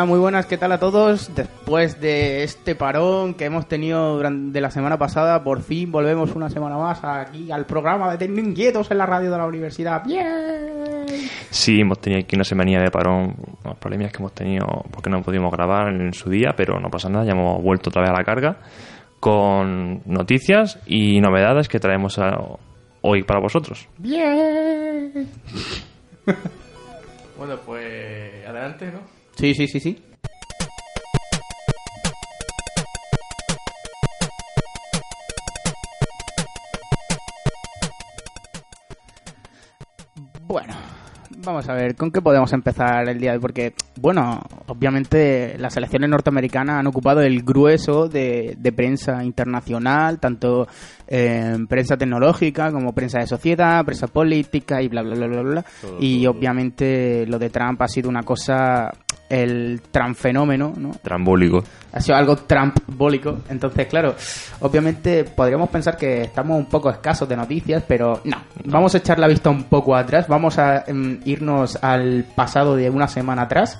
Hola, muy buenas, ¿qué tal a todos? Después de este parón que hemos tenido durante la semana pasada, por fin volvemos una semana más aquí al programa de Tecno Inquietos en la radio de la universidad. ¡Bien! Sí, hemos tenido aquí una semanilla de parón, los problemas que hemos tenido porque no pudimos grabar en su día, pero no pasa nada, ya hemos vuelto otra vez a la carga con noticias y novedades que traemos a- hoy para vosotros. ¡Bien! Bueno, pues adelante, ¿no? Sí, sí, sí, sí. Bueno, vamos a ver, ¿con qué podemos empezar el día de hoy? Porque, bueno, obviamente las elecciones norteamericanas han ocupado el grueso de, de prensa internacional, tanto eh, prensa tecnológica como prensa de sociedad, prensa política y bla, bla, bla, bla, bla. Y obviamente lo de Trump ha sido una cosa, el Trump fenómeno, ¿no? Trambólico. ha sido algo Trumpbólico. Entonces, claro, obviamente podríamos pensar que estamos un poco escasos de noticias, pero no. Vamos a echar la vista un poco atrás, vamos a em, irnos al pasado de una semana atrás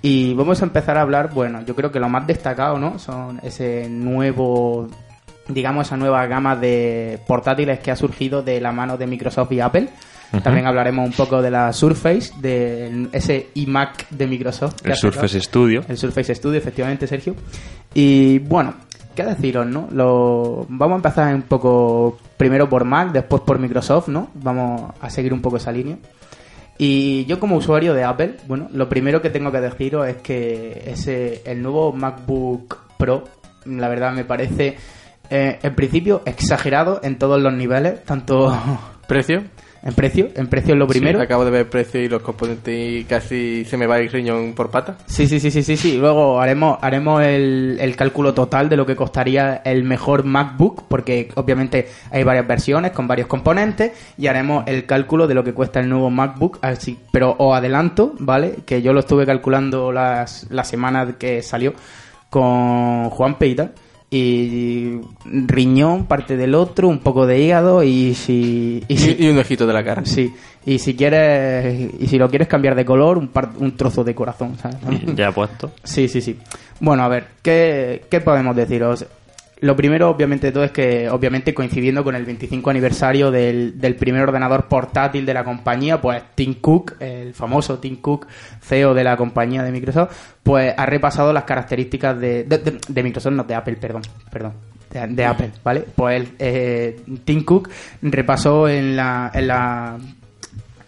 y vamos a empezar a hablar, bueno, yo creo que lo más destacado, ¿no? Son ese nuevo, digamos, esa nueva gama de portátiles que ha surgido de la mano de Microsoft y Apple. También hablaremos un poco de la Surface, de ese iMac de Microsoft. El. Surface Studio. El Surface Studio, efectivamente, Sergio. Y bueno, ¿qué deciros, no? Lo... Vamos a empezar un poco primero por Mac, después por Microsoft, ¿no? Vamos a seguir un poco esa línea. Y yo como usuario de Apple, bueno, lo primero que tengo que deciros es que ese, el nuevo MacBook Pro, la verdad me parece, eh, en principio, exagerado en todos los niveles, tanto ¿Precio? En precio, en precio es lo primero. Sí, acabo de ver precio y los componentes y casi se me va el riñón por pata. Sí, sí, sí, sí, sí, sí. Luego haremos, haremos el, el cálculo total de lo que costaría el mejor MacBook, porque obviamente hay varias versiones con varios componentes, y haremos el cálculo de lo que cuesta el nuevo MacBook. Así, pero os adelanto, ¿vale? Que yo lo estuve calculando las, la semana que salió con Juan Peita. Y riñón, parte del otro, un poco de hígado y si... Y si Y, y un ojito de la cara. Sí, y si quieres, y si lo quieres cambiar de color, un, par- un trozo de corazón, ¿sabes? Ya puesto. Sí, sí, sí. Bueno, a ver, ¿qué, qué podemos deciros? Lo primero, obviamente, de todo es que, obviamente, coincidiendo con el 25 aniversario del, del primer ordenador portátil de la compañía, pues Tim Cook, el famoso Tim Cook, CEO de la compañía de Microsoft, pues ha repasado las características de, de, Microsoft, no de Apple, perdón, perdón. De, de Apple, ¿vale? Pues eh, Tim Cook repasó en la, en la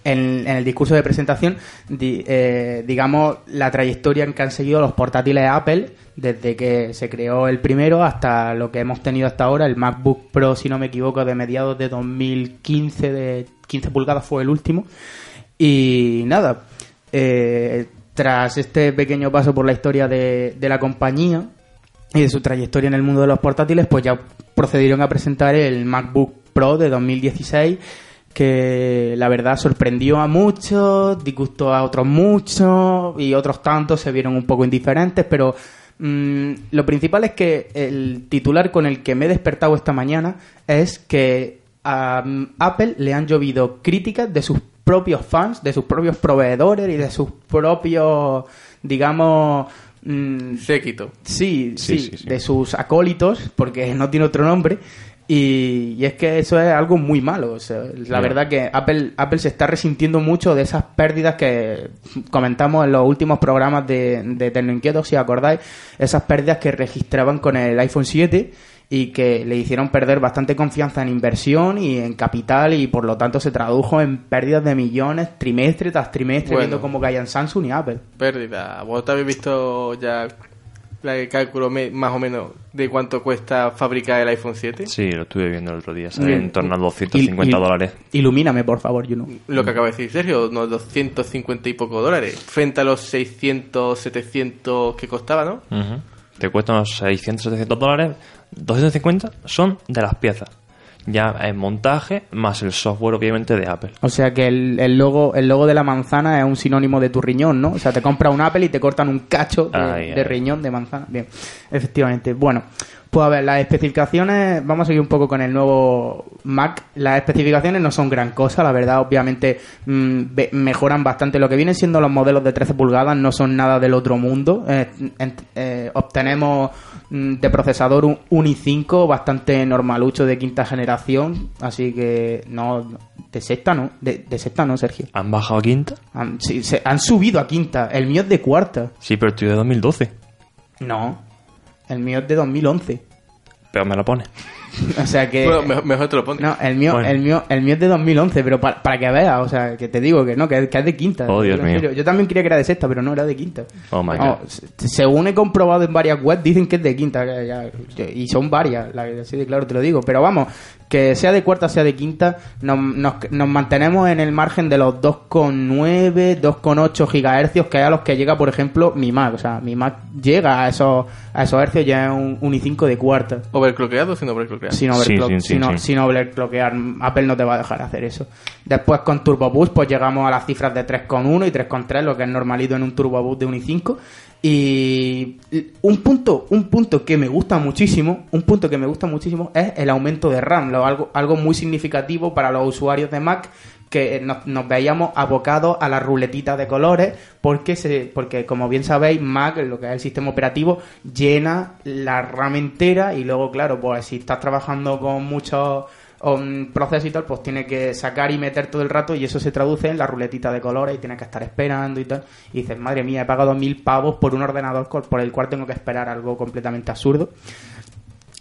en, el discurso de presentación, eh, digamos, la trayectoria en que han seguido los portátiles Apple desde que se creó el primero hasta lo que hemos tenido hasta ahora, el MacBook Pro, si no me equivoco, de mediados de 2015, de 15 pulgadas fue el último. Y nada, eh, tras este pequeño paso por la historia de la compañía y de su trayectoria en el mundo de los portátiles, pues ya procedieron a presentar el MacBook Pro de 2016 que la verdad sorprendió a muchos, disgustó a otros muchos y otros tantos se vieron un poco indiferentes, pero mm, lo principal es que el titular con el que me he despertado esta mañana es que a mm, Apple le han llovido críticas de sus propios fans, de sus propios proveedores y de sus propios, digamos, mm, Séquito. Sí, sí, Sí, sí, sí. de sus acólitos, porque no tiene otro nombre. Y, y es que eso es algo muy malo. o sea, la verdad que Apple, Apple se está resintiendo mucho de esas pérdidas que comentamos en los últimos programas de, de Tecnoinquietos, si acordáis, esas pérdidas que registraban con el iPhone 7 y que le hicieron perder bastante confianza en inversión y en capital y por lo tanto se tradujo en pérdidas de millones trimestre tras trimestre Bueno. viendo cómo caían Samsung y Apple. Pérdida. ¿Vosotros habéis visto ya el cálculo me- más o menos de cuánto cuesta fabricar el iPhone 7? Sí, lo estuve viendo el otro día. Sale en torno a 250 Il- il- dólares. Ilumíname, por favor, Juno. Lo que acaba de decir Sergio, unos 250 y poco dólares. Frente a los 600, 700 que costaba, ¿no? Te cuesta unos 600, 700 dólares. 250 son de las piezas. Ya en montaje, más el software, obviamente, de Apple. O sea que el, el logo el logo de la manzana es un sinónimo de tu riñón, ¿no? O sea, te compras un Apple y te cortan un cacho de, Ay, de ay. riñón de manzana. Bien, efectivamente. Bueno, Pues a ver, las especificaciones, vamos a seguir un poco con el nuevo Mac. Las especificaciones no son gran cosa, la verdad, obviamente mm, mejoran bastante. Lo que vienen siendo los modelos de 13 pulgadas no son nada del otro mundo. Eh, eh, obtenemos de procesador un, un i5 bastante normalucho de quinta generación, así que no, de sexta no, de, de sexta no, Sergio. ¿Han bajado a quinta? Han, sí, se- han subido a quinta, el mío es de cuarta. Sí, pero estoy de 2012. No, el mío es de 2011. Pero me lo pone. O sea que... Bueno, mejor, mejor te lo pones. No, el mío, Bueno. el mío, el mío es de 2011, pero para, para que veas, o sea, que te digo que no, que, que es de quinta. Oh, Dios mío. serio, Yo también creía que era de sexta, pero no, era de quinta. Oh, my No, God. se- según he comprobado en varias webs, dicen que es de quinta, que ya- y son varias, la, así de claro te lo digo. Pero vamos, que sea de cuarta, sea de quinta, nos, nos, nos mantenemos en el margen de los 2,9, 2,8 gigahercios, que es a los que llega, por ejemplo, mi Mac. O sea, mi Mac llega a esos, a esos hercios ya es un, un i5 de cuarta. ¿Overclockeado o sin overclockeado? Sin, Sí, overclock, sí, sí, sin, sin overclockear, Apple no te va a dejar hacer eso. Después con Turbo Boost, pues llegamos a las cifras de 3,1 y 3,3, lo que es normalito en un Turbo Boost de un i5. Y un punto, un punto que me gusta muchísimo, un punto que me gusta muchísimo es el aumento de RAM, algo, algo muy significativo para los usuarios de Mac que nos, veíamos abocados a la ruletita de colores porque se, porque como bien sabéis Mac lo que es el sistema operativo llena la RAM entera y luego claro pues si estás trabajando con muchos um, procesos y tal pues tiene que sacar y meter todo el rato y eso se traduce en la ruletita de colores y tienes que estar esperando y tal. Y dices madre mía he pagado mil pavos por un ordenador por el cual tengo que esperar algo completamente absurdo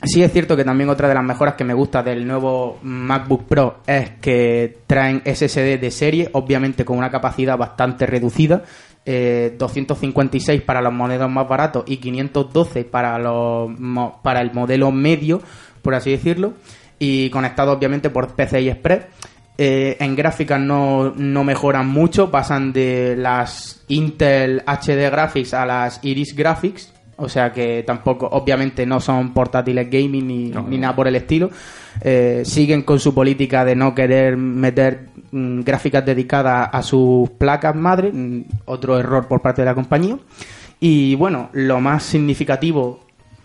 Sí es cierto que también otra de las mejoras que me gusta del nuevo MacBook Pro es que traen SSD de serie, obviamente con una capacidad bastante reducida, eh, 256 para los modelos más baratos y 512 para los para el modelo medio, por así decirlo, y conectado obviamente por PCI Express. Eh, en gráficas no, no mejoran mucho, pasan de las Intel HD Graphics a las Iris Graphics, o sea que tampoco, obviamente no son portátiles gaming ni, No. ni nada por el estilo. Eh, siguen con su política de no querer meter mm, gráficas dedicadas a sus placas madre, mm, otro error por parte de la compañía. Y bueno, lo más significativo...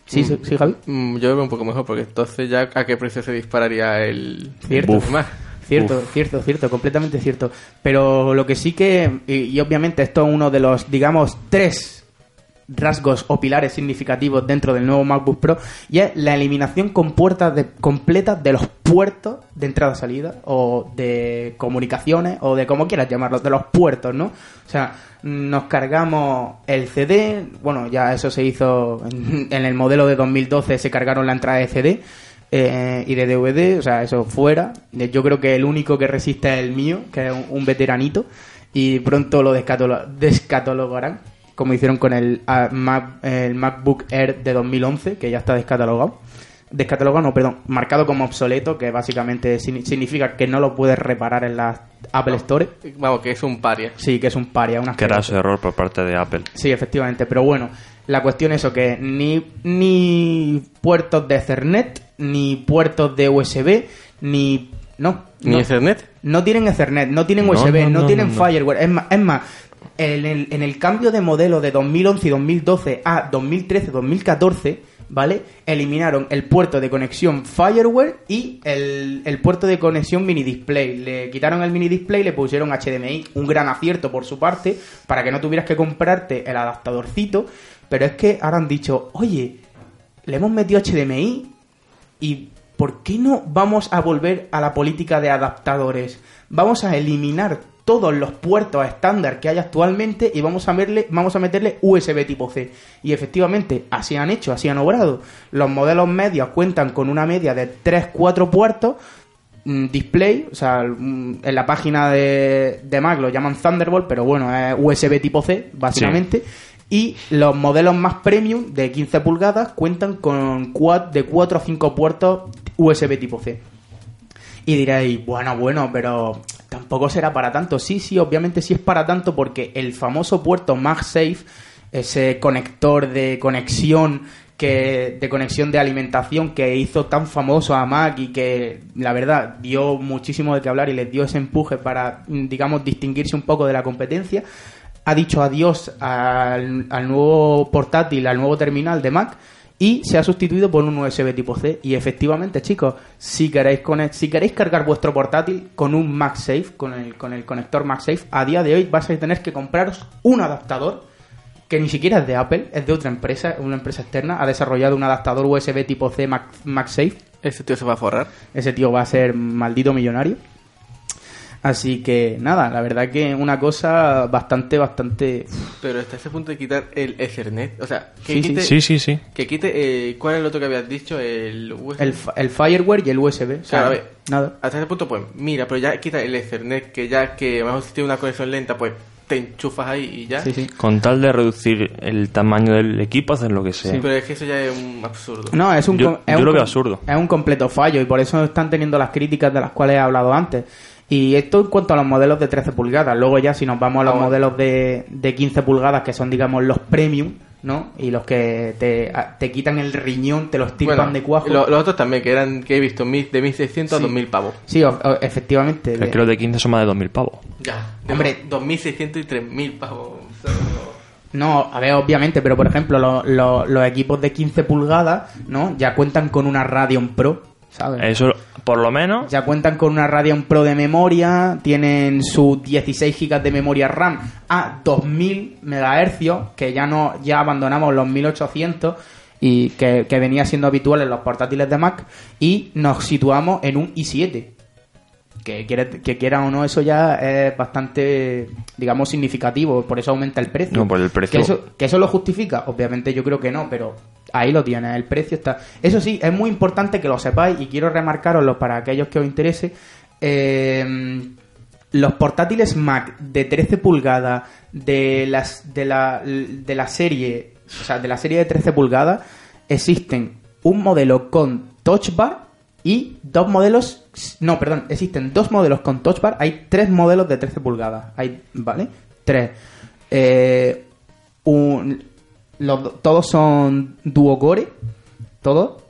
¿Sí, sí, sí, Javi? Mm, yo lo veo un poco mejor porque entonces ya a qué precio se dispararía el... Cierto. Cierto, cierto, cierto, completamente cierto. Pero lo que sí que, y, y obviamente esto es uno de los, digamos, tres rasgos o pilares significativos dentro del nuevo MacBook Pro y es la eliminación con puertas de, completas de los puertos de entrada-salida o de comunicaciones o de como quieras llamarlos, de los puertos, ¿no? O sea, nos cargamos el CD, bueno, ya eso se hizo en, el modelo de 2012, se cargaron la entrada de CD eh, y de DVD, o sea, eso fuera. Eh, Yo creo que el único que resiste es el mío, que es un, un veteranito, y pronto lo descatalo- descatalogarán, como hicieron con el, ah, Mac- el MacBook Air de 2011, que ya está descatalogado. Descatalogado, no, perdón, marcado como obsoleto, que básicamente signi- significa que no lo puedes reparar en la Apple Store. Vamos, que es un paria. Sí, que es un paria, una Que era su error por parte de Apple. Sí, efectivamente, pero bueno, la cuestión es eso, que ni, ni puertos de Ethernet, ni puertos de USB, ni... No, ¿Ni no, Ethernet? no tienen Ethernet, no tienen No, USB, no, no, no, tienen no, no. Fireware. Es más, es más en, el, cambio de modelo de 2011 y 2012 a 2013-2014, ¿vale? Eliminaron el puerto de conexión Fireware y el, el puerto de conexión mini display. Le quitaron el mini display y le pusieron HDMI. Un gran acierto por su parte, para que no tuvieras que comprarte el adaptadorcito. Pero es que ahora han dicho, oye, le hemos metido HDMI ¿Y por qué no vamos a volver a la política de adaptadores? Vamos a eliminar todos los puertos estándar que hay actualmente y vamos a, meterle, vamos a meterle USB tipo C. Y efectivamente, así han hecho, así han obrado. Los modelos medios cuentan con una media de 3-4 puertos mm, display, o sea, mm, en la página de, de Mac lo llaman Thunderbolt, pero bueno, es USB tipo C, básicamente. Y los modelos más premium de 15 pulgadas cuentan con de 4 a 5 puertos USB tipo C. Y diréis, bueno, bueno, pero tampoco será para tanto. Sí, sí, obviamente sí es para tanto porque el famoso puerto MagSafe, ese conector de conexión que de conexión de alimentación que hizo tan famoso a Mac y que la verdad dio muchísimo de qué hablar y les dio ese empuje para digamos distinguirse un poco de la competencia ha dicho adiós al nuevo portátil, al nuevo terminal de Mac y se ha sustituido por un USB tipo C. Y efectivamente, chicos, si queréis, si queréis cargar vuestro portátil con un MagSafe, con el, con el conector MagSafe, a día de hoy vais a tener que compraros un adaptador que ni siquiera es de Apple, es de otra empresa, una empresa externa, ha desarrollado un adaptador USB tipo C Mag- MagSafe. Ese tío se va a forrar. Ese tío va a ser maldito millonario. Así que nada, la verdad que una cosa bastante, bastante... Pero hasta ese punto de quitar el Ethernet. O sea, que Sí, sí. quite. Sí, sí, sí. Que quite. eh, ¿Cuál es el otro que habías dicho? El USB. El, fa- el Fireware y el USB. O sea, Claro, a ver. nada. Hasta ese punto, pues, mira, pero ya quita el Ethernet, que ya que a lo mejor si tiene una conexión lenta, pues te enchufas ahí y ya. Sí, sí. Con tal de reducir el tamaño del equipo, hacen lo que sea. Pero es que eso ya es un absurdo. No, es un, Yo- es yo un lo veo absurdo. Es un completo fallo y por eso están teniendo las críticas de las cuales he hablado antes. Y esto en cuanto a los modelos de 13 pulgadas. Luego ya si nos vamos a los modelos de, de 15 pulgadas, que son digamos los premium, ¿no? Y los que te, te quitan el riñón, te lo estirpan Bueno, de cuajo. lo- los otros también, que eran que he visto mil- de 1600 Sí. a 2000 pavos. Sí, o- o- efectivamente. Es de- que los de 15 son más de 2.000 pavos. Ya. Hombre. 2600 y 3000 pavos. No, a ver, obviamente, pero por ejemplo, lo- lo- los equipos de 15 pulgadas, ¿no? Ya cuentan con una Radeon Pro, ¿sabes? Eso, por lo menos, Ya cuentan con una Radeon Pro de memoria, tienen sus 16 GB de memoria RAM a 2000 MHz, que ya no ya abandonamos los 1800 y que, que venía siendo habitual en los portátiles de Mac y nos situamos en un i7. Que, quiere, que quiera o no, eso ya es bastante, digamos, significativo, por eso aumenta el precio. No, por el precio. ¿Que eso, ¿Que eso lo justifica? Obviamente yo creo que no, pero ahí lo tienes, el precio está. Eso sí, es muy importante que lo sepáis y quiero remarcaroslo para aquellos que os interese. Eh, los portátiles Mac de 13 pulgadas de las de la, de la serie, o sea, de la serie de 13 pulgadas, existen un modelo con Touch Bar y dos modelos, no, perdón, existen dos modelos con Touch Bar, hay tres modelos de 13 pulgadas, hay, ¿vale? Tres. Eh, un- los- todos son duocore, todos.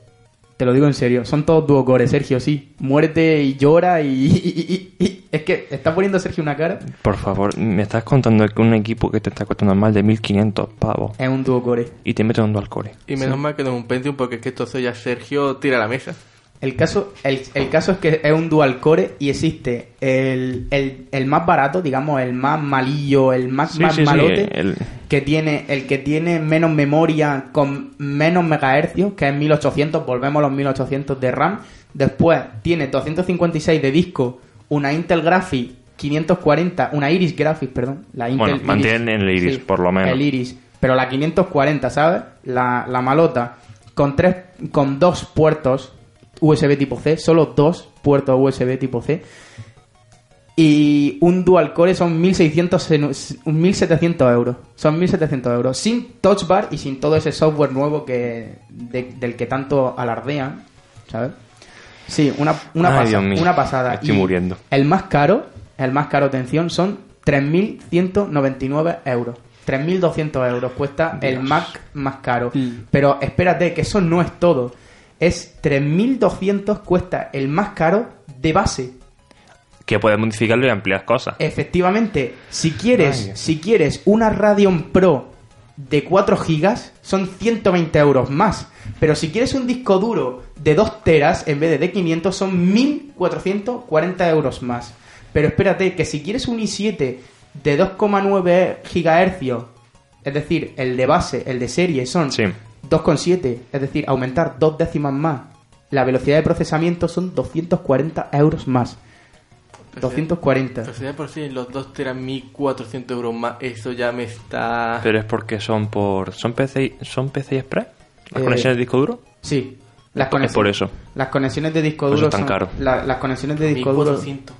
Te lo digo en serio, son todos duocore, Sergio, sí. Muérete y llora y, y- y- y- Es que está poniendo Sergio una cara. por favor, me estás contando que un equipo que te está costando más de 1.500 pavos Es un duocore. y te mete un dual core. Y menos mal que no es un Pentium, porque es que entonces ya Sergio tira la mesa. El caso, el, el caso es que es un dual core y existe el, el, el más barato, digamos, el más malillo, el más, Sí, más sí, sí, malote, el- que tiene, el que tiene menos memoria con menos megahercios, que es 1800, volvemos a los 1800 de RAM. Después tiene 256 de disco, una Intel Graphics 540, una Iris Graphics, perdón. La Intel Bueno, mantienen el Iris, por lo menos. El Iris, pero la 540, ¿sabes? La, la malota, con tres, con dos puertos USB tipo C, solo dos puertos USB tipo C. Y un dual core son 1600, en- un 1700 euros. Son 1700 euros. Sin touch bar y sin todo ese software nuevo que de- del que tanto alardean. ¿Sabes? Sí, una, una, Ay, pasa- Dios mío, una pasada. me estoy Y muriendo. El más caro, el más caro, atención, son 3.199 euros. 3.200 euros cuesta el Mac más caro. Pero espérate, que eso no es todo. Es 3.200 cuesta el más caro de base. Que puedes modificarlo y ampliar cosas. Efectivamente, si quieres, Ay. si quieres una Radeon Pro de 4 gigas, son 120 euros más. Pero si quieres un disco duro de 2 teras en vez de de 500, son 1440 euros más. Pero espérate, que si quieres un i7 de 2,9 gigahercios, es decir, el de base, el de serie, son Sí. 2,7, es decir, aumentar dos décimas más. La velocidad de procesamiento son 240 euros más. 240. Pero si ya por sí los dos eran 1400 euros más, eso ya me está. Pero es porque son por. ¿Son PCI, son PCI Express? ¿Las Eh, conexiones de disco duro? Sí. Las Es por- es por eso. Las conexiones de disco eso duro es tan son- caro. la- las conexiones de disco duro. 1400.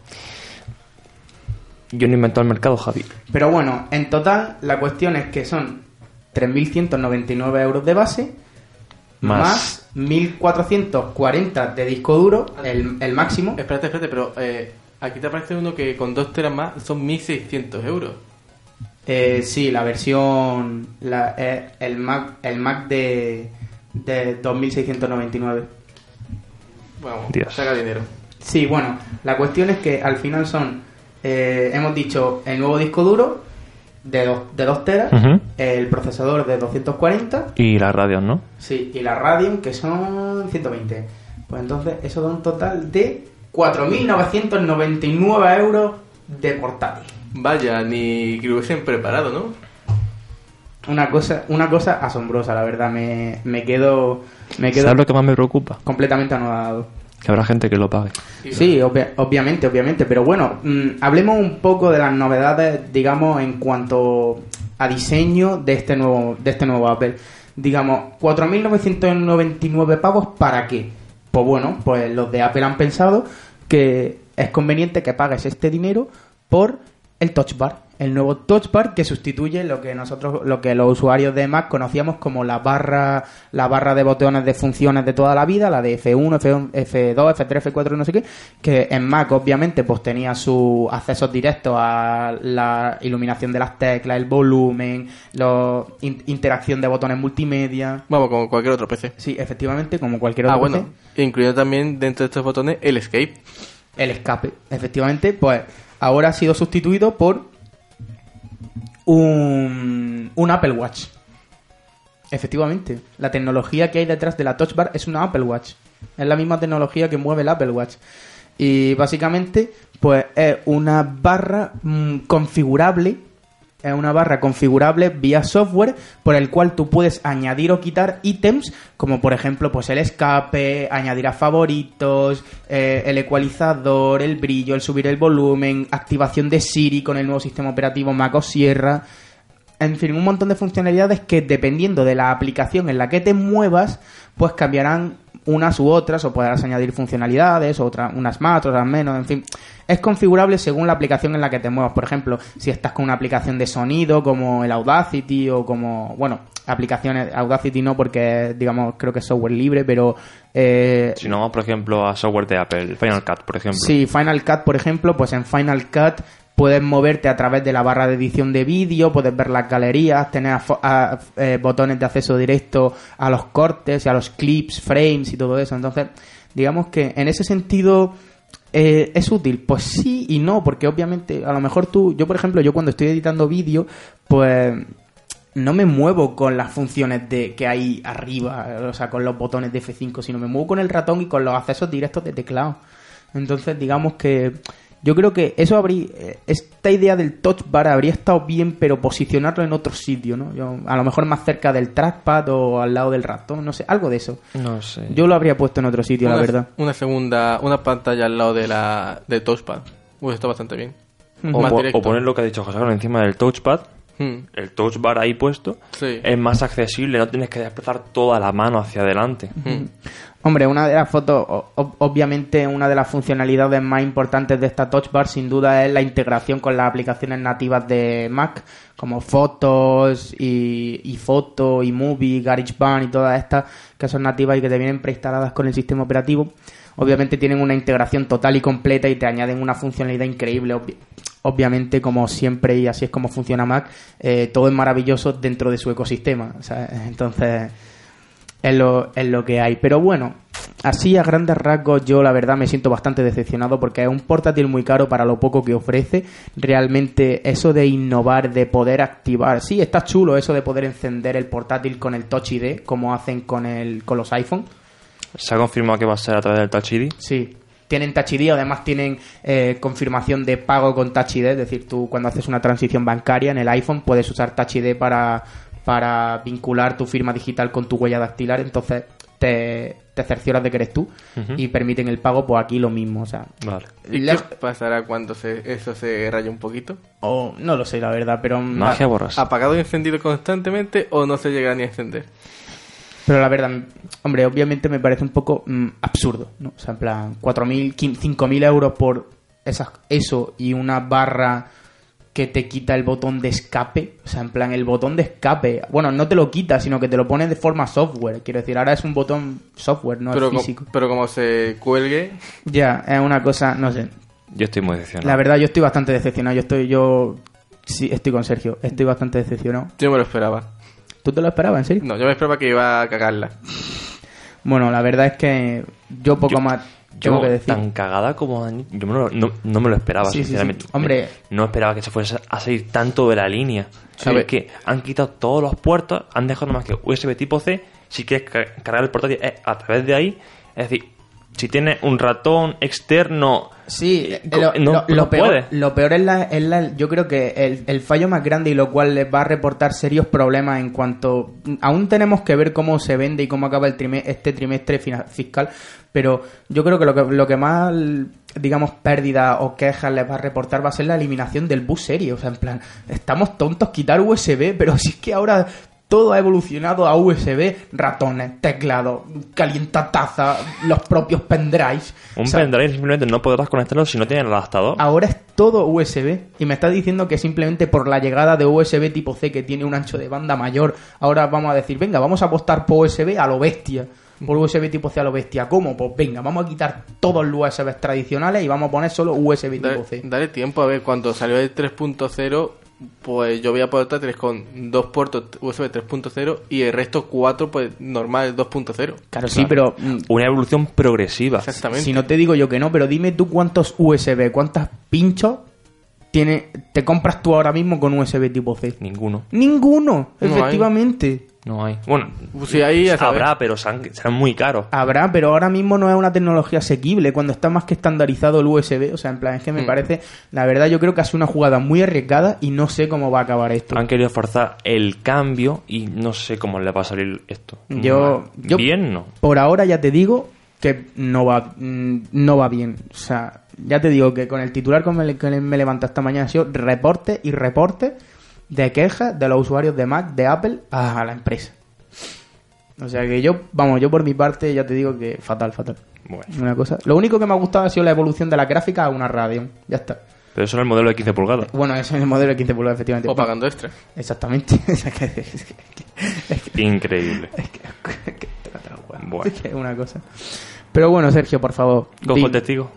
Yo no he inventado el mercado, Javi. Pero bueno, en total la cuestión es que son 3.199 euros de base Más. más, 1.440 de disco duro, el, el máximo. Espérate, espérate, pero eh, aquí te aparece uno que con dos teras más son 1600 euros. Eh, sí, la versión, la, eh, el Mac, el Mac de, de 2.699. Bueno, Dios. saca dinero. Sí, bueno, la cuestión es que al final son, eh, hemos dicho, el nuevo disco duro de 2 de dos teras, el procesador de 240 Y las radios, ¿no? Sí, y la Radeon, que son 120. Pues entonces eso da un total de 4.999 euros de portátil. Vaya, ni que lo hubiesen preparado, ¿no? Una cosa, una cosa asombrosa, la verdad. Me, me quedo, me quedo ¿Sabes lo que más me preocupa? completamente anodado. Que habrá gente que lo pague. Sí, obvia- obviamente, obviamente. Pero bueno, mm, hablemos un poco de las novedades, digamos, en cuanto a diseño de este nuevo, de este nuevo Apple. Digamos, 4.999 pavos, ¿para qué? Pues bueno, pues los de Apple han pensado que es conveniente que pagues este dinero por el Touch Bar, el nuevo Touch Bar que sustituye lo que nosotros, lo que los usuarios de Mac conocíamos como la barra, la barra de botones de funciones de toda la vida, la de F1, F1, F2, F3, F4 y no sé qué, que en Mac obviamente pues tenía sus accesos directos a la iluminación de las teclas, el volumen, la interacción de botones multimedia. Vamos, como cualquier otro PC. Sí, efectivamente, como cualquier Ah, otro bueno, PC. incluyendo también dentro de estos botones el escape. el escape. Efectivamente, pues ahora ha sido sustituido por un, un Apple Watch. Efectivamente, la tecnología que hay detrás de la Touch Bar es una Apple Watch. Es la misma tecnología que mueve el Apple Watch. Y básicamente, pues es una barra mm, configurable. Es una barra configurable vía software por el cual tú puedes añadir o quitar ítems, como por ejemplo, pues el escape, añadir a favoritos, eh, el ecualizador, el brillo, el subir el volumen, activación de Siri con el nuevo sistema operativo macOS Sierra. En fin, un montón de funcionalidades que dependiendo de la aplicación en la que te muevas, pues cambiarán unas u otras, o podrás añadir funcionalidades, otras, unas más, otras menos, en fin. Es configurable según la aplicación en la que te muevas. Por ejemplo, si estás con una aplicación de sonido como el Audacity o como, bueno, aplicaciones, Audacity no porque, digamos, creo que es software libre, pero... eh, Si no, por ejemplo, a software de Apple, Final Cut, por ejemplo. Sí, Final Cut, por ejemplo, pues en Final Cut puedes moverte a través de la barra de edición de vídeo, puedes ver las galerías, tener a- eh, botones de acceso directo a los cortes y a los clips, frames y todo eso. Entonces, digamos que en ese sentido eh, es útil. Pues sí y no, porque obviamente a lo mejor tú, yo por ejemplo, yo cuando estoy editando vídeo, pues no me muevo con las funciones de que hay arriba, o sea, con los botones de F5, sino me muevo con el ratón y con los accesos directos de teclado. Entonces, digamos que yo creo que eso habría eh, esta idea del touch bar habría estado bien, pero posicionarlo en otro sitio, ¿no? Yo, a lo mejor más cerca del trackpad o al lado del ratón, no sé, algo de eso. No sé. Yo lo habría puesto en otro sitio, la verdad. Una segunda, una pantalla al lado de la del touchpad. Uy, está bastante bien. o, Más po- directo. o poner lo que ha dicho José Carlos encima del touchpad, Hmm. el touch bar ahí puesto, Sí. es más accesible, no tienes que desplazar toda la mano hacia adelante. Hmm. Hombre, una de las fotos, obviamente una de las funcionalidades más importantes de esta Touch Bar sin duda es la integración con las aplicaciones nativas de Mac, como Fotos y, y Foto y Movie, GarageBand y todas estas que son nativas y que te vienen preinstaladas con el sistema operativo. Obviamente tienen una integración total y completa y te añaden una funcionalidad increíble. obvi- obviamente, como siempre y así es como funciona Mac, eh, todo es maravilloso dentro de su ecosistema. sea, Entonces es lo, es lo que hay. Pero bueno, así a grandes rasgos yo la verdad me siento bastante decepcionado porque es un portátil muy caro para lo poco que ofrece. Realmente eso de innovar, de poder activar, sí, está chulo eso de poder encender el portátil con el Touch ID como hacen con, el, con los iPhone. Se ha confirmado que va a ser a través del Touch ID. Sí. Tienen Touch ID, además tienen eh, confirmación de pago con Touch ID, es decir, tú cuando haces una transición bancaria en el iPhone puedes usar Touch ID para, para vincular tu firma digital con tu huella dactilar, entonces te, te cercioras de que eres tú y permiten el pago, pues aquí lo mismo, o sea... Vale. ¿Y lej- qué pasará cuando se, eso se raya un poquito? o no lo sé, la verdad, pero... Magia borras. ¿Apagado y encendido constantemente o no se llegará ni a encender? Pero la verdad, hombre, obviamente me parece un poco mm, absurdo, ¿no? O sea, en plan, 4.000, 5.000 euros por esas, eso y una barra que te quita el botón de escape. O sea, en plan, el botón de escape. Bueno, no te lo quita, sino que te lo pone de forma software. Quiero decir, ahora es un botón software, no pero, es co- físico. pero como se cuelgue, Ya, es una cosa, no sé. Yo estoy muy decepcionado. La verdad, yo estoy bastante decepcionado. Yo estoy, yo... Sí, estoy con Sergio. Estoy bastante decepcionado. yo me lo esperaba. ¿Tú te lo esperabas, en serio? No, yo me esperaba que iba a cagarla. Bueno, la verdad es que yo poco Yo- más... tengo Yo, que decir. tan cagada como yo me lo- no, no me lo esperaba, Sí, sí, sí. sinceramente. Hombre. no esperaba que se fuese a salir tanto de la línea. ¿Sabes que Han quitado todos los puertos, han dejado más que USB tipo C. Si quieres ca- cargar el portátil es a través de ahí. Es decir, si tienes un ratón externo. Sí, eh, lo, no- lo- lo no peor, puede. lo peor es la, es la- yo creo que el, el fallo más grande y lo cual les va a reportar serios problemas en cuanto aún tenemos que ver cómo se vende y cómo acaba el trime- este trimestre fiscal, pero yo creo que lo que lo que más digamos pérdida o quejas les va a reportar va a ser la eliminación del bus serie, o sea, en plan, estamos tontos quitar USB, pero si es que ahora todo ha evolucionado a USB, ratones, teclados, calientataza, los propios pendrives. Un O sea, pendrive simplemente no podrás conectarlo si no tienes el adaptador. Ahora es todo USB y me está diciendo que simplemente por la llegada de USB tipo C que tiene un ancho de banda mayor, ahora vamos a decir, venga, vamos a apostar por USB a lo bestia. Por USB tipo C a lo bestia. ¿Cómo? Pues venga, vamos a quitar todos los USB tradicionales y vamos a poner solo USB tipo C. dale tiempo a ver, cuando salió el 3.0, pues yo veía portátiles con dos puertos USB 3.0 y el resto cuatro, pues normal 2.0. Claro, sí, pero mm, Una evolución progresiva. Exactamente. si no te digo yo que no, pero dime tú cuántos USB, cuántos pinchos tiene, te compras tú ahora mismo con USB tipo C. Ninguno. Ninguno, No hay. No hay. Bueno, Pues sí, ahí ya sabes. habrá, pero serán, serán muy caros. Habrá, pero ahora mismo no es una tecnología asequible cuando está más que estandarizado el USB. O sea, en plan, es que me Mm. parece, la verdad, yo creo que ha sido una jugada muy arriesgada y no sé cómo va a acabar esto. Han querido forzar el cambio y no sé cómo le va a salir esto. Yo- yo- Bien, no. Por ahora ya te digo que no va, mm, no va bien. O sea, ya te digo que con el titular que me, que me levanta esta mañana ha sido reporte y reporte de quejas de los usuarios de Mac, de Apple, a la empresa. O sea que yo, vamos, yo por mi parte ya te digo que fatal, fatal. Bueno. Una cosa. Lo único que me ha gustado ha sido la evolución de la gráfica a una Radeon. Ya está. Pero eso era el modelo de 15 pulgadas. Bueno, ese es el modelo de 15 pulgadas, efectivamente. O pagando extra. Exactamente. O sea, que- es que- Increíble. Es que es una cosa. Pero bueno, Sergio, por favor. Cojo di- el testigo.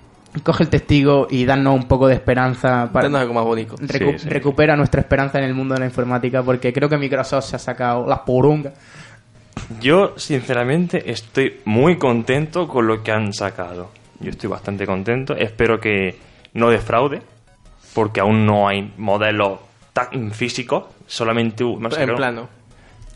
Coge el testigo y danos un poco de esperanza. Para, Danos algo más bonito. recu- Sí, sí. recupera nuestra esperanza en el mundo de la informática porque creo que Microsoft se ha sacado las porungas. Yo, sinceramente, estoy muy contento con lo que han sacado. Yo estoy bastante contento. Espero que no defraude, porque aún no hay modelos tan físicos. Solamente han En plano.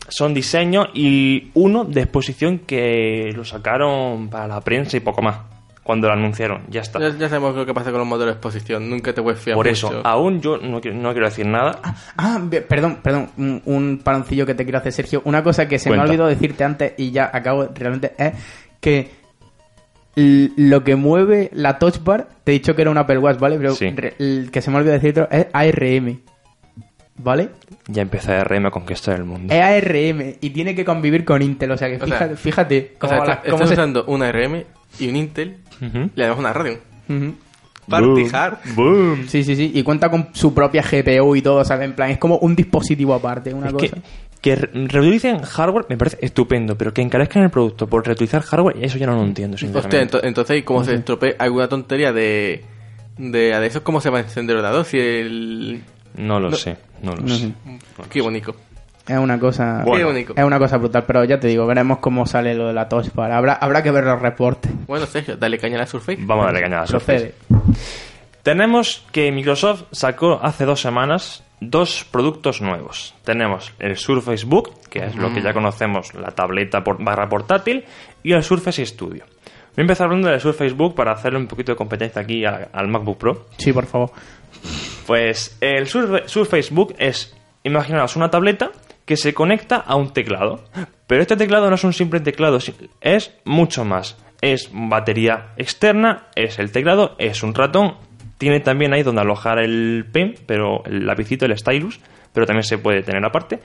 son diseños y uno de exposición que lo sacaron para la prensa y poco más. Cuando lo anunciaron, ya está. Ya, ya sabemos lo que pasa con los modelos de exposición. Nunca te puedes fiar Por mucho. eso, aún yo no, quiero- no quiero decir nada. Ah, be- perdón, perdón, un, un paroncillo que te quiero hacer, Sergio. Una cosa que se me ha olvidado decirte antes y ya acabo realmente es que lo que mueve la touch bar, te he dicho que era un Apple Watch, ¿vale? Pero Sí. re- el que se me ha olvidado decirte es ARM, ¿vale? Ya empecé a RM a conquistar el mundo. Es ARM y tiene que convivir con Intel, o sea que O sea, fíjate, fíjate O cómo, sea, la- está- cómo estás se- usando una RM y un Intel y además una Radeon. Party hard. Boom. Sí, sí, sí, y cuenta con su propia GPU y todo, ¿sabes? En plan, es como un dispositivo aparte, una Es cosa. que, que re- reutilicen hardware me parece estupendo, pero que encarezcan el producto por reutilizar hardware, eso ya no lo entiendo, Hostia, sinceramente. ento- entonces, ¿y cómo se estropea alguna tontería de, de, de eso? ¿Cómo se va a encender el ordenador? Si el... no lo no- sé, no lo No sé. sé. Qué bonito. Es una cosa... Qué bonito. Es una cosa brutal, pero ya te digo, veremos cómo sale lo de la touch bar. Habrá, habrá que ver los reportes. Bueno, Sergio, dale caña a la Surface. Vamos a darle caña a la Surface. Procede. Tenemos que Microsoft sacó hace dos semanas dos productos nuevos. Tenemos el Surface Book, que es lo que ya conocemos, la tableta por- barra portátil, y el Surface Studio. Voy a empezar hablando del Surface Book para hacerle un poquito de competencia aquí a- al MacBook Pro. Sí, por favor. Pues el Surfa- Surface Book es, imaginaos, una tableta que se conecta a un teclado. Pero este teclado no es un simple teclado, es mucho más. Es batería externa, es el teclado, es un ratón. Tiene también ahí donde alojar el pen, pero el lapicito, el stylus, pero también se puede tener aparte.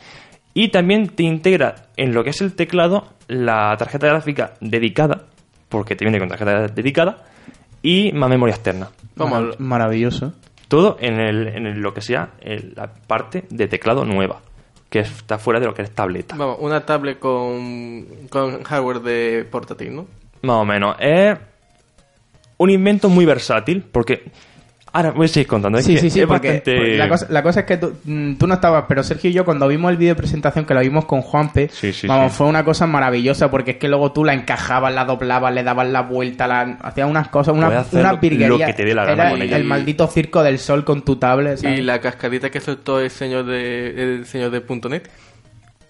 Y también te integra en lo que es el teclado la tarjeta gráfica dedicada, porque te viene con tarjeta dedicada, y más memoria externa. Vamos, Marav- Maravilloso. Todo en, el, en el- lo que sea la parte de teclado nueva, que está fuera de lo que es tableta. vamos, una tablet con, con hardware de portátil, ¿no? Más o menos. Es un invento muy versátil, porque Ahora voy a seguir contando. Es Sí, que sí, sí, es porque bastante- la, cosa, la cosa es que tú, mm, tú no estabas, pero Sergio y yo cuando vimos el vídeo de presentación, que lo vimos con Juanpe, Sí, sí, vamos, sí. fue una cosa maravillosa, porque es que luego tú la encajabas, la doblabas, le dabas la vuelta, la, hacías unas cosas, una, una virguería. lo que te dé la gana Era con ella. el maldito circo del sol con tu tablet, ¿sabes? Y la cascadita que soltó el señor de el señor de .net.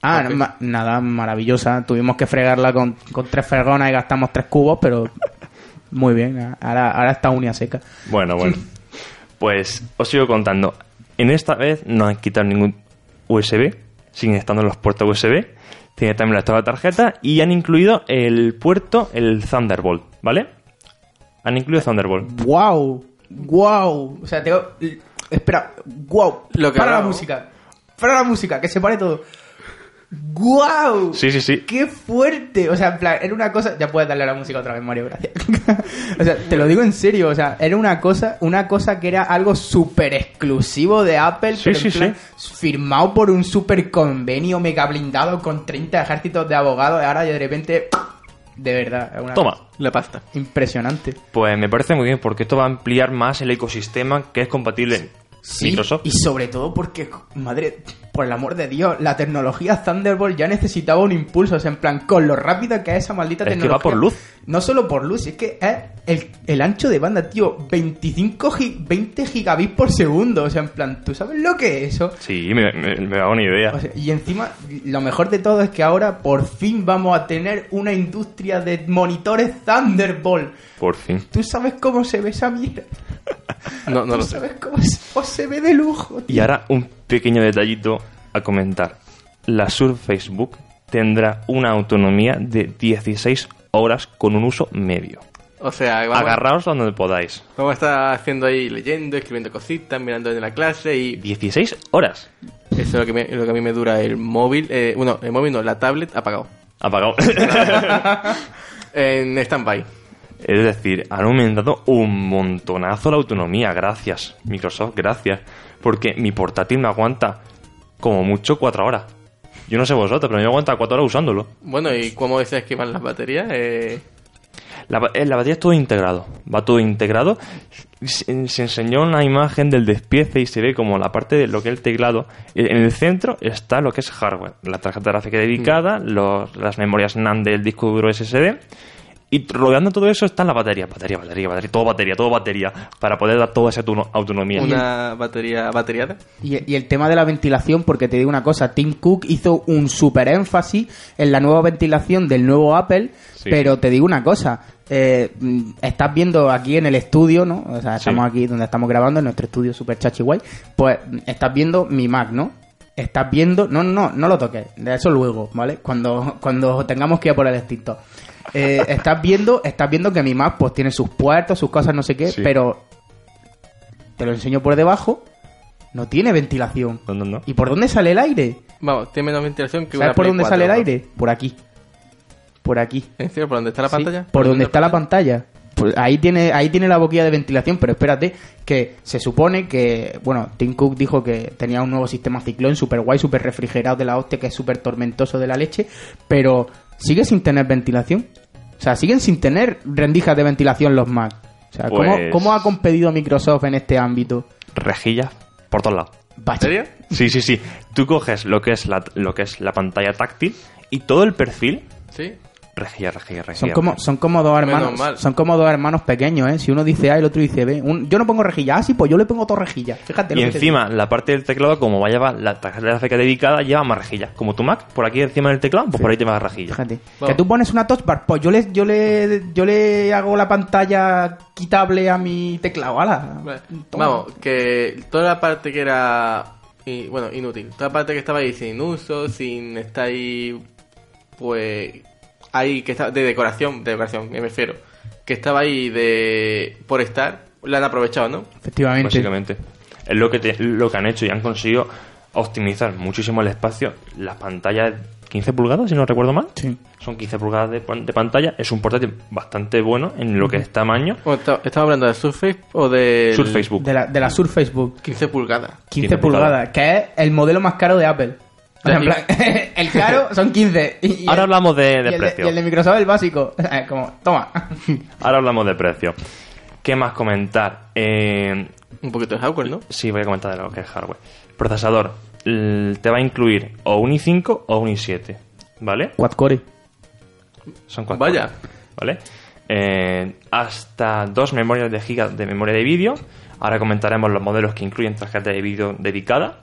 Ah, ma- nada, maravillosa. Tuvimos que fregarla con, con tres fregonas y gastamos tres cubos, pero muy bien. Ahora, ahora está unia seca. Bueno, bueno. Pues os sigo contando. En esta vez no han quitado ningún USB, siguen estando los puertos USB. Tiene también la tarjeta y han incluido el puerto, el Thunderbolt, ¿vale? Han incluido Thunderbolt. ¡Wow! ¡Wow! O sea, tengo. Espera, ¡wow! Lo que Para la música. Para la música, que se pare todo. ¡Guau! Sí, sí, sí. ¡Qué fuerte! O sea, en plan, era una cosa. Ya puedes darle a la música otra vez, Mario, gracias. o sea, te lo digo en serio. O sea, era una cosa, una cosa que era algo súper exclusivo de Apple, Sí, pero sí, en plan, firmado por un súper convenio mega blindado con 30 ejércitos de abogados. Y ahora de repente. De verdad, es una Toma. cosa La pasta. impresionante. Pues me parece muy bien porque esto va a ampliar más el ecosistema que es compatible Sí, Microsoft. y sobre todo porque, madre, por el amor de Dios, la tecnología Thunderbolt ya necesitaba un impulso. O sea, en plan, con lo rápida que es esa maldita Es que tecnología. va por luz. No solo por luz, es que es el, el ancho de banda, tío. 25, gi- 20 gigabits por segundo. O sea, en plan, ¿tú sabes lo que es eso? Sí, me, me, me da una idea. O sea, y encima, lo mejor de todo es que ahora por fin vamos a tener una industria de monitores Thunderbolt. Por fin. ¿Tú sabes cómo se ve esa mierda? No, no ¿Tú lo sé. sabes cómo se, pues se ve de lujo? Y ahora un pequeño detallito a comentar. La Surface Book tendrá una autonomía de 16 horas con un uso medio. O sea, vamos, Agarraos donde podáis. vamos a estar haciendo ahí leyendo, escribiendo cositas, mirando en la clase y 16 horas. eso es lo que, me- lo que a mí me dura el móvil. Eh, bueno, el móvil no, la tablet apagado. Apagado. En stand-by. Es decir, han aumentado un montonazo la autonomía. Gracias, Microsoft, gracias. Porque mi portátil me aguanta como mucho 4 horas. Yo no sé vosotros, pero me aguanta 4 horas usándolo. Bueno, ¿y cómo dices que van las baterías? Eh, La, eh, la batería es todo integrado, va todo integrado. Se, se enseñó una imagen del despiece y se ve como la parte de lo que es el teclado. En el centro está lo que es hardware, la tarjeta gráfica dedicada, los- las memorias NAND del disco duro SSD. Y rodeando todo eso está la batería, batería, batería, batería, todo batería, todo batería, para poder dar toda esa autono- autonomía. una batería bateriada. Y, y el tema de la ventilación, porque te digo una cosa, Tim Cook hizo un super énfasis en la nueva ventilación del nuevo Apple, Sí. pero te digo una cosa, eh, estás viendo aquí en el estudio, ¿no? O sea, estamos Sí. aquí donde estamos grabando, en nuestro estudio super chachi guay, pues estás viendo mi Mac, ¿no? Estás viendo, no, no, no, no lo toques, de eso luego, ¿vale? Cuando, cuando tengamos que ir a por el extinto. Eh, estás viendo, estás viendo que mi Mac pues tiene sus puertos, sus cosas, no sé qué, Sí. pero te lo enseño por debajo, no tiene ventilación. No, no, no. ¿Y por dónde sale el aire? Vamos, tiene menos ventilación que ¿Sabes una por Play dónde 4, sale el ¿no? aire? Por aquí. Por aquí. ¿En serio? ¿Por dónde está la Sí, pantalla? por donde está la pantalla. Pues ahí tiene, ahí tiene la boquilla de ventilación, pero espérate, que se supone que, bueno, Tim Cook dijo que tenía un nuevo sistema ciclón super guay, super refrigerado de la hostia, que es súper tormentoso de la leche, pero sigue sin tener ventilación. O sea, siguen sin tener rendijas de ventilación los Mac. O sea, ¿cómo, Pues- cómo ha competido Microsoft en este ámbito? Rejillas por todos lados. ¿En serio? Sí, sí, sí. Tú coges lo que es la, lo que es la pantalla táctil y todo el perfil, Sí. Rejilla, rejilla, rejilla. Son como, son como dos hermanos, son como dos hermanos pequeños, ¿eh? Si uno dice A y el otro dice B. Un- yo no pongo rejilla, ah, sí, pues yo le pongo dos rejillas. Fíjate. Y lo que te encima, la parte del teclado, como va a llevar la tarjeta gráfica dedicada, lleva más rejillas. Como tu Mac, por aquí encima del teclado, pues por ahí te va digo. rejilla. Fíjate. Que tú pones una touch bar, pues yo le, yo le, yo le hago la pantalla quitable a mi teclado, ala. Vale. Vamos, que toda la parte que era. y, bueno, inútil. Toda la parte que estaba ahí sin uso, sin estar ahí. Pues. Ahí que está de decoración, de decoración, me refiero. Que estaba ahí de. por estar, la han aprovechado, ¿no? Efectivamente. Básicamente. Es lo que, te- lo que han hecho y han conseguido optimizar muchísimo el espacio. Las pantallas 15 pulgadas, si no recuerdo mal. Sí. Son 15 pulgadas de, de pantalla. Es un portátil bastante bueno en lo que es tamaño. ¿Estamos hablando de Surface o de. Surface Book. De la, de la Surface Book. 15 pulgadas. 15, 15 pulgadas, pulgadas. que es el modelo más caro de Apple. O sea, en plan, el caro son 15. Y, Ahora el- hablamos de, y de el precio. y el de Microsoft el básico. Como, toma. Ahora hablamos de precio. ¿Qué más comentar? Eh, Un poquito de hardware, ¿no? Sí, voy a comentar de lo que es hardware. Procesador te va a incluir o un i5 o un i7, ¿vale? Quad-core. Son cuatro. Vaya. ¿Vale? Eh, hasta dos memorias de gigas de memoria de vídeo. Ahora comentaremos los modelos que incluyen tarjeta de vídeo dedicada.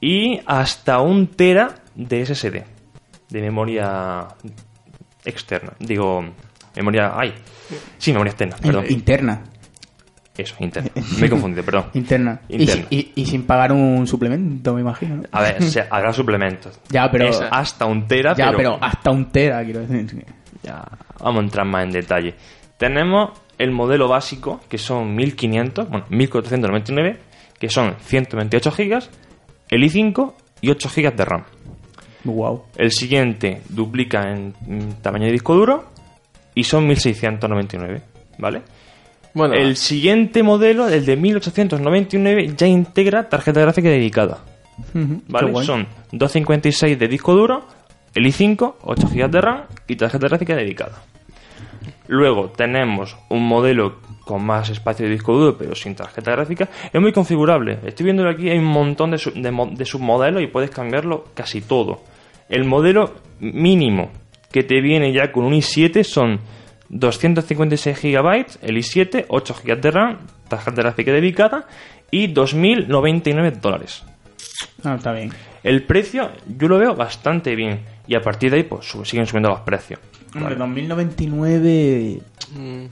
Y hasta un tera de SSD. De memoria externa. Digo, memoria... ¡Ay! Sí, memoria externa, perdón. Interna. Eso, interna. Me he confundido, perdón. Interna. Y, Interna. y- y sin pagar un suplemento, me imagino. ¿no? A ver, se, habrá suplementos. Ya, pero. Es hasta un tera, ya, pero, pero hasta un tera, quiero decir. ya vamos a entrar más en detalle. Tenemos el modelo básico, que son 1500, bueno, 1499, que son 128 gigas, el i5 y 8 gigas de RAM. Wow. El siguiente duplica en tamaño de disco duro y son 1699, ¿vale? Bueno, El siguiente modelo, el de 1899, ya integra tarjeta gráfica dedicada. ¿Vale? Son 256 de disco duro, el i5, 8 GB de RAM y tarjeta gráfica dedicada. Luego tenemos un modelo con más espacio de disco duro, pero sin tarjeta gráfica. Es muy configurable. Estoy viendo aquí, hay un montón de, su- de mo- de submodelos y puedes cambiarlo casi todo. El modelo mínimo que te viene ya con un i7 son 256 GB, el i7, 8 GB de RAM, tarjeta gráfica dedicada y 2.099 dólares. Ah, está bien. El precio yo lo veo bastante bien. Y a partir de ahí, pues sub- siguen subiendo los precios. Hombre, 2099. mm,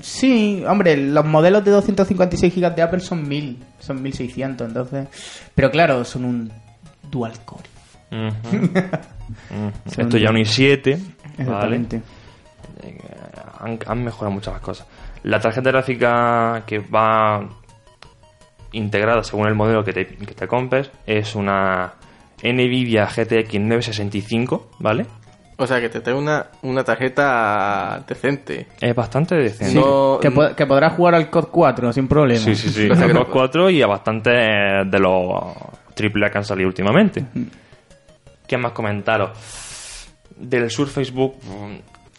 Sí, hombre, los modelos de 256 GB de Apple son 1000, son 1600, entonces. Pero claro, son un dual core. Esto ya un i7. ¿vale? Exactamente. Han, han mejorado muchas más cosas. La tarjeta gráfica que va integrada según el modelo que te, que te compres es una NVIDIA GTX 965, ¿vale? O sea, que te trae una, una tarjeta decente. Es bastante decente. Sí, No- que, po- que podrás jugar al COD 4 sin problema. Sí, sí, sí. Los no- cuatro y a bastante de los triple A que han salido últimamente. ¿Qué más comentaros? Del Surface Book, mm,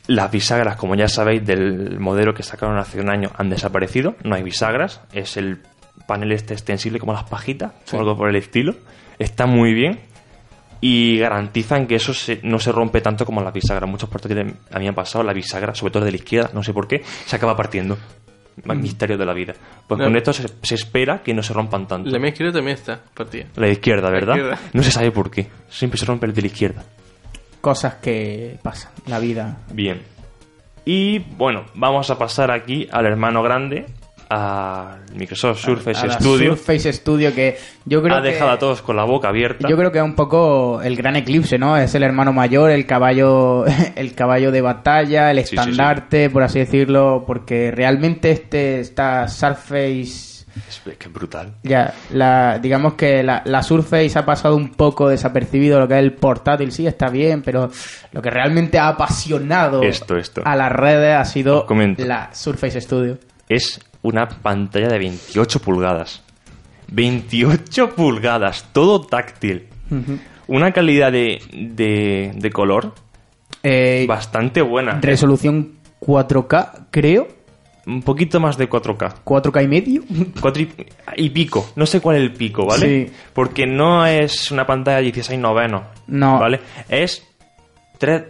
las bisagras, como ya sabéis, del modelo que sacaron hace un año han desaparecido. No hay bisagras. Es el panel este extensible como las pajitas o algo por el estilo. Está muy bien. Y garantizan que eso se- no se rompe tanto como las bisagras. Muchos portátiles a mí me han pasado la bisagra, sobre todo de la izquierda, no sé por qué, se acaba partiendo. Más misterio de la vida. Pues No. con esto se, se espera que no se rompan tanto. La mía izquierda también está partida. La de izquierda, ¿verdad? izquierda. No se sabe por qué. Siempre se rompe el de la izquierda. Cosas que pasan, la vida. Bien. Y bueno, vamos a pasar aquí al hermano grande, al Microsoft Surface A la Studio. Surface Studio que yo creo ha que... dejado a todos con la boca abierta. Yo creo que es un poco el gran eclipse, ¿no? Es el hermano mayor, el caballo, el caballo de batalla, el Sí, sí, sí. estandarte, por así decirlo, porque realmente este esta Surface Es que brutal. ya, la, digamos que la, la Surface ha pasado un poco desapercibido lo que es el portátil, sí, está bien, pero lo que realmente ha apasionado Esto, esto. a las redes ha sido la Surface Studio. Es una pantalla de 28 pulgadas. 28 pulgadas, todo táctil. Una calidad de, de, de color Eh, bastante buena. resolución 4K, creo, Un poquito más de 4K. 4K y medio. Cuatro y, y pico. No sé cuál es el pico, ¿vale? Sí. Porque no es una pantalla 16 noveno. No. ¿Vale? Es 3...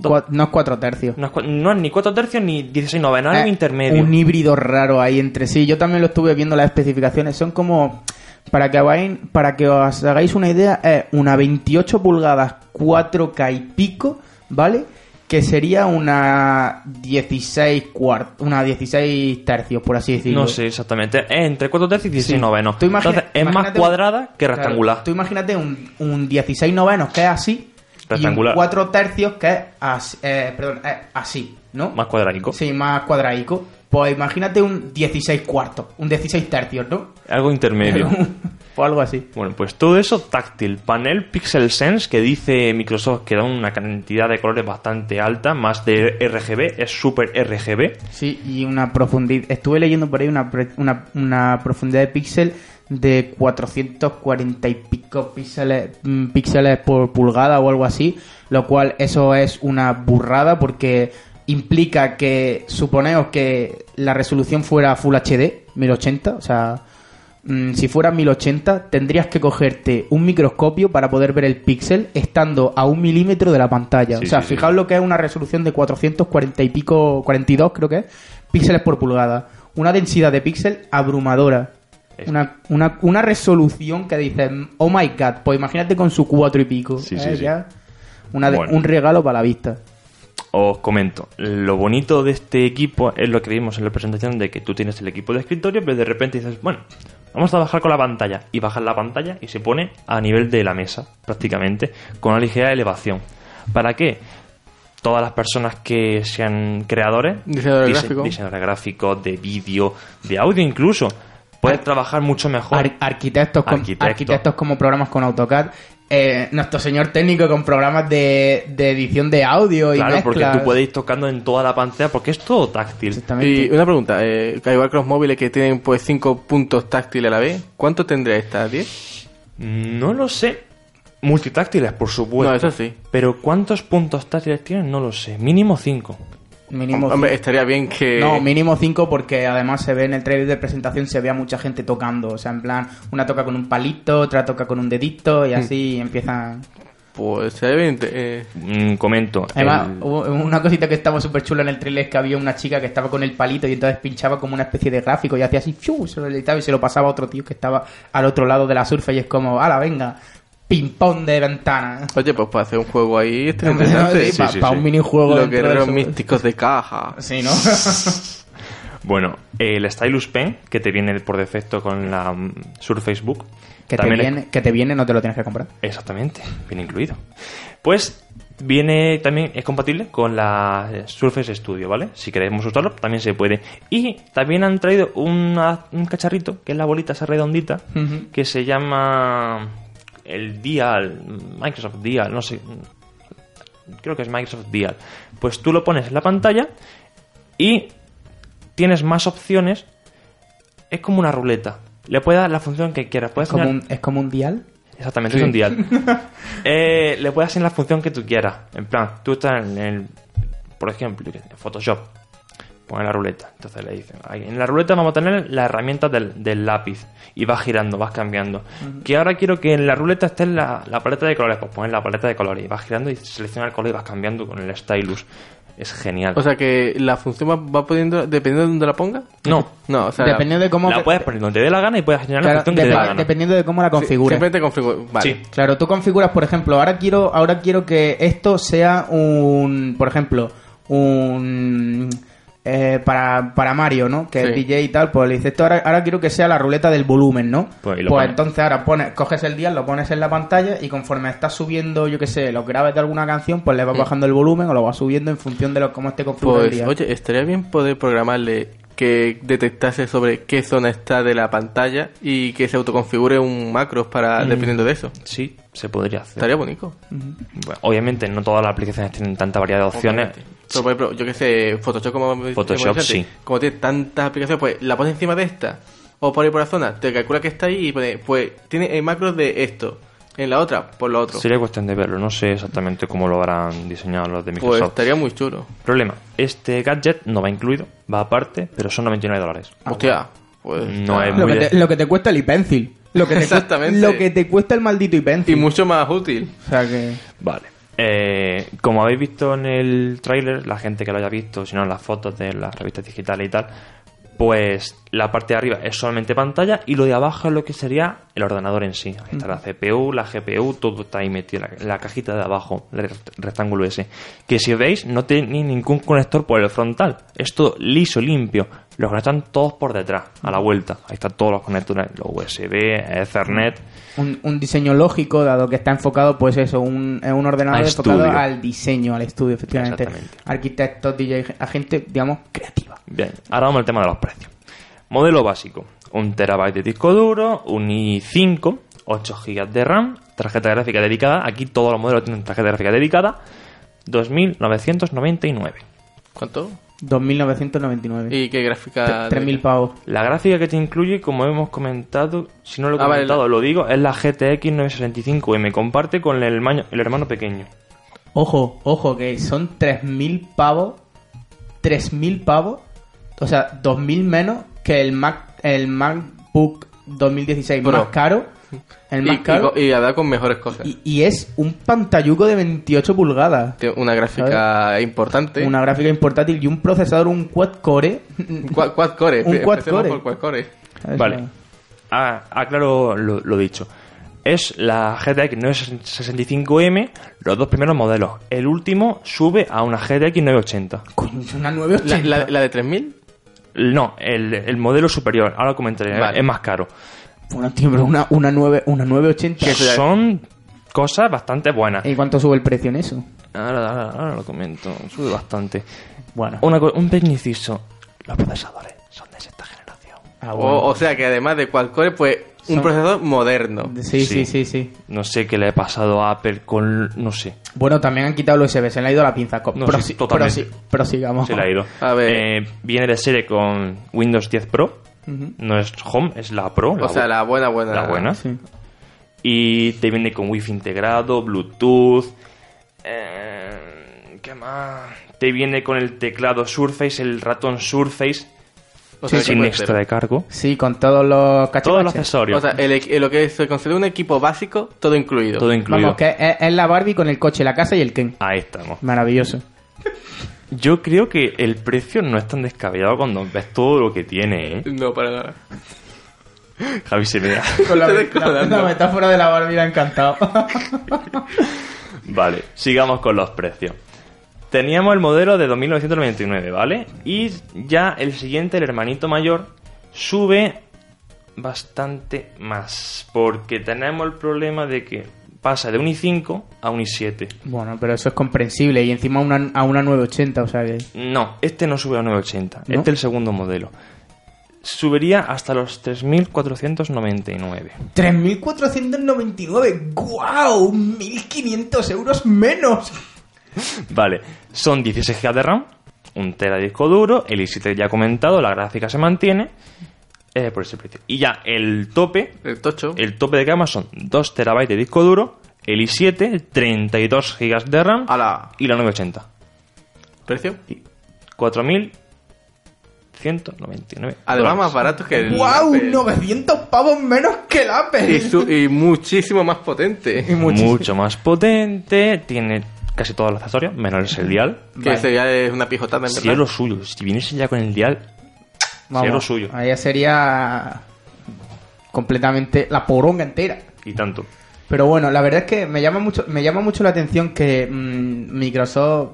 Cua- no es 4 tercios. no, es, cua- no es ni 4 tercios ni 16 noveno, algo intermedio. Un híbrido raro ahí entre sí. Yo también lo estuve viendo las especificaciones. Son como. Para que, hagáis, para que os hagáis una idea, es una 28 pulgadas 4K y pico, ¿vale? Que sería una 16 cuart una 16 tercios, por así decirlo. No sé exactamente. Es entre 4 tercios y 16 Sí. novenos. Entonces es más cuadrada que rectangular. tú imagínate un, un 16 novenos que es así. Rectangular. Y 4 tercios que es así, eh, perdón, es así, ¿no? Más cuadrático. Sí, más cuadraico. Pues imagínate un 16 cuartos, un 16 tercios, ¿no? Algo intermedio. o algo así. Bueno, pues todo eso táctil. Panel Pixel Sense que dice Microsoft que da una cantidad de colores bastante alta, más de RGB, es super RGB. Sí, y una profundidad. Estuve leyendo por ahí una, pre- una, una profundidad de píxel de 440 y pico píxeles, mm, píxeles por pulgada o algo así, lo cual eso es una burrada porque implica que suponeos que la resolución fuera Full HD, 1080, o sea, mm, si fuera 1080 tendrías que cogerte un microscopio para poder ver el píxel estando a un milímetro de la pantalla. Sí, o sea, sí, sí. fijaos lo que es una resolución de 440 y pico, 42 creo que es, píxeles por pulgada. Una densidad de píxel abrumadora. Una, una, una resolución que dices, oh my god, pues imagínate con su cuatro y pico. Sí, ¿eh? sí, sí. Ya una de- Bueno. Un regalo para la vista. Os comento, lo bonito de este equipo es lo que vimos en la presentación de que tú tienes el equipo de escritorio, pero de repente dices, bueno, vamos a trabajar con la pantalla. Y bajas la pantalla y se pone a nivel de la mesa, prácticamente, con una ligera elevación. ¿Para qué? Todas las personas que sean creadores, Diseñadores dise- gráficos. diseñadores gráficos, de vídeo, de audio incluso, pueden Ar- trabajar mucho mejor. Ar- arquitectos, con, Arquitecto. arquitectos como programas con AutoCAD. eh, nuestro señor técnico con programas de, de edición de audio y Claro, porque tú puedes ir tocando en toda la pantalla porque es todo táctil. Y una pregunta, eh, igual que los móviles que tienen pues cinco puntos táctiles a la vez, ¿cuánto tendrá esta? ¿10? No lo sé. Multitáctiles, por supuesto. No, eso sí. Pero ¿cuántos puntos táctiles tienen? No lo sé. Mínimo 5. Mínimo Hombre, cinco. estaría bien que... No, mínimo 5 porque además se ve en el trailer de presentación, se ve a mucha gente tocando. O sea, en plan, una toca con un palito, otra toca con un dedito Hmm. y así empiezan... Pues estaría bien... eh, Mm, comento. Además, el- hubo una cosita que estaba súper chula en el trailer es que había una chica que estaba con el palito y entonces pinchaba como una especie de gráfico y hacía así, ¡fiu! se lo editaba y se lo pasaba a otro tío que estaba al otro lado de la surfa y es como, ¡ala, venga! Ping-pong de ventana. Oye, pues para hacer un juego ahí está Para interesante. sí, sí, sí. un minijuego. Los de místicos de caja. Sí, ¿no? Bueno, el Stylus Pen, que te viene por defecto con la mm, Surface Book. que, te es- viene, que te viene, no te lo tienes que comprar. Exactamente, viene incluido. Pues viene también, es compatible con la Surface Studio, ¿vale? Si queremos usarlo, también se puede. Y también han traído una- un cacharrito, que es la bolita esa redondita, que se llama el Dial, Microsoft Dial, no sé, creo que es Microsoft Dial. Pues tú lo pones en la pantalla y tienes más opciones. Es como una ruleta. Le puedes dar la función que quieras. Puedes Es como, un, es como un dial. Exactamente, es un dial. Eh, le puedes hacer la función que tú quieras. En plan, tú estás en el, por ejemplo, sé, Photoshop. Pone la ruleta. Entonces le dicen, ahí, en la ruleta vamos a tener la herramienta del, del lápiz. Y vas girando, vas cambiando. Que ahora quiero que en la ruleta esté la, la paleta de colores. Pues pones la paleta de colores y vas girando y selecciona el color y vas cambiando con el stylus. Es genial. O sea que la función va, va poniendo, dependiendo de dónde la ponga. no. No, o sea... Dependiendo de cómo... la puedes poner donde te dé la gana y puedes generar Claro, la función que te dé la gana. dependiendo de cómo la Sí, configures. Simplemente configuro. Vale. Sí. Claro, tú configuras, por ejemplo, ahora quiero, ahora quiero que esto sea un, por ejemplo, un eh, para, para Mario, ¿no? Que es. DJ y tal, pues le dices esto ahora, ahora quiero que sea la ruleta del volumen, ¿no? Pues, Pues, pones. entonces ahora pones, coges el dial, lo pones en la pantalla y conforme estás subiendo, yo qué sé, los graves de alguna canción, pues le vas bajando el volumen o lo vas subiendo en función de lo, cómo esté configurado el Pues, dial. oye, estaría bien poder programarle que detectase sobre qué zona está de la pantalla y que se autoconfigure un macros para dependiendo de eso. Sí, se podría hacer. Estaría bonito. Bueno, obviamente no todas las aplicaciones tienen tanta variedad de opciones. Pero, por ejemplo, yo que sé, Photoshop como Photoshop, sí. Como tiene tantas aplicaciones, pues la pones encima de esta o por ahí por la zona, te calcula que está ahí y pone, pues tiene el macros de esto. En la otra, por lo otro. Sería cuestión de verlo, no sé exactamente cómo lo habrán diseñado los de Pues Microsoft. estaría muy chulo. Problema, este gadget no va incluido, va aparte, pero son 99 dólares. Hostia, pues No es lo, muy que de- te, lo que te cuesta el iPencil. Lo que te cuesta- Exactamente. lo que te cuesta el maldito y iPencil. mucho más útil. O sea que... Vale. Eh, como habéis visto en el tráiler, la gente que lo haya visto, si no en las fotos de las revistas digitales y tal, pues la parte de arriba es solamente pantalla y lo de abajo es lo que sería el ordenador en sí. Ahí está la CPU, la GPU, todo está ahí metido, la, la cajita de abajo, el rect- rectángulo ese. Que si veis, no tiene ningún conector por el frontal. Es todo liso, limpio. Los conectan todos por detrás, a la vuelta. Ahí están todos los conectores, los USB, Ethernet. un, un diseño lógico, dado que está enfocado, pues eso, un, un ordenador enfocado al diseño, al estudio, efectivamente. Arquitectos, DJ, a gente, digamos, creativa. Bien, ahora vamos al tema de los precios. Modelo básico, un terabyte de disco duro, un i5, 8 GB de RAM, tarjeta gráfica dedicada, aquí todos los modelos tienen tarjeta gráfica dedicada, 2.999. ¿Cuánto? 2.999. ¿Y qué gráfica? 3.000 pavos. La gráfica que te incluye, como hemos comentado, si no lo he Ah, vale, comentado, la- lo digo, es la GTX 965M, comparte con el, hermano- el hermano pequeño. Ojo, ojo, que son 3.000 pavos. 3.000 pavos. O sea, 2.000 menos que el Mac el MacBook 2016 Pro. más caro. El más y, caro. y, y ahora con mejores cosas. Y, y es un pantalluco de 28 pulgadas. Una gráfica importante. Una gráfica portátil y un procesador, un quad core. Quad, quad core. Un quad Empecemos core. por quad core. Vale. Ah, aclaro lo, lo dicho. Es la GTX 965M, los dos primeros modelos. El último sube a una GTX 980. Coño, es una La, 980. la, la de 3000. No, el, el modelo superior, ahora lo comentaré, Vale. es más caro. Bueno, tío, pero una, una, 9, una 980. eso ya- Son cosas bastante buenas. ¿Y cuánto sube el precio en eso? Ahora, ahora- ahora lo comento, sube bastante. Bueno. Una un pequeño inciso. Los procesadores son de sexta generación. Ah, bueno. O, o sea que además de quad core, un Son- procesador moderno. Sí, sí, Sí. sí, sí. No sé qué le ha pasado a Apple con... no sé. Bueno, también han quitado el USB, se le ha ido la pinza. No, prosi- sí, totalmente. prosigamos. Se le ha ido. A ver. Eh, viene de serie con Windows 10 Pro. No es Home, es la Pro. O sea, la buena, buena. la buena. Sí. Y te viene con Wi-Fi integrado, Bluetooth. eh, ¿Qué más? Te viene con el teclado Surface, el ratón Surface, O sea, sin extra de cargo. Sí, con todos los cachivaches. Todos los accesorios. O sea, el, lo que se considera un equipo básico, todo incluido. todo incluido. Vamos, que es, es la Barbie con el coche, la casa y el Ken. Ahí estamos. Maravilloso. Yo creo que el precio no es tan descabellado cuando ves todo lo que tiene, ¿eh? No, para nada. Javi se me da. Con la metáfora de la Barbie la ha encantado. Vale, sigamos con los precios. Teníamos el modelo de 2999, ¿vale? Y ya el siguiente, el hermanito mayor, sube bastante más. Porque tenemos el problema de que pasa de un i5 a un i7. bueno, pero eso es comprensible. Y encima a una, a una 980, o sea que... No, este no sube a 980. ¿No? Este es el segundo modelo. Subiría hasta los 3499. 3.499. ¡Guau! 1.500 euros menos. Vale, son 16 GB de RAM, un tera de disco duro, el i7 ya he comentado, la gráfica se mantiene eh, por ese precio. Y ya el tope, El tocho. el tope de gama son 2 terabytes de disco duro, el i7, 32 GB de RAM A la y la 980. precio. Y 4.199. Además, dólares. más barato que el. ¡Guau! Apple. 900 pavos menos que el Apple. Y, su- y muchísimo más potente. Y muchísimo. Mucho más potente, tiene casi todos los accesorios, menos el dial. Que Vale. sería es una pijotada, Si verdad. es lo suyo, si viniese ya con el dial, Vamos, sería lo suyo. Ahí sería completamente la poronga entera. Y tanto. Pero bueno, la verdad es que me llama mucho, me llama mucho la atención que mm, Microsoft.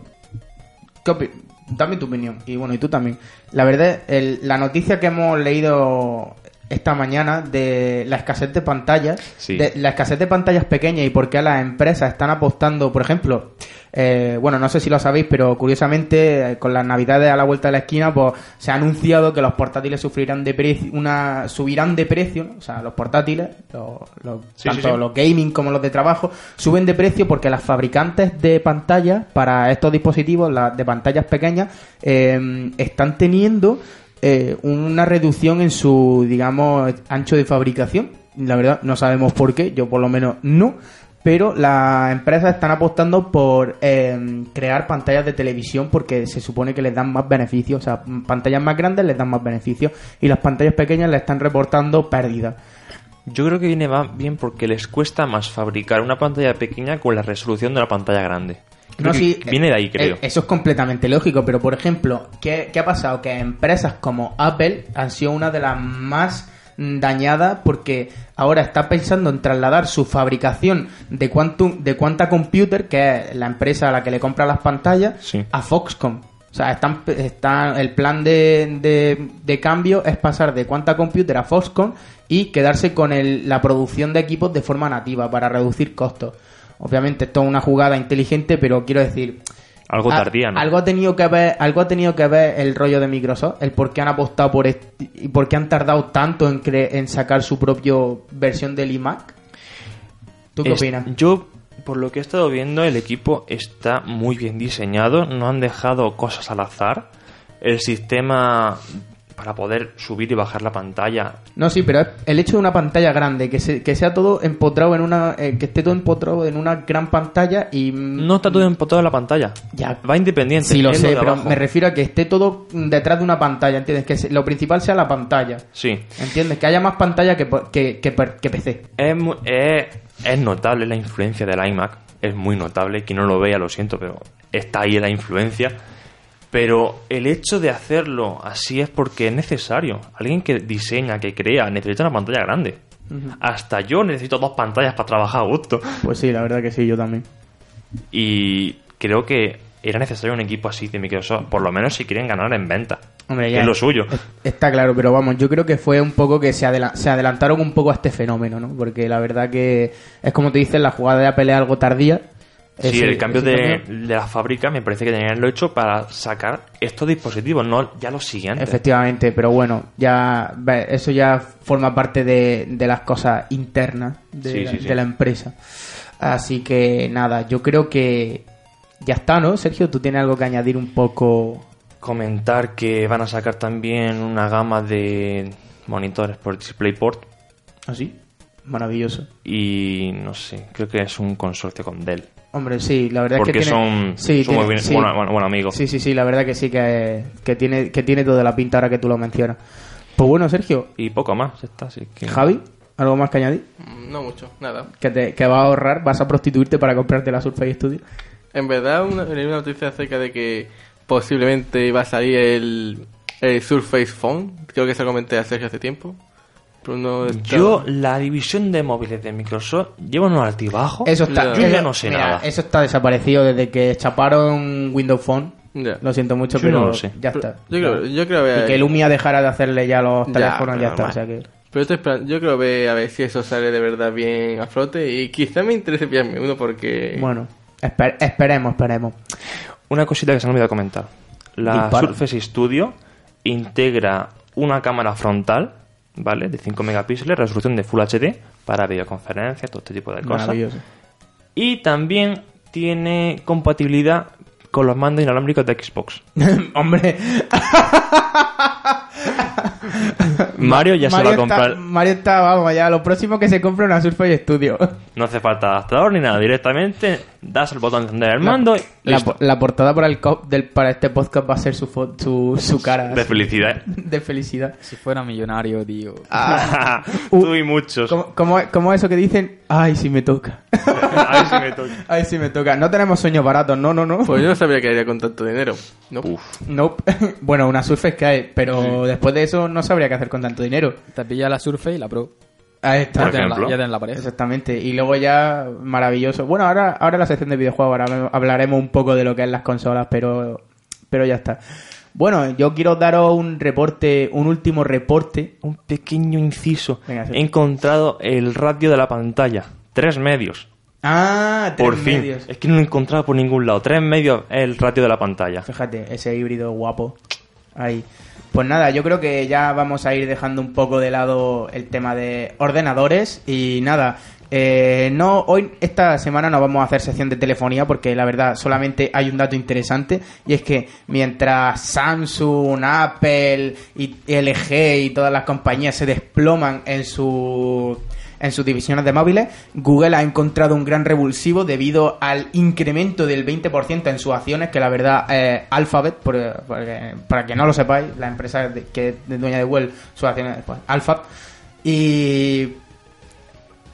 ¿Qué Dame tu opinión. Y bueno, y tú también. La verdad, el- la noticia que hemos leído esta mañana de la escasez de pantallas, Sí. de la escasez de pantallas pequeñas y por qué las empresas están apostando, por ejemplo, eh, bueno, no sé si lo sabéis, pero curiosamente eh, con las navidades a la vuelta de la esquina, pues se ha anunciado que los portátiles sufrirán de precio, una subirán de precio, ¿no? o sea, los portátiles, los, los- Sí, tanto sí, los gaming como los de trabajo, suben de precio porque las fabricantes de pantallas para estos dispositivos, las de pantallas pequeñas, eh, están teniendo eh, una reducción en su, digamos, ancho de fabricación. La verdad, no sabemos por qué, yo por lo menos no. Pero las empresas están apostando por eh, crear pantallas de televisión porque se supone que les dan más beneficios. O sea, pantallas más grandes les dan más beneficios y las pantallas pequeñas les están reportando pérdidas. Yo creo que viene bien porque les cuesta más fabricar una pantalla pequeña con la resolución de una pantalla grande. Creo No, que sí, viene de ahí, eh, creo. Eso es completamente lógico, pero por ejemplo, ¿qué, qué ha pasado? Que empresas como Apple han sido una de las más dañadas porque ahora está pensando en trasladar su fabricación de Quantum, de Quanta Computer, que es la empresa a la que le compra las pantallas, Sí. a Foxconn. O sea, están, están, el plan de, de- de cambio es pasar de Quanta Computer a Foxconn y quedarse con el- la producción de equipos de forma nativa para reducir costos. Obviamente esto es una jugada inteligente, pero quiero decir, Algo tardía, ¿no? Algo ha tenido que ver, algo ha tenido que ver el rollo de Microsoft, el por qué han apostado por este, y por qué han tardado tanto en, cre- en sacar su propio versión del iMac. ¿Tú qué Es- opinas? Yo, por lo que he estado viendo, el equipo está muy bien diseñado, no han dejado cosas al azar. El sistema para poder subir y bajar la pantalla. No, sí, pero el hecho de una pantalla grande, que, se- que sea todo empotrado en una. eh, que esté todo empotrado en una gran pantalla y. mm, No está todo empotrado en la pantalla. Ya. Va independiente. Sí, lo sé, pero abajo. me refiero a que esté todo detrás de una pantalla, ¿entiendes? Que se- lo principal sea la pantalla. Sí. ¿Entiendes? Que haya más pantalla que, que, que, PC. Es, es, es notable la influencia del iMac. Es muy notable. Quien no lo vea, lo siento, pero está ahí la influencia. Pero el hecho de hacerlo así es porque es necesario. Alguien que diseña, que crea, necesita una pantalla grande. Hasta yo necesito dos pantallas para trabajar a gusto. Pues sí, la verdad que sí, yo también. Y creo que era necesario un equipo así de Microsoft, por lo menos si quieren ganar en venta. Hombre, ya. es lo suyo. Está claro, pero vamos, yo creo que fue un poco que se, adela- se adelantaron un poco a este fenómeno, ¿no? Porque la verdad que es como te dices, la jugada de Apple es algo tardía. Sí, Ese- el cambio de, la fábrica me parece que tenían lo hecho para sacar estos dispositivos, no ya los siguientes. Efectivamente, pero bueno, ya eso ya forma parte de, de las cosas internas de, Sí, la, sí, sí. de la empresa. Así que nada, yo creo que ya está, ¿no? Sergio, tú tienes algo que añadir un poco. Comentar que van a sacar también una gama de monitores por DisplayPort ¿Así? Maravilloso. y no sé, creo que es un consorcio con Dell. Hombre, sí, la verdad Porque es que tiene- son, sí, son tiene- muy bien- sí. Sí, sí, sí, la verdad que sí que, que tiene que tiene toda la pinta ahora que tú lo mencionas. Pues bueno, Sergio, Y poco más, está. Así que... Javi, ¿algo más que añadir? Mm, No mucho, nada. Que, te, que vas a ahorrar, vas a prostituirte para comprarte la Surface Studio. En verdad, una, una noticia acerca de que posiblemente iba a salir el, el Surface Phone. Creo que se lo comenté a Sergio hace tiempo. Pero no está- Yo, la división de móviles de Microsoft lleva unos altibajos. Eso está, Yo ya eso- no sé mira, nada. Eso está desaparecido desde que chaparon Windows Phone. Ya. Lo siento mucho, Yo pero no lo sé. ya Pero está. Yo creo, yo creo ver- Y que Lumia dejara de hacerle ya los teléfonos, ya, pero está. O sea que... Pero estoy esperando- yo creo ver a ver si eso sale de verdad bien a flote y quizá me interese pillarme uno porque Bueno, esper- esperemos, esperemos. Una cosita que se me olvidó comentar. La. Surface Studio integra una cámara frontal, ¿vale? De 5 megapíxeles, resolución de Full HD para videoconferencias, todo este tipo de cosas. Y también tiene compatibilidad con los mandos inalámbricos de Xbox. Hombre, Mario ya se va a comprar. Está, Mario está, vamos, ya lo próximo que se compra una Surface Studio. No hace falta adaptador ni nada. Directamente das el botón de encender el mando y La, listo. la portada para el co- del, para este podcast va a ser su, fo- su, su cara De felicidad. de felicidad. Si fuera millonario, tío. Ah, Tú y muchos. ¿Cómo, cómo, cómo eso que dicen? Ay, si me toca. Ay, si me toca. Ay, si me toca. No tenemos sueños baratos, no, no, no. pues yo no sabía que haría con tanto dinero. No. Nope. bueno, una Surface que hay, pero después de eso no sabría qué hacer con tanto dinero. Te pilla la Surface y la Pro. Ahí está. Ya la, ejemplo. ya la pared. Exactamente. Y luego ya, maravilloso. Bueno, ahora, ahora en la sección de videojuegos ahora hablaremos un poco de lo que es las consolas, pero, pero ya está. Bueno, yo quiero daros un reporte, un último reporte. Un pequeño inciso. Venga, sí. He encontrado el radio de la pantalla. Tres medios. Ah, tres Por fin. medios. Es que no lo he encontrado por ningún lado. Tres medios es el ratio de la pantalla. Fíjate, ese híbrido guapo. Ahí. Pues nada, yo creo que ya vamos a ir dejando un poco de lado el tema de ordenadores y nada. eh, no, hoy, esta semana no vamos a hacer sección de telefonía porque la verdad solamente hay un dato interesante y es que mientras Samsung, Apple y LG y todas las compañías se desploman en su en sus divisiones de móviles, Google ha encontrado un gran revulsivo debido al incremento del 20% en sus acciones, que la verdad eh, Alphabet, por- porque- para que no lo sepáis, la empresa de- que es dueña de Google, sus acciones, pues, Alphabet, y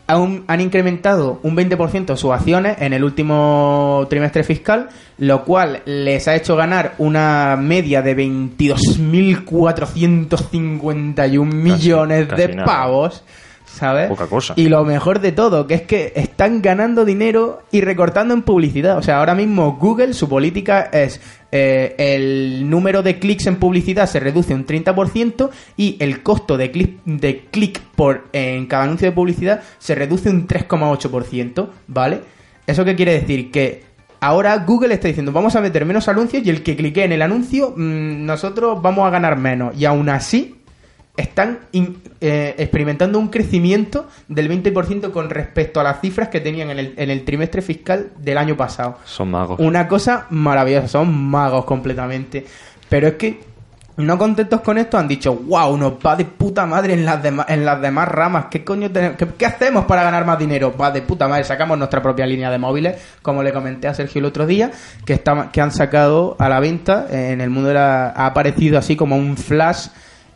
aún han incrementado un 20% sus acciones en el último trimestre fiscal, lo cual les ha hecho ganar una media de 22.451 millones casi de pavos. ¿Sabes? Poca cosa. Y lo mejor de todo, que es que están ganando dinero y recortando en publicidad. O sea, ahora mismo Google, su política es eh, el número de clics en publicidad se reduce un 30% y el costo de clic de clic por en cada anuncio de publicidad se reduce un 3,8%, ¿vale? ¿Eso qué quiere decir? Que ahora Google está diciendo, vamos a meter menos anuncios y el que clique en el anuncio, mm, nosotros vamos a ganar menos. Y aún así, están in- eh, experimentando un crecimiento del 20% con respecto a las cifras que tenían en el, en el trimestre fiscal del año pasado. Son magos. Una cosa maravillosa, son magos completamente. Pero es que No contentos con esto, han dicho, wow, nos va de puta madre en las, en las demás ramas. ¿Qué coño tenemos? ¿Qué, qué hacemos para ganar más dinero? Va de puta madre, sacamos nuestra propia línea de móviles, como le comenté a Sergio el otro día, que, está, que han sacado a la venta. En el mundo de la- ha aparecido así como un flash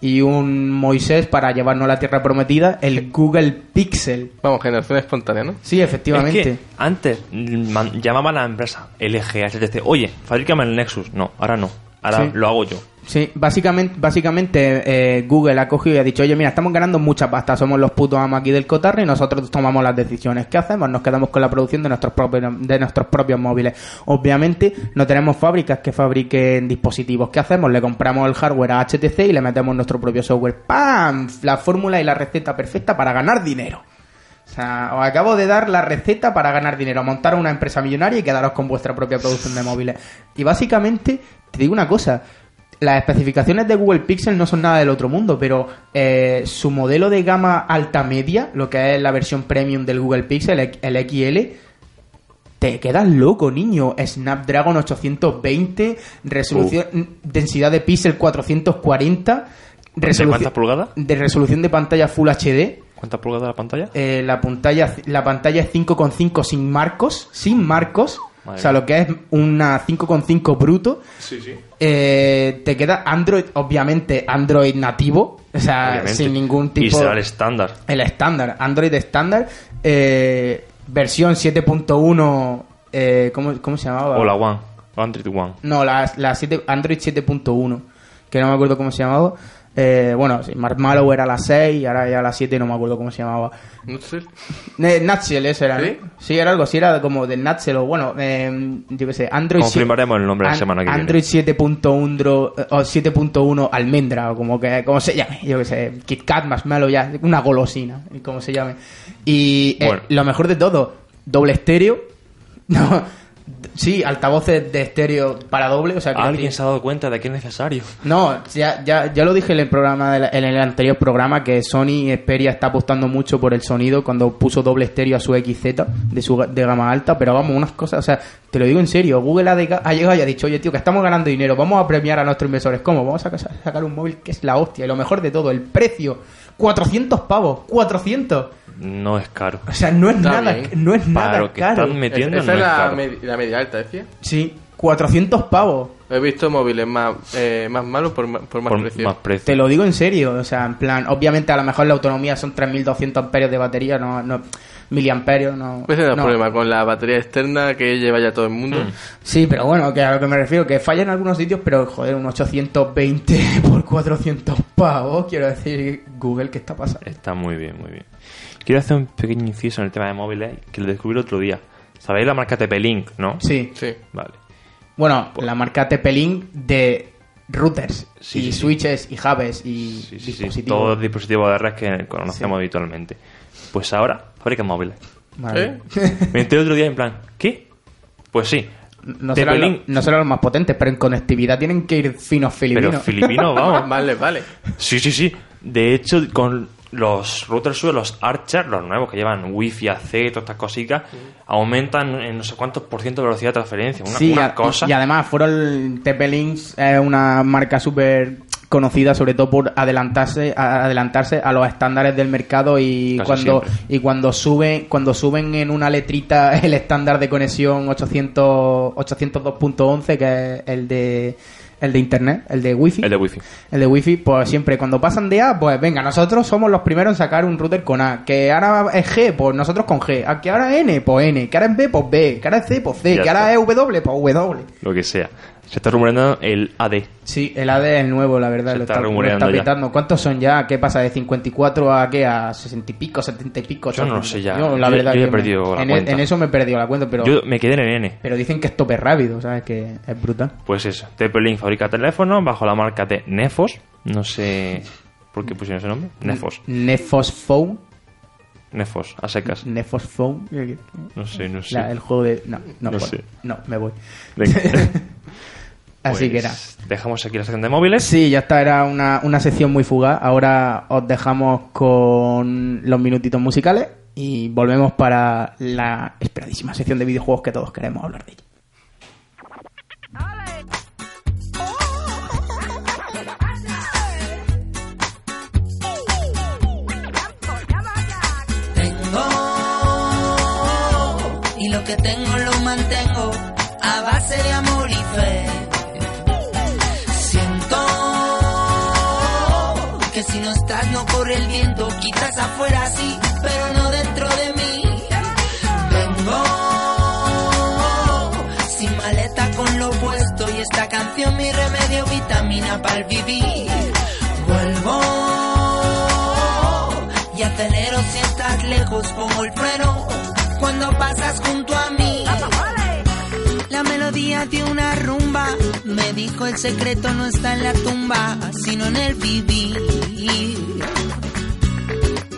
y un Moisés para llevarnos a la tierra prometida, el Google Pixel. Vamos, generación espontánea, ¿no? Sí, efectivamente. Es que antes mm, man- llamaba a la empresa LG, HTC, oye, fabrícame el Nexus. No, ahora no. Ahora Sí. lo hago yo. Sí, básicamente, básicamente eh, Google ha cogido y ha dicho, oye, mira, estamos ganando mucha pasta, somos los putos amos aquí del cotarro y nosotros tomamos las decisiones. ¿Qué hacemos? Nos quedamos con la producción de nuestros propios, de nuestros propios móviles. Obviamente no tenemos fábricas que fabriquen dispositivos. ¿Qué hacemos? Le compramos el hardware a HTC y le metemos nuestro propio software. ¡Pam! La fórmula y la receta perfecta para ganar dinero. O sea, os acabo de dar la receta para ganar dinero, montar una empresa millonaria y quedaros con vuestra propia producción de móviles. Y básicamente, te digo una cosa, las especificaciones de Google Pixel no son nada del otro mundo, pero eh, su modelo de gama alta media, lo que es la versión premium del Google Pixel, el XL, te quedas loco, niño. Snapdragon 820, resolución, densidad de píxel 440, resolución, cuántas pulgadas? de resolución de pantalla Full HD. ¿Cuántas pulgadas la pantalla? Eh, la pantalla la pantalla es 5,5 sin marcos, sin marcos. Madre o sea, lo que es una 5,5 bruto. Sí, sí. Eh, te queda Android, obviamente Android nativo, o sea, Obviamente. sin ningún tipo Y será el estándar. el estándar, Android estándar, eh, versión 7.1, eh, ¿cómo, ¿cómo se llamaba? O la One. Android One. No, la, la 7 Android 7.1, que no me acuerdo cómo se llamaba. Eh, bueno, sí, Mark Mallow era la 6 y ahora ya la 7 no me acuerdo cómo se llamaba. Sé. Eh, Nutshell, ese era, ¿no? ¿Sí? Sí, era algo así, era como de Nutshell o bueno, eh, yo qué sé, Android Confirmaremos el nombre la An- semana que viene. Android 7.1 dro- eh, o 7.1 almendra o como que como se llame, yo qué sé, KitKat Marshmallow ya, una golosina, y como se llame. Y eh, Bueno. lo mejor de todo, doble estéreo. No, sí, altavoces de estéreo para doble, o sea que Alguien se ha dado cuenta de que es necesario. no, ya, ya, ya lo dije en el programa de la- en el anterior programa que Sony Xperia está apostando mucho por el sonido cuando puso doble estéreo a su XZ de su de gama alta, pero vamos, unas cosas, o sea, te lo digo en serio, Google ha, de- ha llegado y ha dicho, oye tío, que estamos ganando dinero, vamos a premiar a nuestros inversores, ¿cómo? Vamos a ca- sacar un móvil que es la hostia, y lo mejor de todo, el precio, 400 pavos, 400, No es caro. o sea, no es Está nada, bien. no es Para nada lo que caro. están metiendo Esa no es es la, caro. medi- la media alta, decía. Sí, 400 pavos. He visto móviles más, eh, más malos por, ma- por más Por precio. más precio. Te lo digo en serio, o sea, en plan, obviamente a lo mejor la autonomía son 3200 amperios de batería, no, no miliamperios, no. Ese es el no. problema con la batería externa que lleva ya todo el mundo. Hmm. Sí, pero bueno, que a lo que me refiero, que falla en algunos sitios, pero joder, un 820 por 400 pavos, quiero decir, Google, ¿qué está pasando? Está muy bien, muy bien. Quiero hacer un pequeño inciso en el tema de móviles que lo descubrí el otro día. ¿Sabéis la marca TP-Link, no? Sí, Sí. Vale. bueno, la marca TP-Link de routers Sí, y sí, sí. switches y hubs y Sí, sí, sí. dispositivos. Todos los dispositivos de red que conocemos habitualmente. Pues ahora fabrican móviles. Vale. ¿Eh? Me enteré otro día en plan, ¿qué? Pues sí. No serán, los, no serán los más potentes, pero en conectividad tienen que ir finos filipinos. pero filipino, vamos. Vale, vale. Sí, sí, sí. De hecho, con los routers suyos, los Archer, los nuevos que llevan Wi-Fi, AC, todas estas cositas, aumentan en no sé cuántos por ciento de velocidad de transferencia. Una, sí, una a- cosa. y además fueron TP-Links es una marca súper conocida sobre todo por adelantarse a, adelantarse a los estándares del mercado y Casi cuando siempre. y cuando suben cuando suben en una letrita el estándar de conexión 800 802.11 que es el de el de internet el de wifi El de Wi-Fi. el de wifi, pues siempre cuando pasan de A, pues venga, nosotros somos los primeros en sacar un router con A. Que ahora es G, pues nosotros con G. A que ahora es N, pues N. Que ahora es B, pues B. Que ahora es C, pues C. Ya que ahora es W, pues W. Lo que sea. Se está rumoreando el AD. Sí, el AD es el nuevo, la verdad. Se lo está está, lo rumoreando está ya. petando. ¿Cuántos son ya? ¿Qué pasa? ¿De 54 a qué? ¿A 60 y pico? ¿70 y pico? Yo no lo 80? sé ya. Yo, la verdad yo he me- perdido la en, cuenta. en eso me he perdido la cuenta, pero, Yo me quedé en el N. pero dicen que es tope rápido, ¿sabes? Que es brutal. Pues eso. TP-Link fabrica teléfonos bajo la marca de Nefos. No sé por qué pusieron ese nombre. Nefos. Nefos Phone. Nefos, a secas. Nefos Phone. No sé, no sé. La- el juego de... No, no, No sé. no, me voy. Venga. Así que era. Pues, dejamos aquí la sección de móviles. Sí, ya está, era una, una sección muy fugaz. Ahora os dejamos con los minutitos musicales y volvemos para la esperadísima sección de videojuegos que todos queremos hablar de ella. Tengo y lo que tengo lo mantengo a base de amor y fe. Si no estás no corre el viento, quizás afuera sí, pero no dentro de mí. Vengo sin maleta con lo puesto y esta canción mi remedio vitamina para el vivir. Vuelvo y acelero si estás lejos, pongo el freno cuando pasas junto a mí. Melodía de una rumba me dijo el secreto no está en la tumba, sino en el vivir.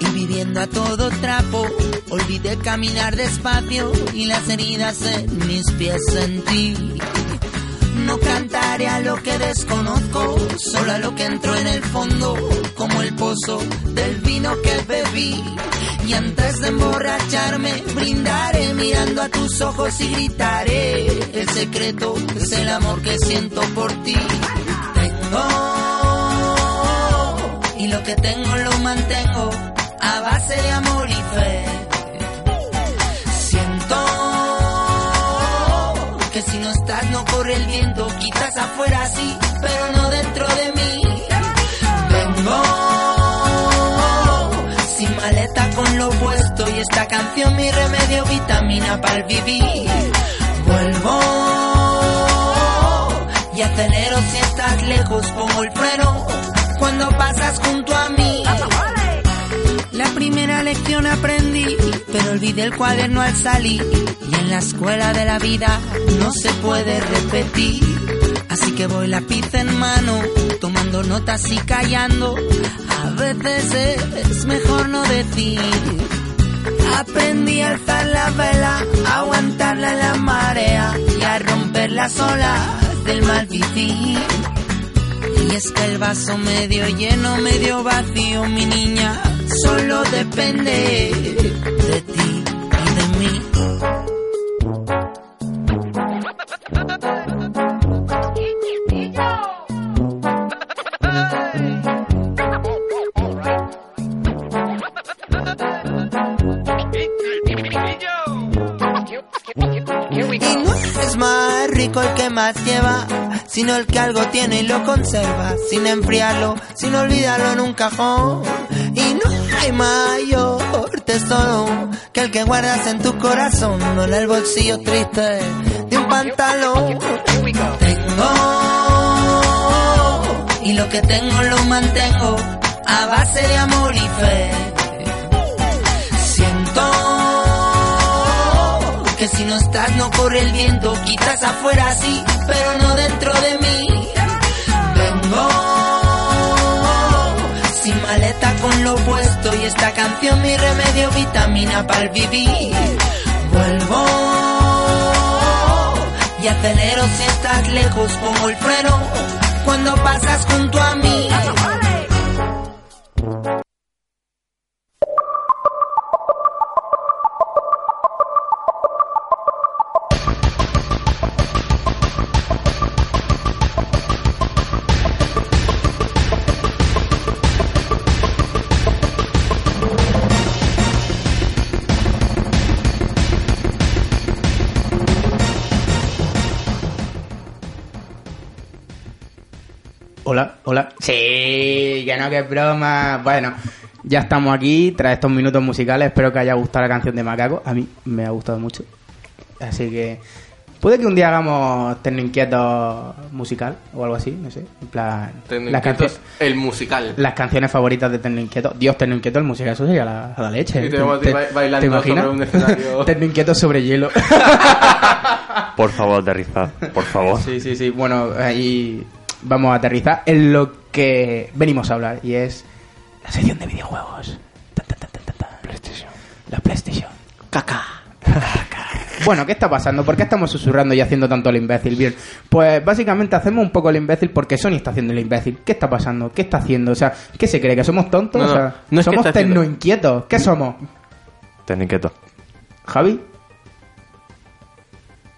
Y viviendo a todo trapo, olvidé caminar despacio y las heridas en mis pies sentí. No cantaré a lo que desconozco, solo a lo que entró en el fondo, como el pozo del vino que bebí. Y antes de emborracharme, brindaré mirando a tus ojos y gritaré. El secreto es el amor que siento por ti. Tengo, y lo que tengo lo mantengo a base de amor y fe. Siento que si no estás no corre el viento, quizás afuera sí, pero no dentro esta canción mi remedio vitamina para el vivir. Vuelvo y acelero si estás lejos, pongo el freno cuando pasas junto a mí. La primera lección aprendí, pero olvidé el cuaderno al salir. Y en la escuela de la vida no se puede repetir. Así que voy lápiz en mano, tomando notas y callando. A veces es mejor no decir. Aprendí a alzar la vela, a aguantarla en la marea y a romper las olas del mal. Y es que el vaso medio lleno, medio vacío, mi niña, solo depende de ti el que más lleva, sino el que algo tiene y lo conserva, sin enfriarlo, sin olvidarlo en un cajón. Y no hay mayor tesoro que el que guardas en tu corazón, no en el bolsillo triste de un pantalón. Tengo, y lo que tengo lo mantengo a base de amor y fe. Que si no estás no corre el viento, quizás afuera sí, pero no dentro de mí. Vengo sin maleta con lo puesto y esta canción mi remedio vitamina para el vivir. Vuelvo y acelero si estás lejos, pongo el freno cuando pasas junto a mí. Hola, hola. Sí, que no, que es broma. Bueno, ya estamos aquí tras estos minutos musicales. Espero que haya gustado la canción de Macaco. A mí me ha gustado mucho. Así que puede que un día hagamos Terno Inquieto musical o algo así, no sé. En plan, Terno las, Inquietos, canciones, el musical. las canciones favoritas de Terno Inquieto. Dios, Terno Inquieto, el musical, eso sería la, la leche. Y tenemos a ti ba- bailando imaginas? sobre un escenario. Terno Inquieto sobre hielo. Por favor, aterrizad, por favor. Sí, sí, sí. Bueno, ahí vamos a aterrizar en lo que venimos a hablar y es la sección de videojuegos. Tan, tan. La PlayStation. Caca. Caca. Bueno, ¿qué está pasando? ¿Por qué estamos susurrando y haciendo tanto el imbécil? Bien, pues básicamente hacemos un poco el imbécil porque Sony está haciendo el imbécil. ¿Qué está pasando? ¿Qué está haciendo? O sea, ¿qué se cree? ¿Que somos tontos? No, no, o sea, no es que somos está haciendo- tecnoinquietos. ¿Qué somos? Ten inquieto. Javi,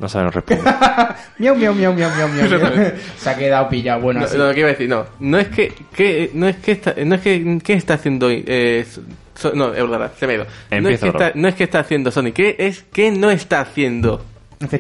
No sabe, no responde. Miau, miau, miau, miau, miau, miau. Se ha quedado pillado. Bueno, No, así. no, lo que iba a decir, no. No es que, que no es que está, no es que, ¿qué está haciendo, eh, so- no, es verdad, se me ha ido. No es, que está, no es que está haciendo Sony, ¿qué es que no está haciendo?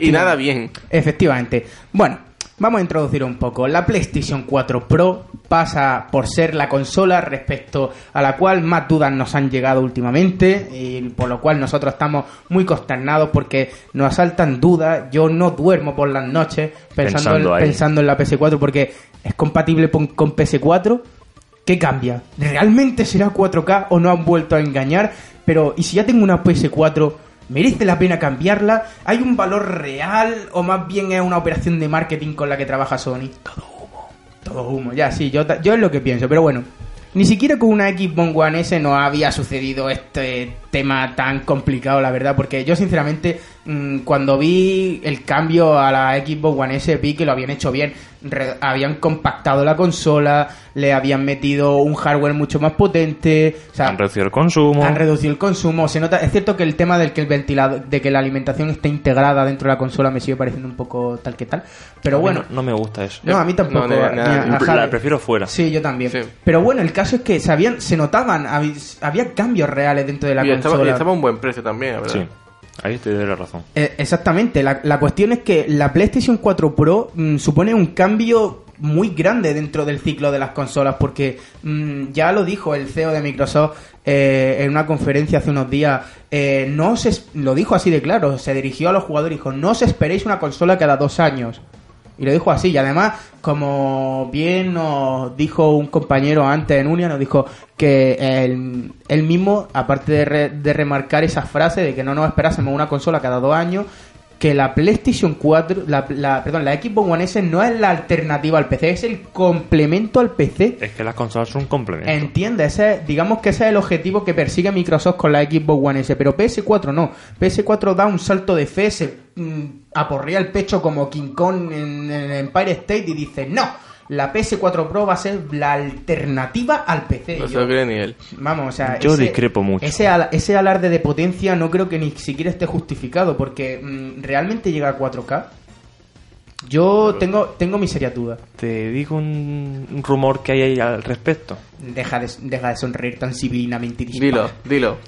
Y nada bien. Efectivamente. Bueno, vamos a introducir un poco. La PlayStation 4 Pro pasa por ser la consola respecto a la cual más dudas nos han llegado últimamente y por lo cual nosotros estamos muy consternados porque nos asaltan dudas. Yo no duermo por las noches pensando, Pensando en, ahí. pensando en la PS4 porque es compatible con, con PS4. ¿Qué cambia? ¿Realmente será 4K o no han vuelto a engañar? Pero, ¿y si ya tengo una PS4? ¿Merece la pena cambiarla? ¿Hay un valor real o más bien es una operación de marketing con la que trabaja Sony? Todo humo. Todo humo, ya, sí, yo, yo es lo que pienso, pero bueno. Ni siquiera con una Xbox One S no había sucedido este tema tan complicado, la verdad, porque yo sinceramente cuando vi el cambio a la Xbox One S vi que lo habían hecho bien, Re- habían compactado la consola, le habían metido un hardware mucho más potente, o sea, Han reducido el consumo. han reducido el consumo. Se nota, es cierto que el tema del que el ventilador, de que la alimentación esté integrada dentro de la consola me sigue pareciendo un poco tal que tal. Pero A bueno, No, no me gusta eso. no, a mí tampoco. No, a- La prefiero fuera. Sí, yo también. Sí. Pero bueno, el caso es que se, habían, se notaban, había cambios reales dentro de la Y estaba, y consola. estaba a un buen precio también, la verdad. Sí. Ahí te doy la razón. Eh, exactamente, la, cuestión es que la PlayStation 4 Pro mm, supone un cambio muy grande dentro del ciclo de las consolas porque mm, ya lo dijo el CEO de Microsoft eh, en una conferencia hace unos días, eh, no se, lo dijo así de claro, se dirigió a los jugadores y dijo, no os esperéis una consola cada dos años. Y lo dijo así, y además, como bien nos dijo un compañero antes en Unia, nos dijo que él, él mismo, aparte de, de remarcar esa frase de que no nos esperásemos una consola cada dos años, que la PlayStation 4, la, la- perdón, la Xbox One S no es la alternativa al PC, es el complemento al PC. Es que las consolas son un complemento. Entiende, ese, digamos que ese es el objetivo que persigue Microsoft con la Xbox One S, pero PS4 no. PS4 da un salto de fe, se mm, aporrea el pecho como King Kong en, en Empire State y dice, no, la PS4 Pro va a ser la alternativa al PC. No yo- lo cree ni él. Vamos, o sea, Yo discrepo mucho. Ese, ala- ese alarde de potencia no creo que ni siquiera esté justificado, porque mm, realmente llega a 4K. Yo tengo, tengo mis serias dudas. Te digo un, un rumor que hay ahí al respecto. Deja de, deja de sonreír tan civilinamente. Dilo, dilo.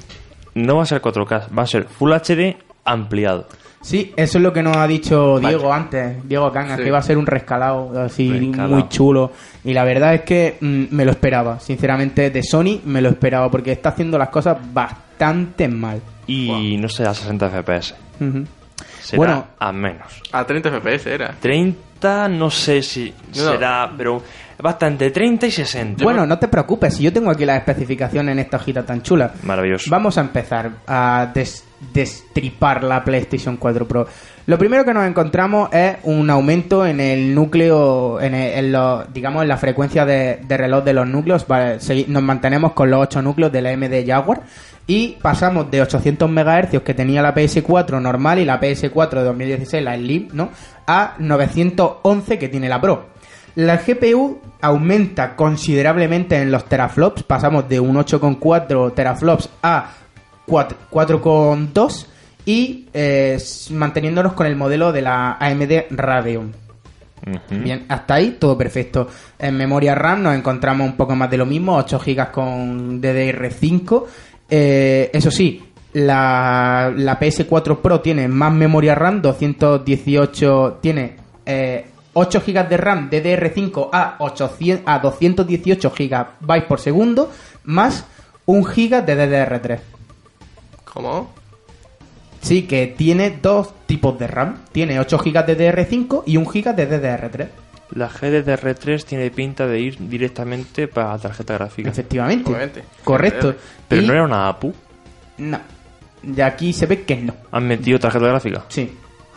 No va a ser 4K, va a ser Full HD ampliado. Sí, eso es lo que nos ha dicho Diego antes, Diego Cangas, Sí. que iba a ser un rescalado así Rescalado. muy chulo. Y la verdad es que mm, me lo esperaba, sinceramente, de Sony me lo esperaba, porque está haciendo las cosas bastante mal. Y no será 60 FPS. Será Bueno. a menos. A 30 FPS era. 30, no sé si No. será, pero bastante 30 y 60. Bueno, no te preocupes, si yo tengo aquí las especificaciones en esta hojita tan chula. Maravilloso. Vamos a empezar a des- destripar la PlayStation 4 Pro. Lo primero que nos encontramos es un aumento en el núcleo, en, el- digamos, en la frecuencia de, reloj de los núcleos. Vale, nos mantenemos con los 8 núcleos de la AMD Jaguar y pasamos de 800 MHz que tenía la PS4 normal y la PS4 de 2016, la Slim, ¿no? A 911 que tiene la Pro. La GPU aumenta considerablemente en los teraflops, pasamos de un 8,4 teraflops a 4 4,2 y eh, manteniéndonos con el modelo de la AMD Radeon. Bien, hasta ahí todo perfecto. En memoria RAM nos encontramos un poco más de lo mismo, 8 GB con DDR5. Eh, eso sí, la, la PS4 Pro tiene más memoria RAM, 218, tiene eh, 8 GB de RAM DDR5 a, 800, a 218 GB por segundo, más 1 GB de DDR3. ¿Cómo? Sí, que tiene dos tipos de RAM. Tiene 8 GB de DDR5 y 1 GB de DDR3. La GDDR3 tiene pinta de ir directamente para la tarjeta gráfica. Efectivamente. Obviamente. Correcto. Pero Y- no era una APU. No. Y aquí se ve que no. ¿Han metido tarjeta gráfica? Sí.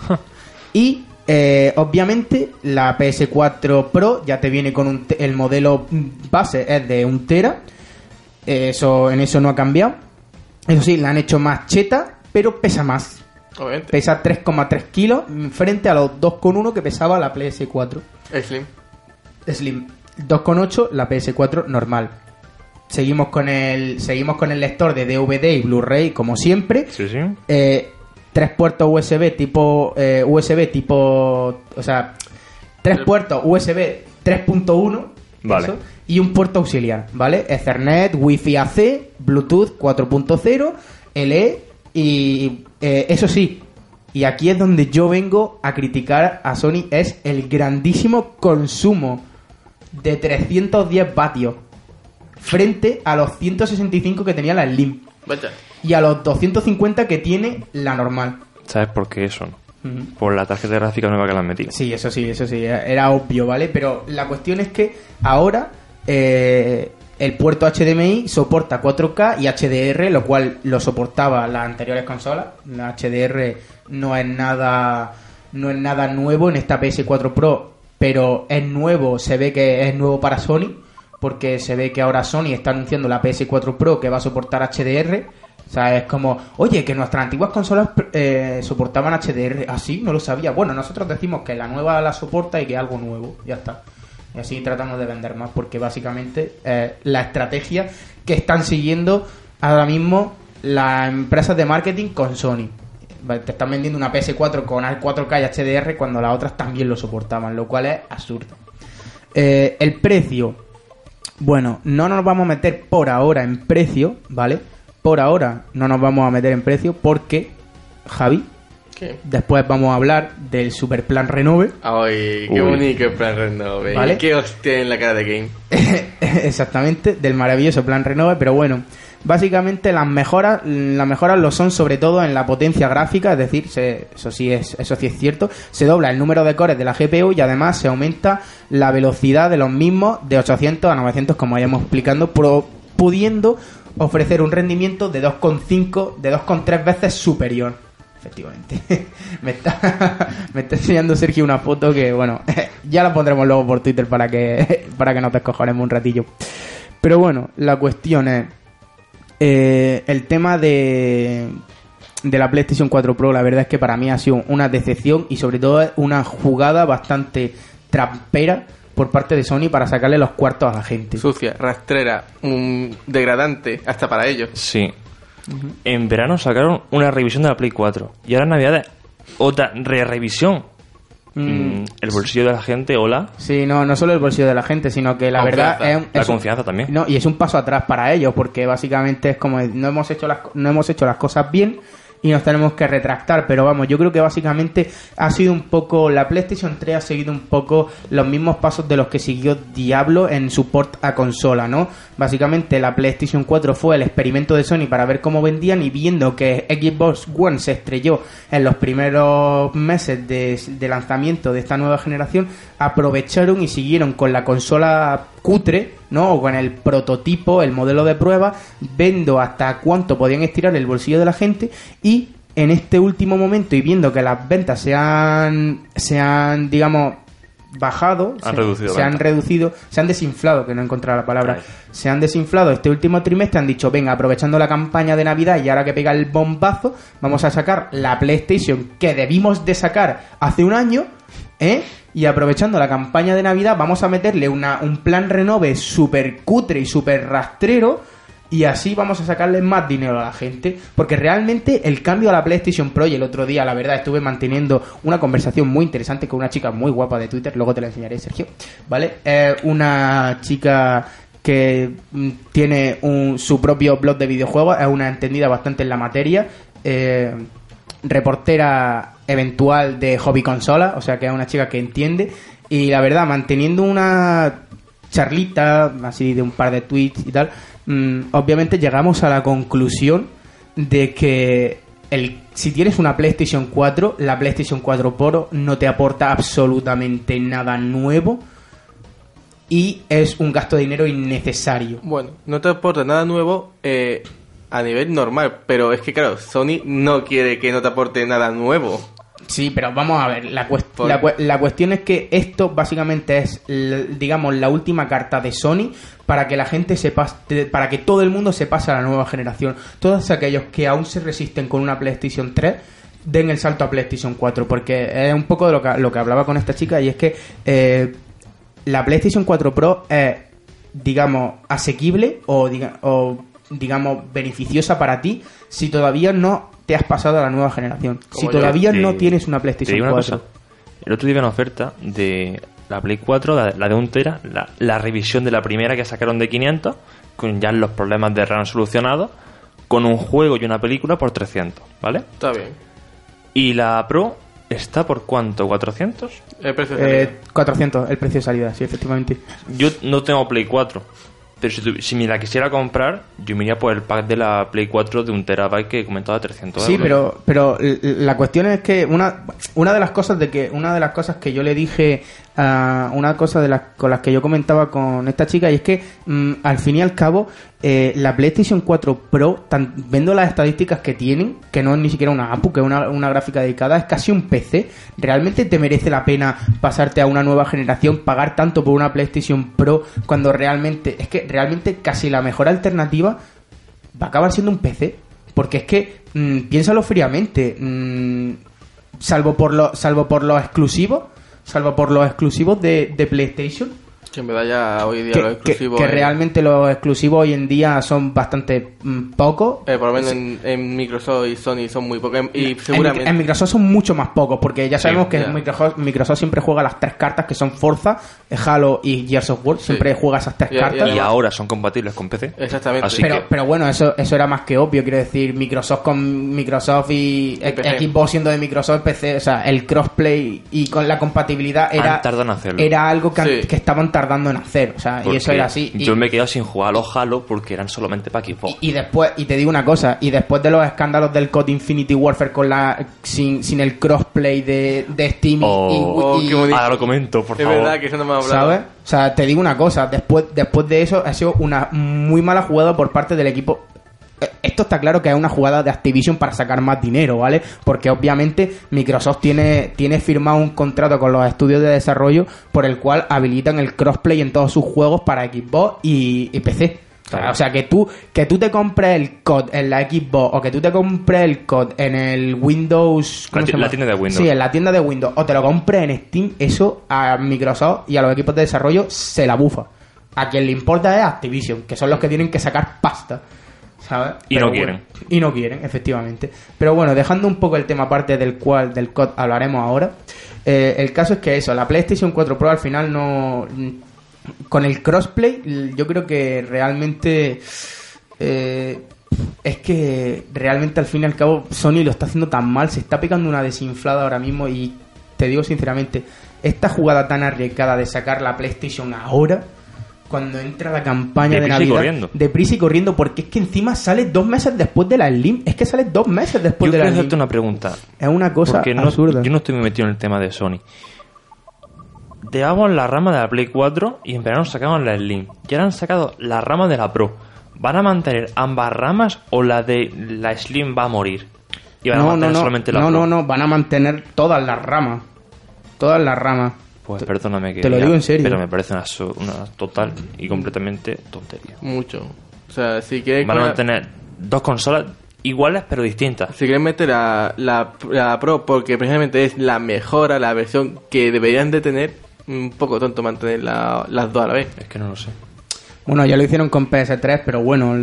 y eh, obviamente la PS4 Pro ya te viene con un te- el modelo base es de un tera. Eso en eso no ha cambiado. Eso sí, la han hecho más cheta, pero pesa más. Obviamente. Pesa 3,3 kilos frente a los 2,1 que pesaba la PS4. Slim. Slim 2,8 la PS4 normal. Seguimos con el seguimos con el lector de DVD y Blu-ray como siempre. Sí, sí. Eh, tres puertos USB tipo eh, USB tipo, o sea, tres puertos USB 3.1 Vale. eso, y un puerto auxiliar, ¿vale? Ethernet, Wi-Fi AC, Bluetooth 4.0, LE y eh, eso sí. Y aquí es donde yo vengo a criticar a Sony es el grandísimo consumo de 310 vatios frente a los 165 que tenía la Slim Vaya. y a los 250 que tiene la normal. ¿Sabes por qué eso? no? Ujú. Por la tarjeta gráfica nueva que le han metido. Sí, eso sí, eso sí, era obvio, ¿vale? Pero la cuestión es que ahora eh, el puerto HDMI soporta 4K y HDR, lo cual lo soportaba las anteriores consolas. La HDR no es nada no es nada nuevo en esta PS4 Pro, pero es nuevo, se ve que es nuevo para Sony, porque se ve que ahora Sony está anunciando la PS4 Pro que va a soportar HDR. O sea, es como, oye, que nuestras antiguas consolas eh, soportaban HDR. Así, no lo sabía. Bueno, nosotros decimos que la nueva la soporta y que es algo nuevo. Ya está. Y así tratamos de vender más, porque básicamente eh, la estrategia que están siguiendo ahora mismo las empresas de marketing con Sony. Te están vendiendo una PS4 con 4K y HDR cuando las otras también lo soportaban, lo cual es absurdo. Eh, el precio. Bueno, no nos vamos a meter por ahora en precio, ¿vale? Por ahora no nos vamos a meter en precio porque, Javi, ¿Qué? después vamos a hablar del super plan Renove. Ay, qué Uy. bonito el plan Renove. Vale. Qué hostia en la cara de Game. Exactamente, del maravilloso plan Renove, pero bueno, básicamente las mejoras, las mejoras lo son sobre todo en la potencia gráfica, es decir, se- eso sí es, eso sí es cierto, se dobla el número de cores de la GPU y además se aumenta la velocidad de los mismos de 800 a 900 como ya hemos explicando, pro- pudiendo ofrecer un rendimiento de 2,5, de 2,3 veces superior. Efectivamente. me, está, me está enseñando Sergio una foto que, bueno, ya la pondremos luego por Twitter para que, para que nos descojonemos un ratillo. Pero bueno, la cuestión es eh, el tema de, de la PlayStation 4 Pro. La verdad es que para mí ha sido una decepción y sobre todo una jugada bastante trampera por parte de Sony para sacarle los cuartos a la gente. Sucia, rastrera, un degradante, hasta para ellos. Sí. En verano sacaron una revisión de la Play 4. Y ahora en Navidad otra re-revisión. Mm, el bolsillo de la gente, hola. Sí, no, no solo el bolsillo de la gente, sino que la Confianza. verdad es, La un- confianza también. No, y es un paso atrás para ellos, porque básicamente es como no hemos hecho las, no hemos hecho las cosas bien y nos tenemos que retractar. Pero vamos, yo creo que básicamente ha sido un poco. La PlayStation 3 ha seguido un poco los mismos pasos de los que siguió Diablo en su port a consola, ¿no? Básicamente la PlayStation 4 fue el experimento de Sony para ver cómo vendían y viendo que Xbox One se estrelló en los primeros meses de, de lanzamiento de esta nueva generación, aprovecharon y siguieron con la consola cutre, ¿no? O con el prototipo, el modelo de prueba, viendo hasta cuánto podían estirar el bolsillo de la gente y en este último momento y viendo que las ventas se han, se han digamos, bajado, Han se, reducido se han reducido, se han desinflado, que no he encontrado la palabra, se han desinflado este último trimestre, han dicho, venga, aprovechando la campaña de Navidad y ahora que pega el bombazo, vamos a sacar la PlayStation que debimos de sacar hace un año, ¿eh? Y aprovechando la campaña de Navidad, vamos a meterle un plan renove súper cutre y súper rastrero. Y así vamos a sacarle más dinero a la gente. Porque realmente el cambio a la PlayStation Pro y el otro día, la verdad, estuve manteniendo una conversación muy interesante con una chica muy guapa de Twitter. Luego te la enseñaré, Sergio. ¿Vale? Eh, una chica que mm, tiene un, su propio blog de videojuegos. Es una entendida bastante en la materia. Eh, reportera eventual de hobby consola. O sea que es una chica que entiende. Y la verdad, manteniendo una charlita, así de un par de tweets y tal, mm, obviamente llegamos a la conclusión de que el, si tienes una PlayStation 4, la PlayStation 4 Pro no te aporta absolutamente nada nuevo y es un gasto de dinero innecesario. Bueno, no te aporta nada nuevo eh, a nivel normal, pero es que claro, Sony no quiere que no te aporte nada nuevo. Sí, pero vamos a ver, la, cuest- Por- la, cue- la cuestión es que esto básicamente es, digamos, la última carta de Sony para que la gente se pase, para que todo el mundo se pase a la nueva generación. Todos aquellos que aún se resisten con una PlayStation 3 den el salto a PlayStation 4, porque es un poco de lo que, lo que hablaba con esta chica y es que eh, la PlayStation 4 Pro es, digamos, asequible o, diga- o, digamos, beneficiosa para ti si todavía no te has pasado a la nueva generación. Como Si todavía Te- no tienes una Te PlayStation digo una 4, cosa. El otro día vi una oferta de la Play 4, la, la de un tera, la, la revisión de la primera que sacaron de 500, con ya los problemas de RAM solucionados, con un juego y una película por 300, ¿vale? Está bien. Y la Pro está por cuánto, 400? El precio de salida. eh, 400 el precio de salida, sí, efectivamente. Yo no tengo Play 4, pero si, tu- si me la quisiera comprar, yo me iría por el pack de la Play 4 de un terabyte que he comentado de 300 Sí, euros. pero, pero l- la cuestión es que una, una de las cosas de que una de las cosas que yo le dije a una cosa de las con las que yo comentaba con esta chica y es que mm, al fin y al cabo eh, la PlayStation 4 Pro viendo las estadísticas que tienen que no es ni siquiera una APU que es una, una gráfica dedicada es casi un PC realmente te merece la pena pasarte a una nueva generación pagar tanto por una PlayStation Pro cuando realmente es que realmente casi la mejor alternativa va a acabar siendo un PC. Porque es que, mm, piénsalo fríamente, mm, salvo, por lo, salvo por los exclusivos, salvo por los exclusivos de, PlayStation, Que en verdad ya hoy día que, los que- exclusivos. que es- realmente los exclusivos hoy en día son bastante mm, pocos. eh, por lo menos en, en Microsoft y Sony son muy pocos. Y En, seguramente. en Microsoft son mucho más pocos, porque ya sabemos que ya. Microsoft, Microsoft siempre juega las tres cartas que son Forza, Halo y Gears of War, siempre juega esas tres cartas. Y ahora son compatibles con PC. Exactamente. Así pero, que- pero bueno, eso, eso era más que obvio, quiero decir, Microsoft con Microsoft y Y. Xbox siendo de Microsoft PC, o sea, el crossplay y con la compatibilidad era, tardado en hacerlo. era algo que, Sí. que estaban tardando en hacer, o sea, y eso era así. Y, Yo me he quedado sin jugar a los Halo porque eran solamente para Xbox. y después, y te digo una cosa, y después de los escándalos del COD Infinity Warfare con la sin, sin el crossplay de, de Steam y- Oh, y, y- qué bonito. Ahora lo comento, por es favor. verdad que eso no me ha hablado. ¿Sabes? O sea, te digo una cosa, después, después de eso ha sido una muy mala jugada por parte del equipo. Esto está claro que es una jugada de Activision para sacar más dinero, ¿vale? Porque obviamente Microsoft tiene, tiene firmado un contrato con los estudios de desarrollo por el cual habilitan el crossplay en todos sus juegos para Xbox y, y PC. Claro. O sea, que tú, que tú te compres el COD en la Xbox o que tú te compres el COD en el Windows... ¿cómo La se ti- llama? la tienda de Windows. Sí, en la tienda de Windows o te lo compres en Steam, eso a Microsoft y a los equipos de desarrollo se la bufa. A quien le importa es Activision, que son los que tienen que sacar pasta. ¿Sabes? Y Pero no bueno, quieren. y no quieren, efectivamente. Pero bueno, dejando un poco el tema aparte del cual del COD hablaremos ahora. eh, el caso es que eso, la PlayStation 4 Pro al final no. Con el crossplay, yo creo que realmente. eh, es que realmente al fin y al cabo Sony lo está haciendo tan mal, se está pegando una desinflada ahora mismo y te digo sinceramente, esta jugada tan arriesgada de sacar la PlayStation ahora, cuando entra la campaña de, y Navidad, corriendo. deprisa y corriendo, porque es que encima sale dos meses después de la Slim, es que sale dos meses después Yo de la quiero Slim. hacerte una pregunta. Es una cosa Porque no, absurda. yo no estoy muy metido en el tema de Sony. Llevamos la rama de la Play 4 y en verano sacaban la Slim. Y ahora han sacado la rama de la Pro. ¿Van a mantener ambas ramas o la de la Slim va a morir? Y van a no, no, mantener no, solamente la no, Pro. no, no, van a mantener todas las ramas. Todas las ramas. Pues perdóname que te lo digo en serio. Pero me parece una, una total y completamente tontería. Mucho. O sea, si quieres. Van a mantener dos consolas iguales pero distintas. Si quieres meter la, la, la Pro porque precisamente es la mejora, la versión que deberían de tener, un poco tonto mantener la- las dos a la vez. Es que no lo sé. Bueno, ya lo hicieron con PS3, pero bueno,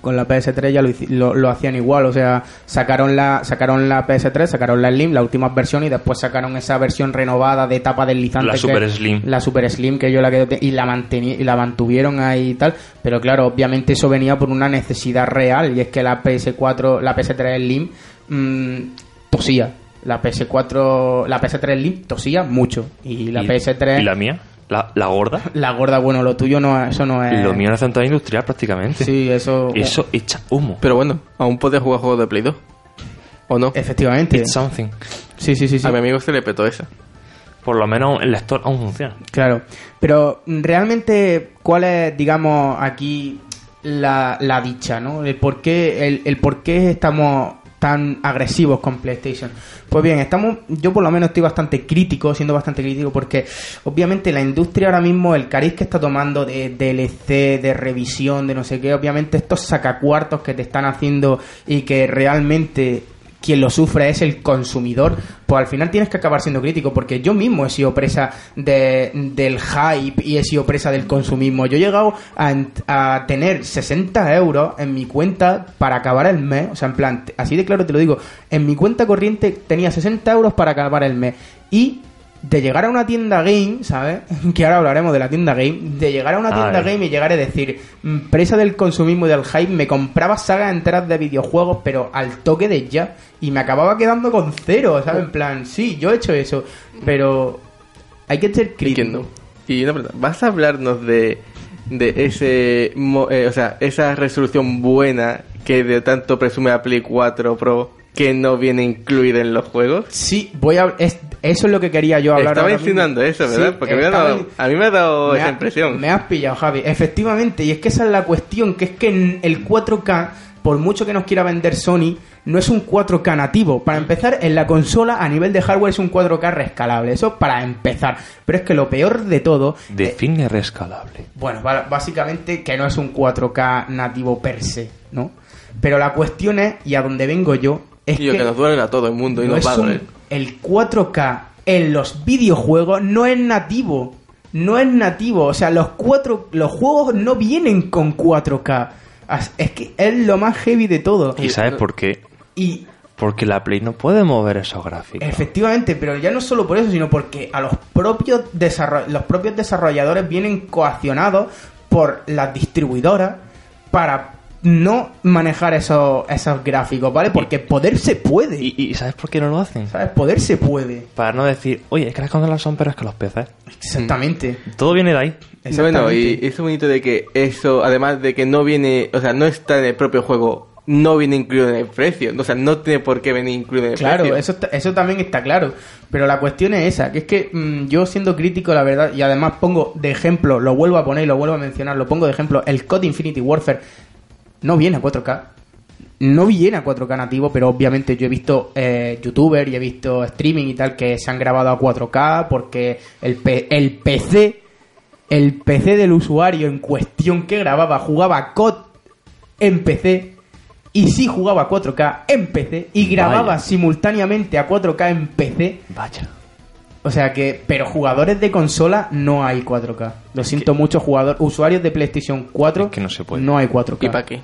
con la PS3 ya lo, lo, lo hacían igual. O sea, sacaron la sacaron la PS3, sacaron la Slim, la última versión, y después sacaron esa versión renovada de tapa deslizante. La que- Super Slim. La Super Slim, que yo la que y la mantení, y la mantuvieron ahí y tal. Pero claro, obviamente eso venía por una necesidad real, y es que la PS4, la PS3 Slim mm, tosía. La PS4, la PS3 Slim tosía mucho. Y la ¿Y- PS3. ¿Y la mía? ¿La, la gorda? La gorda, bueno, lo tuyo no, eso no es. Lo mío es una central industrial prácticamente. Sí, eso. Eso echa humo. Pero bueno, aún puedes jugar juegos de Play 2. ¿O no? Efectivamente. It's something. Sí, sí, sí, sí. A mi amigo se le petó esa. Por lo menos el lector aún funciona. Claro. Pero realmente, ¿cuál es, digamos, aquí la, la dicha, ¿no? El por qué, el, el por qué estamos tan agresivos con PlayStation. Pues bien, estamos, yo por lo menos estoy bastante crítico, siendo bastante crítico, porque obviamente la industria ahora mismo, el cariz que está tomando de DLC, de revisión, de no sé qué, obviamente estos sacacuartos que te están haciendo y que realmente quien lo sufre es el consumidor, pues al final tienes que acabar siendo crítico, porque yo mismo he sido presa de, del hype y he sido presa del consumismo. Yo he llegado a, a tener 60 euros en mi cuenta para acabar el mes, o sea, en plan, así de claro te lo digo, en mi cuenta corriente tenía 60 euros para acabar el mes y de llegar a una tienda game, ¿sabes? Que ahora hablaremos de la tienda game, de llegar a una tienda Ay. game y llegar a decir, mm, presa del consumismo y del hype, me compraba sagas enteras de videojuegos, pero al toque de ya, y me acababa quedando con cero, ¿sabes? En plan, sí, yo he hecho eso, pero hay que ser crítico. Y una pregunta, ¿vas a hablarnos de, de ese, mo- eh, o sea, esa resolución buena que de tanto presume la Play 4 Pro que no viene incluida en los juegos? Sí, voy a... es- eso es lo que quería yo hablar Estaba insinuando eso, ¿verdad? Sí, Porque me ha estaba dado- in- a mí me ha dado me esa ha- impresión. Me has pillado, Javi. Efectivamente, y es que esa es la cuestión, que es que en el 4K, por mucho que nos quiera vender Sony, no es un 4K nativo. Para empezar, en la consola, a nivel de hardware, es un 4K rescalable. Eso para empezar. Pero es que lo peor de todo... eh, Define rescalable. bueno, básicamente que no es un 4K nativo per se, ¿no? Pero la cuestión es, y a donde vengo yo, es Y lo que nos duele a todo el mundo y no nos va a un-. El 4K en los videojuegos no es nativo. No es nativo. O sea, los cuatro, los juegos no vienen con 4K. As- Es que es lo más heavy de todo. ¿Y sabes por qué? Y Porque la Play no puede mover esos gráficos. efectivamente, pero ya no solo por eso, sino porque a los propios, los propios desarrolladores vienen coaccionados por las distribuidoras para no manejar esos, esos gráficos, ¿vale? Porque poder se puede. ¿Y, y sabes por qué no lo hacen? ¿Sabes? Poder se puede. Para no decir, oye, es que las consolas son peores que los PCs. Exactamente. Todo viene de ahí. Eso bueno, y Exactamente. es bonito de que eso, además de que no viene, o sea, no está en el propio juego, no viene incluido en el precio. O sea, no tiene por qué venir incluido en el Claro, precio. eso, está- eso también está claro. Pero la cuestión es esa, que es que mm, yo siendo crítico, la verdad, y además pongo de ejemplo, lo vuelvo a poner y lo vuelvo a mencionar, lo pongo de ejemplo, el COD Infinity Warfare no viene a 4K. No viene a 4K nativo, pero obviamente yo he visto eh, youtubers y he visto streaming y tal que se han grabado a 4K porque el, P- el PC, el PC del usuario en cuestión que grababa jugaba COD en PC y sí jugaba a 4K en PC y grababa Vaya. simultáneamente a 4K en PC. Vaya. O sea que, pero jugadores de consola no hay 4K. Lo siento mucho, jugador, usuarios de PlayStation 4 Es que no se puede. no hay 4K. ¿Y para qué?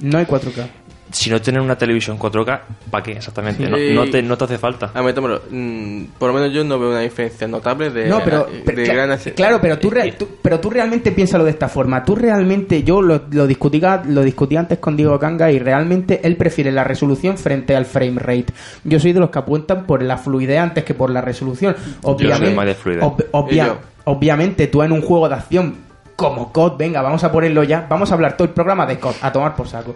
No hay 4K. Si no tienes una televisión 4K, ¿para qué exactamente? No, no te, no te hace falta. A ver, tómalo. Mm, por lo menos yo no veo una diferencia notable de, No, pero, de pero- gran cla- ac- claro, pero tú, re- tú- pero tú realmente piénsalo de esta forma. Tú realmente, yo lo, lo discutí, lo discutí antes con Diego Kanga y realmente él prefiere la resolución frente al frame rate. Yo soy de los que apuntan por la fluidez antes que por la resolución. Obviamente, más de fluidez. ob- obvia- Y yo. obviamente tú en un juego de acción como COD, venga, vamos a ponerlo ya, vamos a hablar todo el programa de COD, a tomar por saco.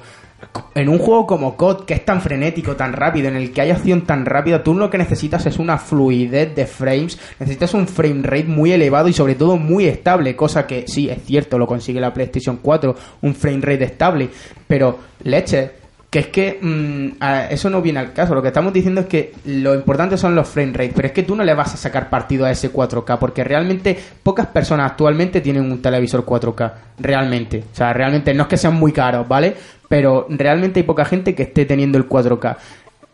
En un juego como COD, que es tan frenético, tan rápido, en el que hay acción tan rápida, tú lo que necesitas es una fluidez de frames, necesitas un frame rate muy elevado y sobre todo muy estable, cosa que sí, es cierto, lo consigue la PlayStation 4, un frame rate estable, pero leche, que es que mm, eso no viene al caso. Lo que estamos diciendo es que lo importante son los frame rates, pero es que tú no le vas a sacar partido a ese 4K, porque realmente pocas personas actualmente tienen un televisor 4K. Realmente. O sea, realmente no es que sean muy caros, ¿vale? Pero realmente hay poca gente que esté teniendo el 4K.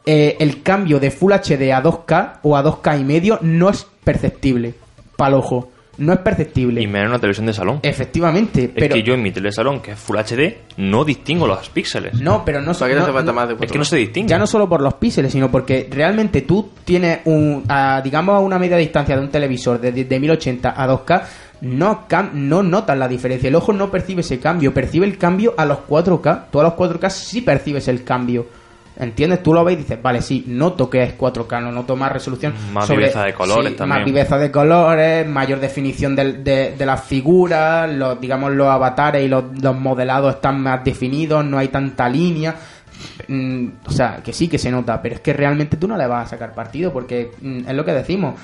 Eh, el cambio de Full HD a 2K o a 2K y medio no es perceptible. Para ojo. No es perceptible. Y menos una televisión de salón. Efectivamente, es pero. que yo en mi tele de salón, que es Full HD, no distingo los píxeles. No, pero no ¿Para qué no no- hace falta no- más de es que no se distingue. Ya no solo por los píxeles, sino porque realmente tú tienes un, a, digamos, a una media distancia de un televisor de, de, de 1080 a 2K, no, cam- no notas la diferencia. El ojo no percibe ese cambio, percibe el cambio a los 4K. Tú a los 4K sí percibes el cambio. ¿Entiendes? Tú lo ves y dices, vale, sí, noto que es 4K, no noto más resolución. Más viveza de colores sí, también. Más viveza de colores, mayor definición de, de las figuras, los, digamos, los avatares y los, los modelados están más definidos, no hay tanta línea. Mm, o sea, que sí que se nota, pero es que realmente tú no le vas a sacar partido porque mm, es lo que decimos.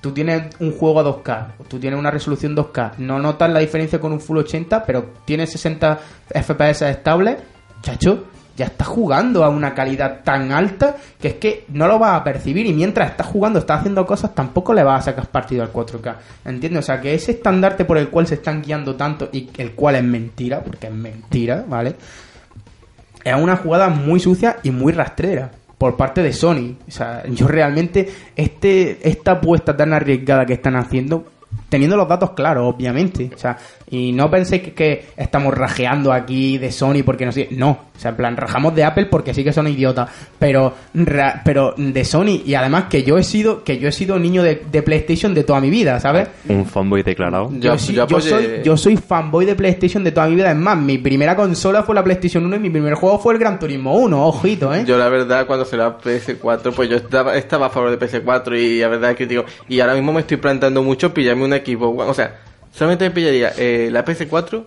Tú tienes un juego a 2K, tú tienes una resolución 2K, no notas la diferencia con un Full 80, pero tienes 60 FPS estables, chacho, ya estás jugando a una calidad tan alta que es que no lo vas a percibir y mientras estás jugando, estás haciendo cosas, tampoco le vas a sacar partido al 4K. ¿Entiendes? O sea, que ese estandarte por el cual se están guiando tanto y el cual es mentira, porque es mentira, ¿vale? es una jugada muy sucia y muy rastrera. por parte de Sony. O sea, yo realmente, este, esta apuesta tan arriesgada que están haciendo, teniendo los datos claros, obviamente. O sea, y no penséis que, que estamos rajeando aquí de Sony porque no sé. No, o sea, en plan, rajamos de Apple porque sí que son idiotas. Pero, ra- pero de Sony, y además que yo he sido, que yo he sido niño de, de PlayStation de toda mi vida, ¿sabes? Un fanboy declarado. Yo- Yo, sí- yo yo apoyé- soy, yo soy fanboy de PlayStation de toda mi vida. Es más, mi primera consola fue la PlayStation 1 y mi primer juego fue el Gran Turismo 1. Ojito, ¿eh? Yo la verdad cuando se la PS4 pues yo estaba, estaba a favor de PS4 y la verdad es que digo y ahora mismo me estoy planteando mucho pillarme un equipo o sea solamente me pillaría eh, la PS4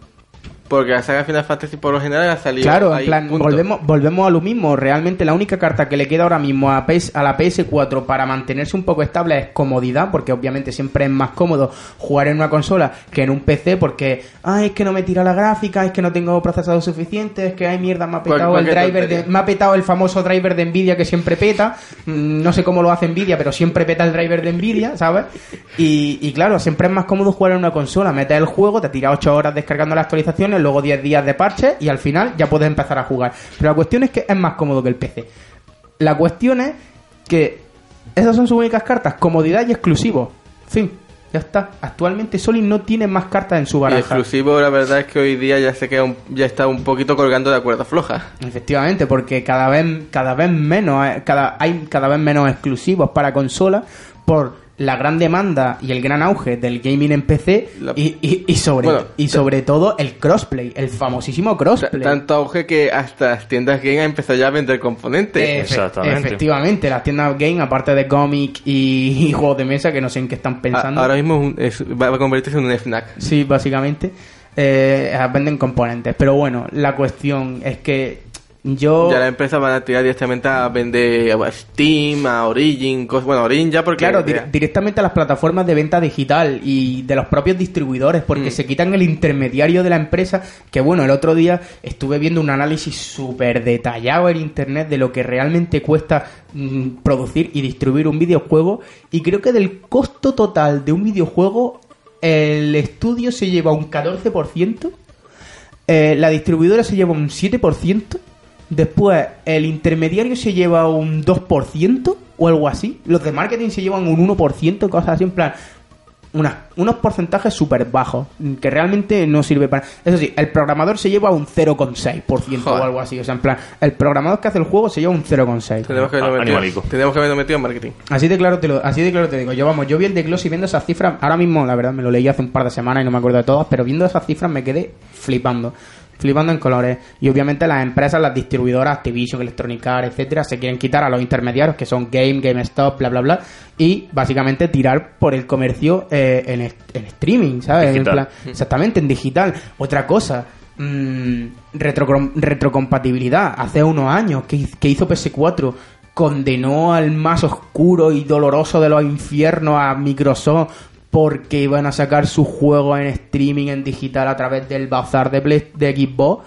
porque la saga Final Fantasy por lo general ha salido Claro, en plan, punto. volvemos, volvemos a lo mismo. Realmente la única carta que le queda ahora mismo a, PS a la PS4 para mantenerse un poco estable es comodidad, porque obviamente siempre es más cómodo jugar en una consola que en un PC, porque, ay, es que no me tira la gráfica, es que no tengo procesador suficiente, es que hay mierda, me ha petado el driver de, me ha petado el famoso driver de Nvidia que siempre peta. Mm, No sé cómo lo hace Nvidia, pero siempre peta el driver de Nvidia, ¿sabes? Y, y claro, siempre es más cómodo jugar en una consola. Metes el juego, te tira 8 horas descargando las actualizaciones, luego 10 días de parche y al final ya puedes empezar a jugar. Pero la cuestión es que es más cómodo que el PC. La cuestión es que esas son sus únicas cartas, comodidad y exclusivo. Fin, ya está. Actualmente Sony no tiene más cartas en su y baraja. exclusivo la verdad es que hoy día ya se queda un- ya está un poquito colgando de cuerda floja Efectivamente, porque cada vez, cada vez menos, eh, cada, hay cada vez menos exclusivos para consolas por la gran demanda y el gran auge del gaming en PC La- y, y- y sobre, Bueno, y sobre todo el crossplay, el famosísimo crossplay. tanto auge que hasta las tiendas game han empezado ya a vender componentes Efe- Exactamente. Efectivamente, las tiendas game, aparte de cómic y, y juegos de mesa, que no sé en qué están A- pensando. ahora mismo es un- es- va a convertirse en un FNAC Sí, básicamente. Eh, venden componentes. Pero bueno, la cuestión es que yo... Ya la empresa van a tirar directamente a vender a Steam, a Origin, cosas, bueno, Origin ya porque Claro, dir- directamente a las plataformas de venta digital y de los propios distribuidores, porque Mm. se quitan el intermediario de la empresa. Que bueno, el otro día estuve viendo un análisis súper detallado en internet de lo que realmente cuesta mm, producir y distribuir un videojuego. Y creo que del costo total de un videojuego, el estudio se lleva un 14%, eh, la distribuidora se lleva un 7%. Después, el intermediario se lleva un 2% o algo así. Los de marketing se llevan un 1%, cosas así, en plan. Una, unos porcentajes súper bajos, que realmente no sirve para... Eso sí, el programador se lleva un 0,6% o algo así. O sea, en plan, el programador que hace el juego se lleva un 0,6%. tenemos que habernos Ah, metido, tenemos que habernos metido en marketing Así de claro te lo, así de claro te digo. Yo vamos, yo vi el de Gloss y viendo esas cifras, ahora mismo la verdad me lo leí hace un par de semanas y no me acuerdo de todas, pero viendo esas cifras me quedé flipando. Flipando en colores. Y obviamente las empresas, las distribuidoras, Activision, Electronic Arts, etcétera, se quieren quitar a los intermediarios que son Game, GameStop, bla bla bla, y básicamente tirar por el comercio eh, en, en streaming, ¿sabes? En Digital. plan- exactamente, en digital. Otra cosa, mm, retro- retrocompatibilidad. Hace unos años que, que hizo PS4 condenó al más oscuro y doloroso de los infiernos a Microsoft porque iban a sacar sus juegos en streaming en digital a través del bazar de, Play- de Xbox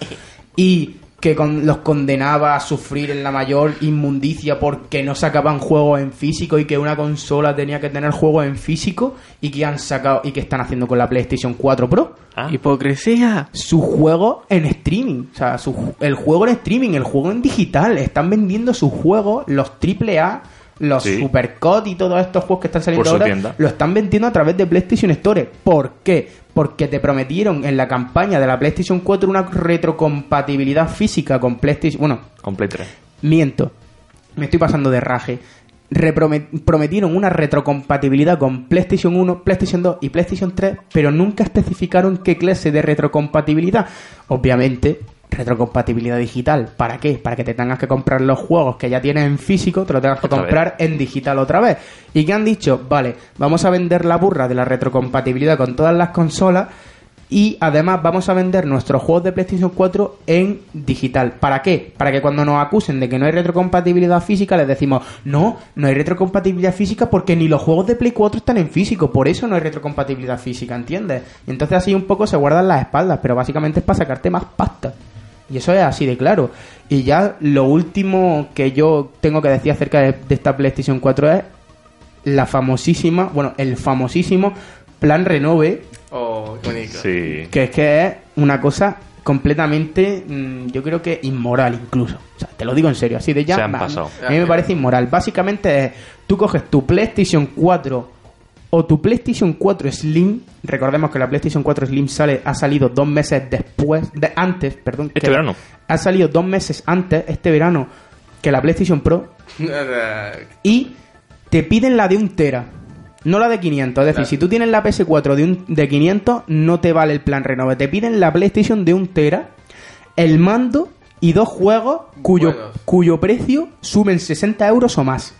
y que con- los condenaba a sufrir en la mayor inmundicia porque no sacaban juegos en físico y que una consola tenía que tener juegos en físico y que han sacado y que están haciendo con la PlayStation 4 Pro Ah, hipocresía su juego en streaming. O sea, su- el juego en streaming, el juego en digital. Están vendiendo sus juegos, los AAA, los Sí. Supercut y todos estos juegos que están saliendo ahora, tienda. lo están vendiendo a través de PlayStation Store. ¿Por qué? Porque te prometieron en la campaña de la PlayStation 4 una retrocompatibilidad física con PlayStation. Bueno, con Play 3. Miento. Me estoy pasando de raje. Prometieron una retrocompatibilidad con PlayStation 1, PlayStation 2 y PlayStation 3, pero nunca especificaron qué clase de retrocompatibilidad. Obviamente, retrocompatibilidad digital. ¿Para qué? Para que te tengas que comprar los juegos que ya tienes en físico, te los tengas que Otra comprar en digital otra vez. Y que han dicho, vale, vamos a vender la burra de la retrocompatibilidad con todas las consolas y además vamos a vender nuestros juegos de PlayStation 4 en digital. ¿Para qué? Para que cuando nos acusen de que no hay retrocompatibilidad física les decimos, no, no hay retrocompatibilidad física porque ni los juegos de Play 4 están en físico, por eso no hay retrocompatibilidad física, ¿entiendes? Y entonces así un poco se guardan las espaldas, pero básicamente es para sacarte más pasta. Y eso es así de claro. Y ya lo último que yo tengo que decir acerca de, de esta PlayStation 4 es la famosísima, bueno, el famosísimo plan renove oh qué bonito Sí. que es que es una cosa completamente, mm, yo creo que inmoral incluso. O sea, te lo digo en serio, así de ya. Se han pasado. A mí me parece inmoral. Básicamente es, tú coges tu PlayStation 4 o tu PlayStation 4 Slim. Recordemos que la PlayStation 4 Slim sale, ha salido dos meses después, de, antes, perdón. Este que- verano. Ha salido dos meses antes, este verano, que la PlayStation Pro y te piden la de un tera. No la de 500, es decir, Claro. si tú tienes la PS4 de, un, de 500, no te vale el plan renove. Te piden la PlayStation de un tera, el mando y dos juegos cuyo, cuyo precio sumen 60 euros o más.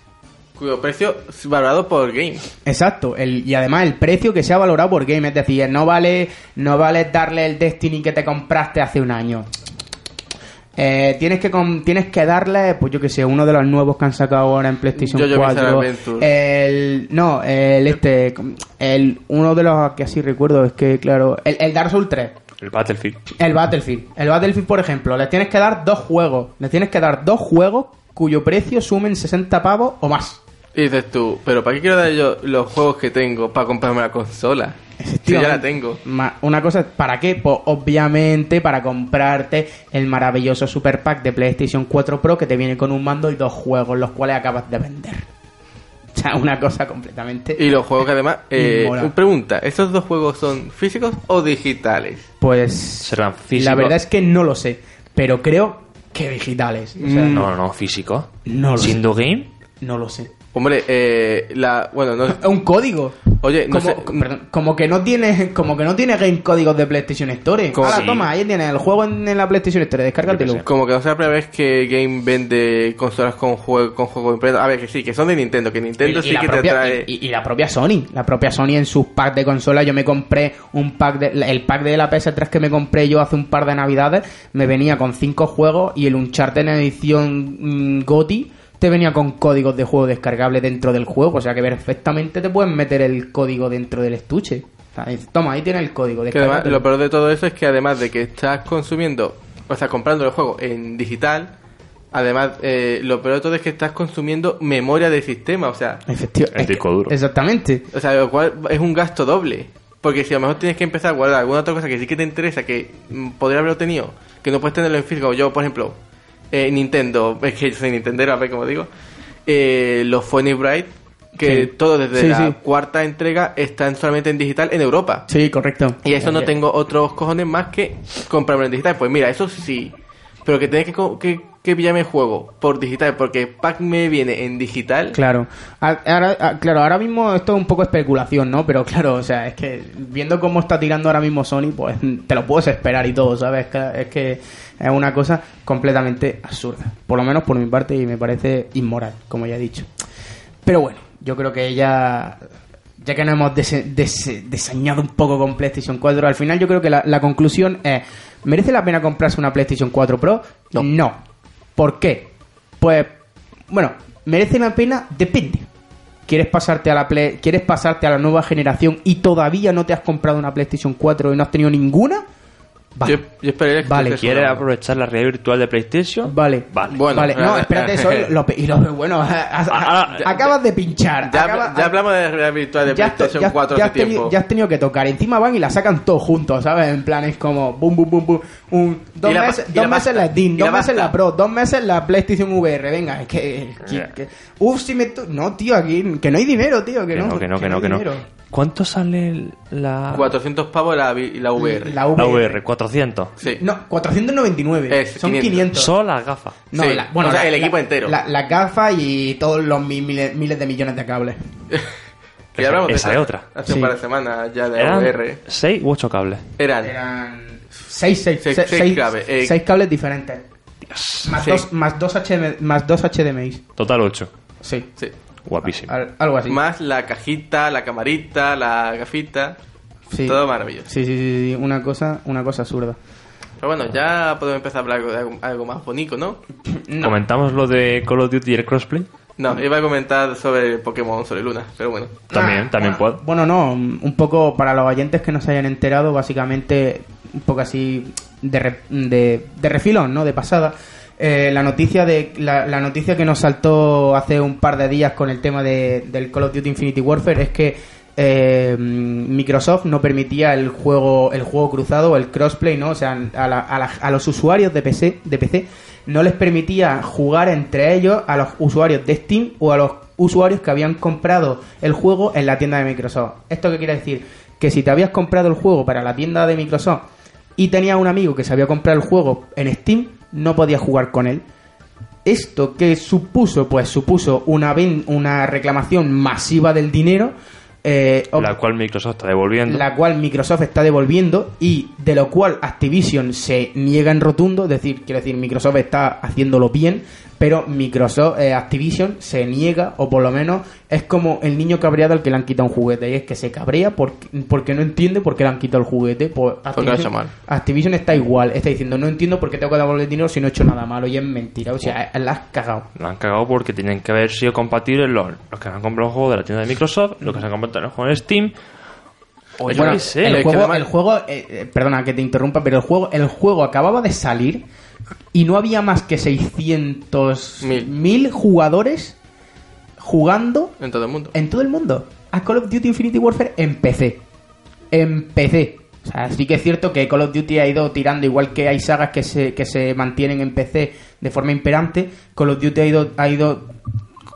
Cuyo precio es valorado por Game. Exacto, el, y además el precio que se ha valorado por game, es decir, no vale, no vale darle el Destiny que te compraste hace un año. Eh, tienes que com- tienes que darle, pues yo que sé, uno de los nuevos que han sacado ahora en PlayStation Jojo Bizarre 4. Adventure. El no, el este, el uno de los que así recuerdo es que claro, el, el Dark Souls 3. El Battlefield. El Battlefield. El Battlefield, por ejemplo, le tienes que dar dos juegos. Le tienes que dar dos juegos cuyo precio sumen 60 pavos o más. Y dices tú, pero ¿para qué quiero dar yo los juegos que tengo para comprarme la consola? Si ya la tengo. Una cosa, ¿para qué? Pues obviamente para comprarte el maravilloso Super Pack de PlayStation 4 Pro que te viene con un mando y dos juegos, los cuales acabas de vender. O sea, una cosa completamente... Y los juegos que además... Eh, pregunta, ¿estos dos juegos son físicos o digitales? Pues... Serán La físicos. verdad es que no lo sé, pero creo que digitales. O sea, No, no, no, físico. No lo sé. Siendo game. no lo sé. Hombre, eh, la... Bueno, no... Es un código. Oye, no como, sé... perdón, como que no tiene como que no tiene game códigos de PlayStation Store. Como- Ahora, Sí. toma, ahí tienes el juego en, en la PlayStation Store, descárgatelo. Como que no sea la primera vez que Game vende consolas con juego con juego impreso. A ver, que sí, que son de Nintendo, que Nintendo Y- sí la que propia- te trae... y, y la propia Sony, la propia Sony en sus packs de consola, yo me compré un pack de, el pack de la PS3 que me compré yo hace un par de navidades, me venía con cinco juegos y el Uncharted en edición mm, GOTY te venía con códigos de juego descargable dentro del juego, o sea que perfectamente te pueden meter el código dentro del estuche. O sea, dices, Toma, ahí tienes el código. Que además, lo peor de todo eso es que además de que estás consumiendo, o sea, comprando el juego en digital, además, eh, lo peor de todo es que estás consumiendo memoria del sistema, o sea, Efectiva- El disco duro. Exactamente. o sea, lo cual es un gasto doble. Porque si a lo mejor tienes que empezar a guardar alguna otra cosa que sí que te interesa, que mm, podría haberlo tenido, que no puedes tenerlo en físico. Yo, por ejemplo, eh, Nintendo, es que yo soy Nintendero, a ver cómo digo, eh, los Funny Bright, que Sí. todo desde Sí, la sí. cuarta entrega están solamente en digital en Europa. Sí, correcto. Y eso no tengo otros cojones más que comprarme en digital. Pues mira, eso sí. Pero que tenés que, que, que pillarme el juego por digital, porque Pack me viene en digital. Claro. Ahora, claro, ahora mismo esto es un poco especulación, ¿no? Pero claro, o sea, es que viendo cómo está tirando ahora mismo Sony, pues te lo puedes esperar y todo, ¿sabes? Que- Es que es una cosa completamente absurda. Por lo menos por mi parte y me parece inmoral, como ya he dicho. Pero bueno, yo creo que ya... Ya que nos hemos dese- dese- desañado un poco con PlayStation 4, al final yo creo que la, la conclusión es, ¿merece la pena comprarse una PlayStation 4 Pro? No. ¿Por qué? Pues, bueno, ¿merece la pena? Depende. ¿Quieres pasarte a la Play- quieres pasarte a la nueva generación y todavía no te has comprado una PlayStation 4 y no has tenido ninguna? Vale. Yo, yo que Vale, ¿Quieres aprovechar la realidad virtual de PlayStation? Vale. Vale. Bueno, vale, no, claro, espérate, eso es lo, y lo bueno, has- Ah, ya- acabas de pinchar. Ya, acaba- ya hablamos de la realidad virtual de PlayStation ya- 4 ya hace has tenido, tiempo. ya has tenido que tocar. Encima van y la sacan todos juntos, ¿sabes? En plan, es como boom, boom, boom, boom. Un, dos la y dos la meses la Steam, dos la meses la Pro, dos meses la PlayStation VR. Venga, es que. que- Ya. que- uf, si me. No, tío, aquí. Que no hay dinero, tío. Que, Que no, que no, que no, que no. ¿Cuánto sale la, 400 pavos la, la VR. La la VR. VR? 400. Sí. No, 499. Es Son 500. 500. Solo las gafas. No, Sí. la- bueno, O sea, la- el equipo la- entero. La, la gafa y todos los mi- miles, miles de millones de cables. Que ya hablamos de Esa eso es otra. Hace Sí. un par de semanas ya de Eran VR. 6 u 8 cables. Eran. Eran 6 seis, Seis- seis- seis seis- cables, eh. seis cables diferentes. Más, Sí. dos, más, dos HDMI, más dos HDMI. Total 8. Sí. Sí. Guapísimo. Al- algo así. Más la cajita, la camarita, la gafita. Sí. Todo maravilloso. Sí, sí, sí, sí, una cosa, una cosa absurda. Pero bueno, ya podemos empezar a hablar de algo, algo más bonito, ¿no? ¿Comentamos lo de Call of Duty y el crossplay? No, iba a comentar sobre Pokémon y Luna, pero bueno. También, Ah, también bueno, puedo. Bueno, no, un poco para los oyentes que no se hayan enterado, básicamente, un poco así de, re- de, de refilón, ¿no? De pasada. Eh, la noticia de la, la noticia que nos saltó hace un par de días con el tema de, del Call of Duty Infinity Warfare es que eh, Microsoft no permitía el juego el juego cruzado el crossplay, ¿no? O sea, a, la- a la- a los usuarios de PC, de PC no les permitía jugar entre ellos a los usuarios de Steam o a los usuarios que habían comprado el juego en la tienda de Microsoft. ¿Esto qué quiere decir? Que si te habías comprado el juego para la tienda de Microsoft y tenías un amigo que se había comprado el juego en Steam, no podías jugar con él. ¿Esto qué supuso? Pues supuso una, ven- una reclamación masiva del dinero. eh, La cual Microsoft está devolviendo. la cual Microsoft está devolviendo y de lo cual Activision se niega en rotundo, es decir, quiero decir, Microsoft está haciéndolo bien, pero Microsoft, eh, Activision se niega, o por lo menos es como el niño cabreado al que le han quitado un juguete, y es que se cabrea porque, porque no entiende por qué le han quitado el juguete. Pues Activision, mal. Activision está igual, está diciendo, no entiendo por qué tengo que devolver dinero si no he hecho nada malo, y es mentira, o sea, la has cagado. La han cagado porque tienen que haber sido compatibles los, los que han comprado el juego de la tienda de Microsoft, los que se han comprado el juego en Steam. O yo Bueno, qué sé. el juego, además- el juego eh, eh, perdona que te interrumpa, pero el juego, el juego acababa de salir y no había más que 600 Mil. mil jugadores jugando En todo el mundo. en todo el mundo a Call of Duty Infinity Warfare en PC. En PC. O sea, sí que es cierto que Call of Duty ha ido tirando, igual que hay sagas que se, que se mantienen en PC de forma imperante, Call of Duty ha ido, ha ido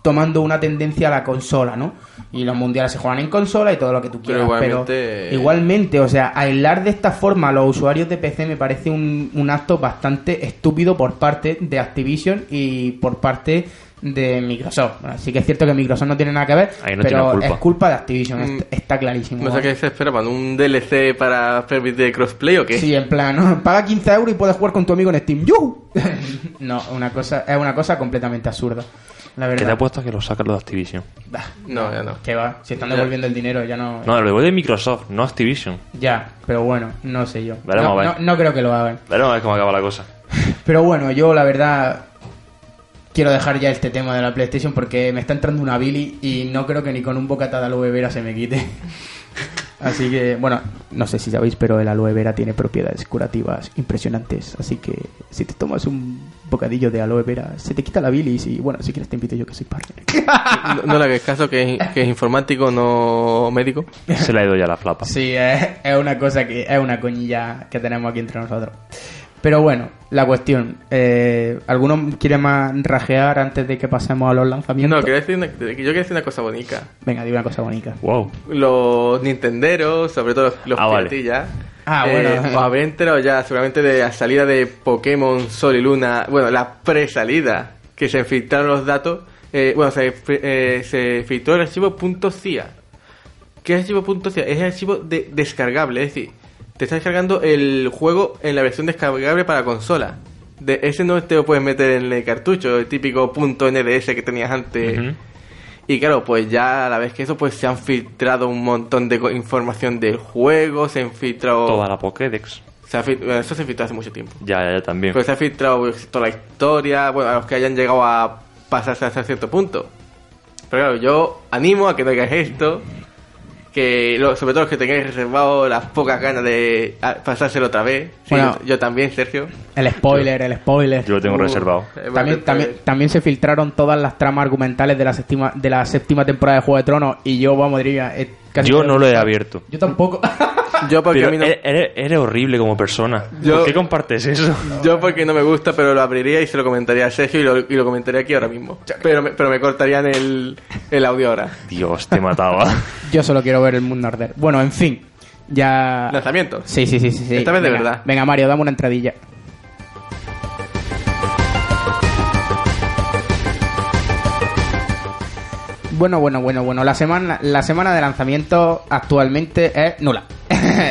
tomando una tendencia a la consola, ¿no? Y los mundiales se juegan en consola y todo lo que tú Pero quieras. Pero igualmente- igualmente, o sea, aislar de esta forma a los usuarios de PC me parece un, un acto bastante estúpido por parte de Activision y por parte de Microsoft. Así que es cierto que Microsoft no tiene nada que ver, Ahí no pero tiene culpa. es culpa de Activision, Mm. est- está clarísimo. No sé qué se esperaban, ¿un DLC para permitir crossplay o qué? Sí, en plan, ¿no? paga 15 euros y puedes jugar con tu amigo en Steam. ¡Yuhu! no, una cosa, es una cosa completamente absurda. La Que te verdad. apuesto a que lo sacan los de Activision. Bah, No, ya no. que va, si están Ya. devolviendo el dinero ya no... No, lo devuelve Microsoft, no Activision. Ya, pero bueno, no sé yo. Veremos, no, a ver. no- no creo que lo hagan. Veremos a ver cómo acaba la cosa. Pero bueno, yo la verdad quiero dejar ya este tema de la PlayStation porque me está entrando una Billy y no creo que ni con un bocata de aloe vera se me quite. Así que, bueno, no sé si sabéis, pero el aloe vera tiene propiedades curativas impresionantes. Así que si te tomas un bocadillo de aloe vera, se te quita la bilis y, bueno, si quieres te invito yo que soy partner. No, no le hagas caso que es, que es informático, no médico. Se le ha ido ya la flapa. Sí, es, es una cosa que es una coñilla que tenemos aquí entre nosotros. Pero bueno, la cuestión. Eh, ¿Alguno quiere más rajear antes de que pasemos a los lanzamientos? No, quiero decir una, yo quiero decir una cosa bonita. Venga, di una cosa bonita. Wow. Los nintenderos, sobre todo los, los Ah, vale. Ah, eh, bueno. os habréis enterado ya seguramente de la salida de Pokémon Sol y Luna, bueno, la presalida, que se filtraron los datos, eh, bueno, se, eh, se filtró el archivo .cia. ¿Qué es archivo .cia? Es el archivo de descargable, es decir, te está descargando el juego en la versión descargable para consola. De, ese no te lo puedes meter en el cartucho, el típico .nds que tenías antes. Y claro, pues ya a la vez que eso, pues se han filtrado un montón de información del juego, se han filtrado... Toda la Pokédex. se ha bueno, eso se filtró hace mucho tiempo. Ya, ya, ya también. Pero se ha filtrado pues, toda la historia, bueno, a los que hayan llegado a pasarse hasta cierto punto. Pero claro, yo animo a que no hagáis esto, que lo- sobre todo los que tengáis reservado las pocas ganas de ah, pasárselo otra vez. Sí, Bueno. yo, yo también, Sergio. El spoiler, el spoiler. Yo lo tengo Uh, reservado. eh, bueno, También, pues, también, también se filtraron todas las tramas argumentales de la séptima, de la séptima temporada de Juego de Tronos y yo, vamos, diría... casi Yo no lo he abierto. Yo tampoco. Yo porque Pero a mí no... eres, horrible como persona. Yo- ¿Por qué compartes eso? Yo porque no me gusta, pero lo abriría y se lo comentaría a Sergio y lo, y lo comentaría aquí ahora mismo. Pero me, pero me cortarían el, el audio ahora. Dios, te mataba. yo solo quiero ver el mundo arder. Bueno, en fin. Ya... Lanzamientos. Sí, sí, sí, sí. sí. Esta vez de Venga, verdad. Venga, Mario, dame una entradilla. Bueno, bueno, bueno, bueno. La semana, la semana de lanzamiento actualmente es nula.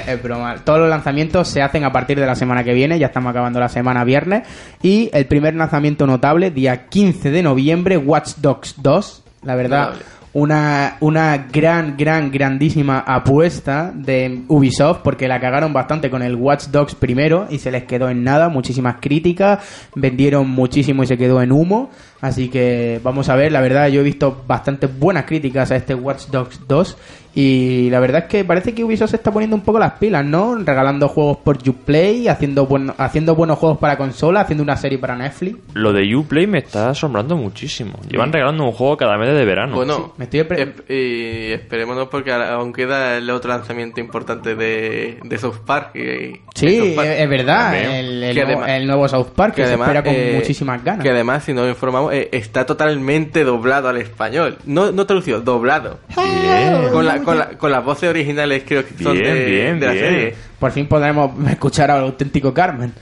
es broma. Todos los lanzamientos se hacen a partir de la semana que viene. Ya estamos acabando la semana viernes. Y el primer lanzamiento notable, día 15 de noviembre, Watch Dogs 2. La verdad, una, una gran, gran, grandísima apuesta de Ubisoft porque la cagaron bastante con el Watch Dogs primero y se les quedó en nada, muchísimas críticas, vendieron muchísimo y se quedó en humo. Así que vamos a ver, la verdad yo he visto bastantes buenas críticas a este Watch Dogs 2 y la verdad es que parece que Ubisoft se está poniendo un poco las pilas, ¿no? Regalando juegos por Uplay, haciendo, buen- haciendo buenos juegos para consola, haciendo una serie para Netflix. Lo de Uplay me está asombrando muchísimo. Llevan regalando un juego cada mes de verano. Bueno, me estoy esp- y esperémonos porque aún queda el otro lanzamiento importante de, de South Park. y- Sí, South Park. es, verdad, También. el, el Que nuevo, además- el nuevo South Park que, se espera con eh, muchísimas ganas. Que además, si nos informamos, eh, está totalmente doblado al español. No, no traducido, doblado. Bien. Con, la, con, la- con las voces originales creo que son Bien, de, bien, de la bien. serie. Por fin podremos escuchar al auténtico Carmen.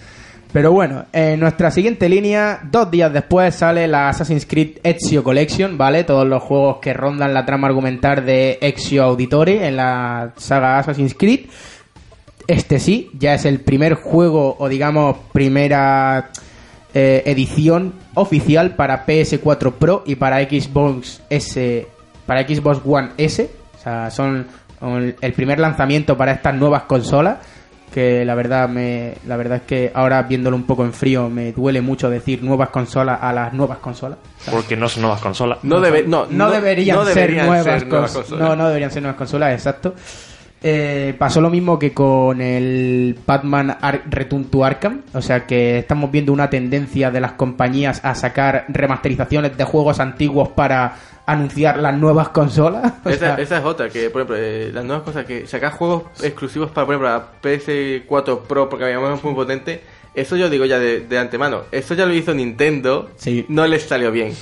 Pero bueno, en nuestra siguiente línea, dos días después sale la Assassin's Creed Ezio Collection, ¿vale? Todos los juegos que rondan la trama argumental de Ezio Auditore en la saga Assassin's Creed. Este sí, ya es el primer juego, o digamos, primera eh, edición oficial para PS4 Pro y para Xbox S, para Xbox One S. O sea, son el primer lanzamiento para estas nuevas consolas. Que la verdad me, la verdad es que ahora viéndolo un poco en frío me duele mucho decir nuevas consolas a las nuevas consolas. Porque no son nuevas consolas. No, debe, no, no, deberían, no ser, deberían nuevas, ser nuevas cons- consolas. No, no deberían ser nuevas consolas, exacto. Eh, pasó lo mismo que con el Batman Ar- Return to Arkham, o sea que estamos viendo una tendencia de las compañías a sacar remasterizaciones de juegos antiguos para anunciar las nuevas consolas. O Esa, sea, esa es otra, que por ejemplo, eh, las nuevas cosas que sacar juegos exclusivos para, por ejemplo, la PS4 Pro, porque habíamos es muy potente, eso yo digo ya de, de antemano, eso ya lo hizo Nintendo, Sí. no les salió bien.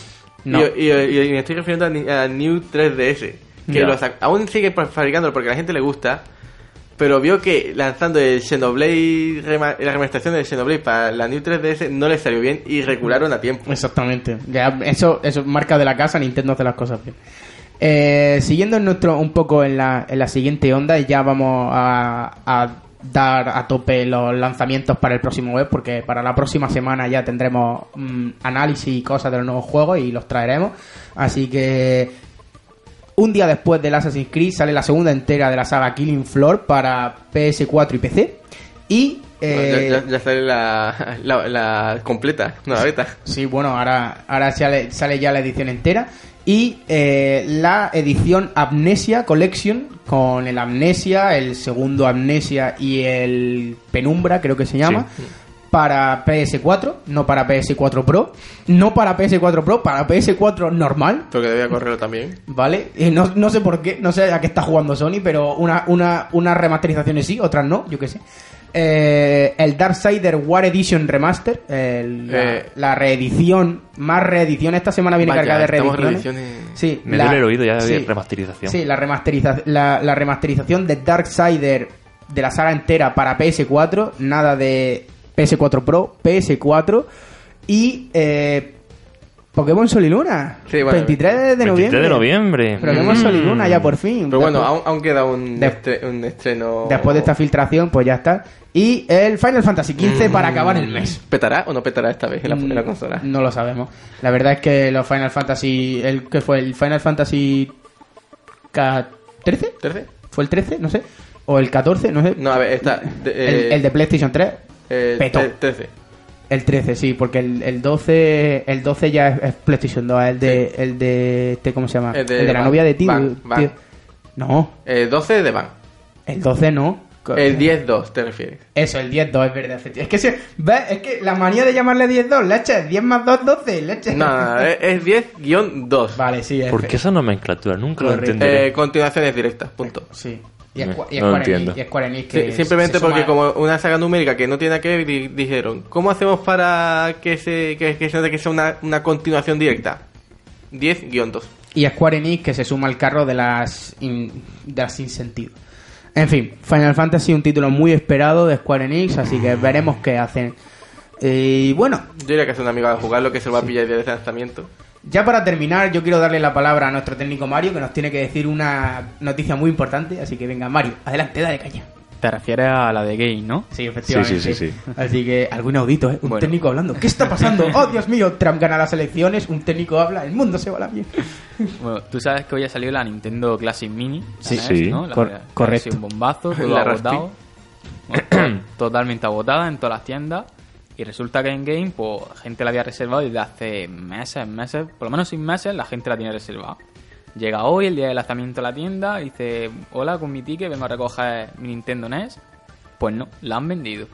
No. Y, y- y- y me estoy refiriendo a New 3DS, que aún sigue fabricándolo porque a la gente le gusta, pero vio que lanzando el Xenoblade, la remasterización del Xenoblade para la New 3DS no les salió bien y recularon a tiempo. Exactamente. Ya, eso, eso es marca de la casa, Nintendo hace las cosas bien. Eh, siguiendo en nuestro, un poco en la, en la siguiente onda, ya vamos a, a dar a tope los lanzamientos para el próximo web, porque para la próxima semana ya tendremos mm, análisis y cosas de los nuevos juegos y los traeremos. Así que un día después del Assassin's Creed sale la segunda entera de la saga Killing Floor para PS4 y PC. Y eh, ya, ya- ya sale la, la, la completa, no la beta. Sí, bueno, ahora, ahora sale, sale ya la edición entera. Y eh, la edición Amnesia Collection, con el Amnesia, el segundo Amnesia y el Penumbra, creo que se llama, para PS4, no para PS4 Pro, no para PS4 Pro, para PS4 normal, Porque debía correrlo también. ¿vale? Y no, no sé por qué, no sé a qué está jugando Sony, pero una, una, unas remasterizaciones sí, otras no, yo qué sé. Eh, el Darksider War Edition Remaster, el- la, Eh. la reedición, más reedición, esta semana viene Vaya, cargada de reediciones. reediciones. Sí, Me la- duele el oído ya de sí, remasterización. Sí, la, remasteriza- la, la remasterización de Darksider de la saga entera para PS4, nada de PS4 Pro, PS4 y eh, Pokémon Sol y Luna, Sí, bueno, 23 de 23 noviembre. de noviembre. Pokémon Mm. Sol y Luna ya por fin. Pero bueno, Después- aún, queda un, De- estre- un estreno. Después de esta filtración, pues ya está. Y el Final Fantasy XV para acabar el mes. ¿Petará o no petará esta vez en la, en la Mm, consola? No lo sabemos. La verdad es que los Final Fantasy. El que fue el Final Fantasy. K- ¿13? ¿13? ¿Fue el 13? No sé. O el 14, no sé. No, a ver, está. de- el, eh, el de PlayStation 3. Eh, petó. tre- 13. El 13, sí, porque el, el 12 el 12 ya es, es PlayStation 2. El de, el de este, ¿cómo se llama? El de la Van- novia de tío. Van- Van. tío. No, Eh, 12 de Van. el 12 no. El 10-2 te refieres. Eso, el 10-2 es verdad. efectivamente. Es que, se, ¿ves? es que la manía de llamarle 10-2, leche, 10 más 2, 12, leche. No, no, no, es es 10-2. Vale, sí, es ¿Por qué esa nomenclatura? Nunca lo entenderé. Eh, continuaciones directas, punto. Sí. Y es, No, y es no entiendo. y es Sí, simplemente porque como una saga numérica que no tiene que ver, di- dijeron, ¿cómo hacemos para que se que, que sea una, una continuación directa? 10-2. Y Square Enix que se suma al carro de las, in- de las sin sentido. En fin, Final Fantasy un título muy esperado de Square Enix, así que veremos qué hacen. Y bueno, Yo diría que es un amigo a jugarlo que se lo va a pillar de lanzamiento. Ya para terminar, yo quiero darle la palabra a nuestro técnico Mario, que nos tiene que decir una noticia muy importante. Así que venga, Mario, adelante, dale caña. Te refieres a la de Game, ¿no? Sí, efectivamente. Sí, sí, sí, sí. Así que algo inaudito, ¿eh? Un Bueno. técnico hablando. ¿Qué está pasando? ¡Oh, Dios mío! Trump gana las elecciones, un técnico habla, el mundo se va a la mierda. Bueno, tú sabes que hoy ha salido la Nintendo Classic Mini. Sí. NES, Sí. ¿no? La Cor- correcto. sido un bombazo, todo La agotado. Bueno, totalmente agotada en todas las tiendas. Y resulta que en Game, pues, gente la había reservado desde hace meses, meses, por lo menos seis meses, la gente la tiene reservada. Llega hoy, el día del lanzamiento a la tienda, y dice, hola, con mi ticket vengo a recoger mi Nintendo NES. Pues no, la han vendido.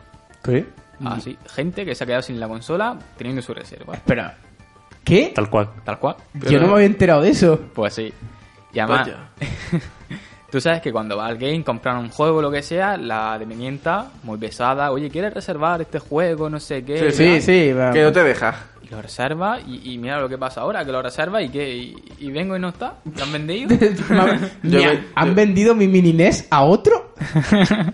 ¿Qué? Así, gente que se ha quedado sin la consola teniendo su reserva. Espera. ¿Qué? Tal cual. Tal cual. Yo no me había enterado de eso. Pues sí. Y además, Vaya. tú sabes que cuando vas al game, comprar un juego o lo que sea, la dependienta, muy pesada, oye, ¿quieres reservar este juego? No sé qué. Sí, sí. va- Que no te deja. Y lo reserva y, y mira lo que pasa ahora, que lo reserva y que y, y vengo y no está. ¿Lo han vendido? Yo ¿Han yo- vendido mi mini NES a otro?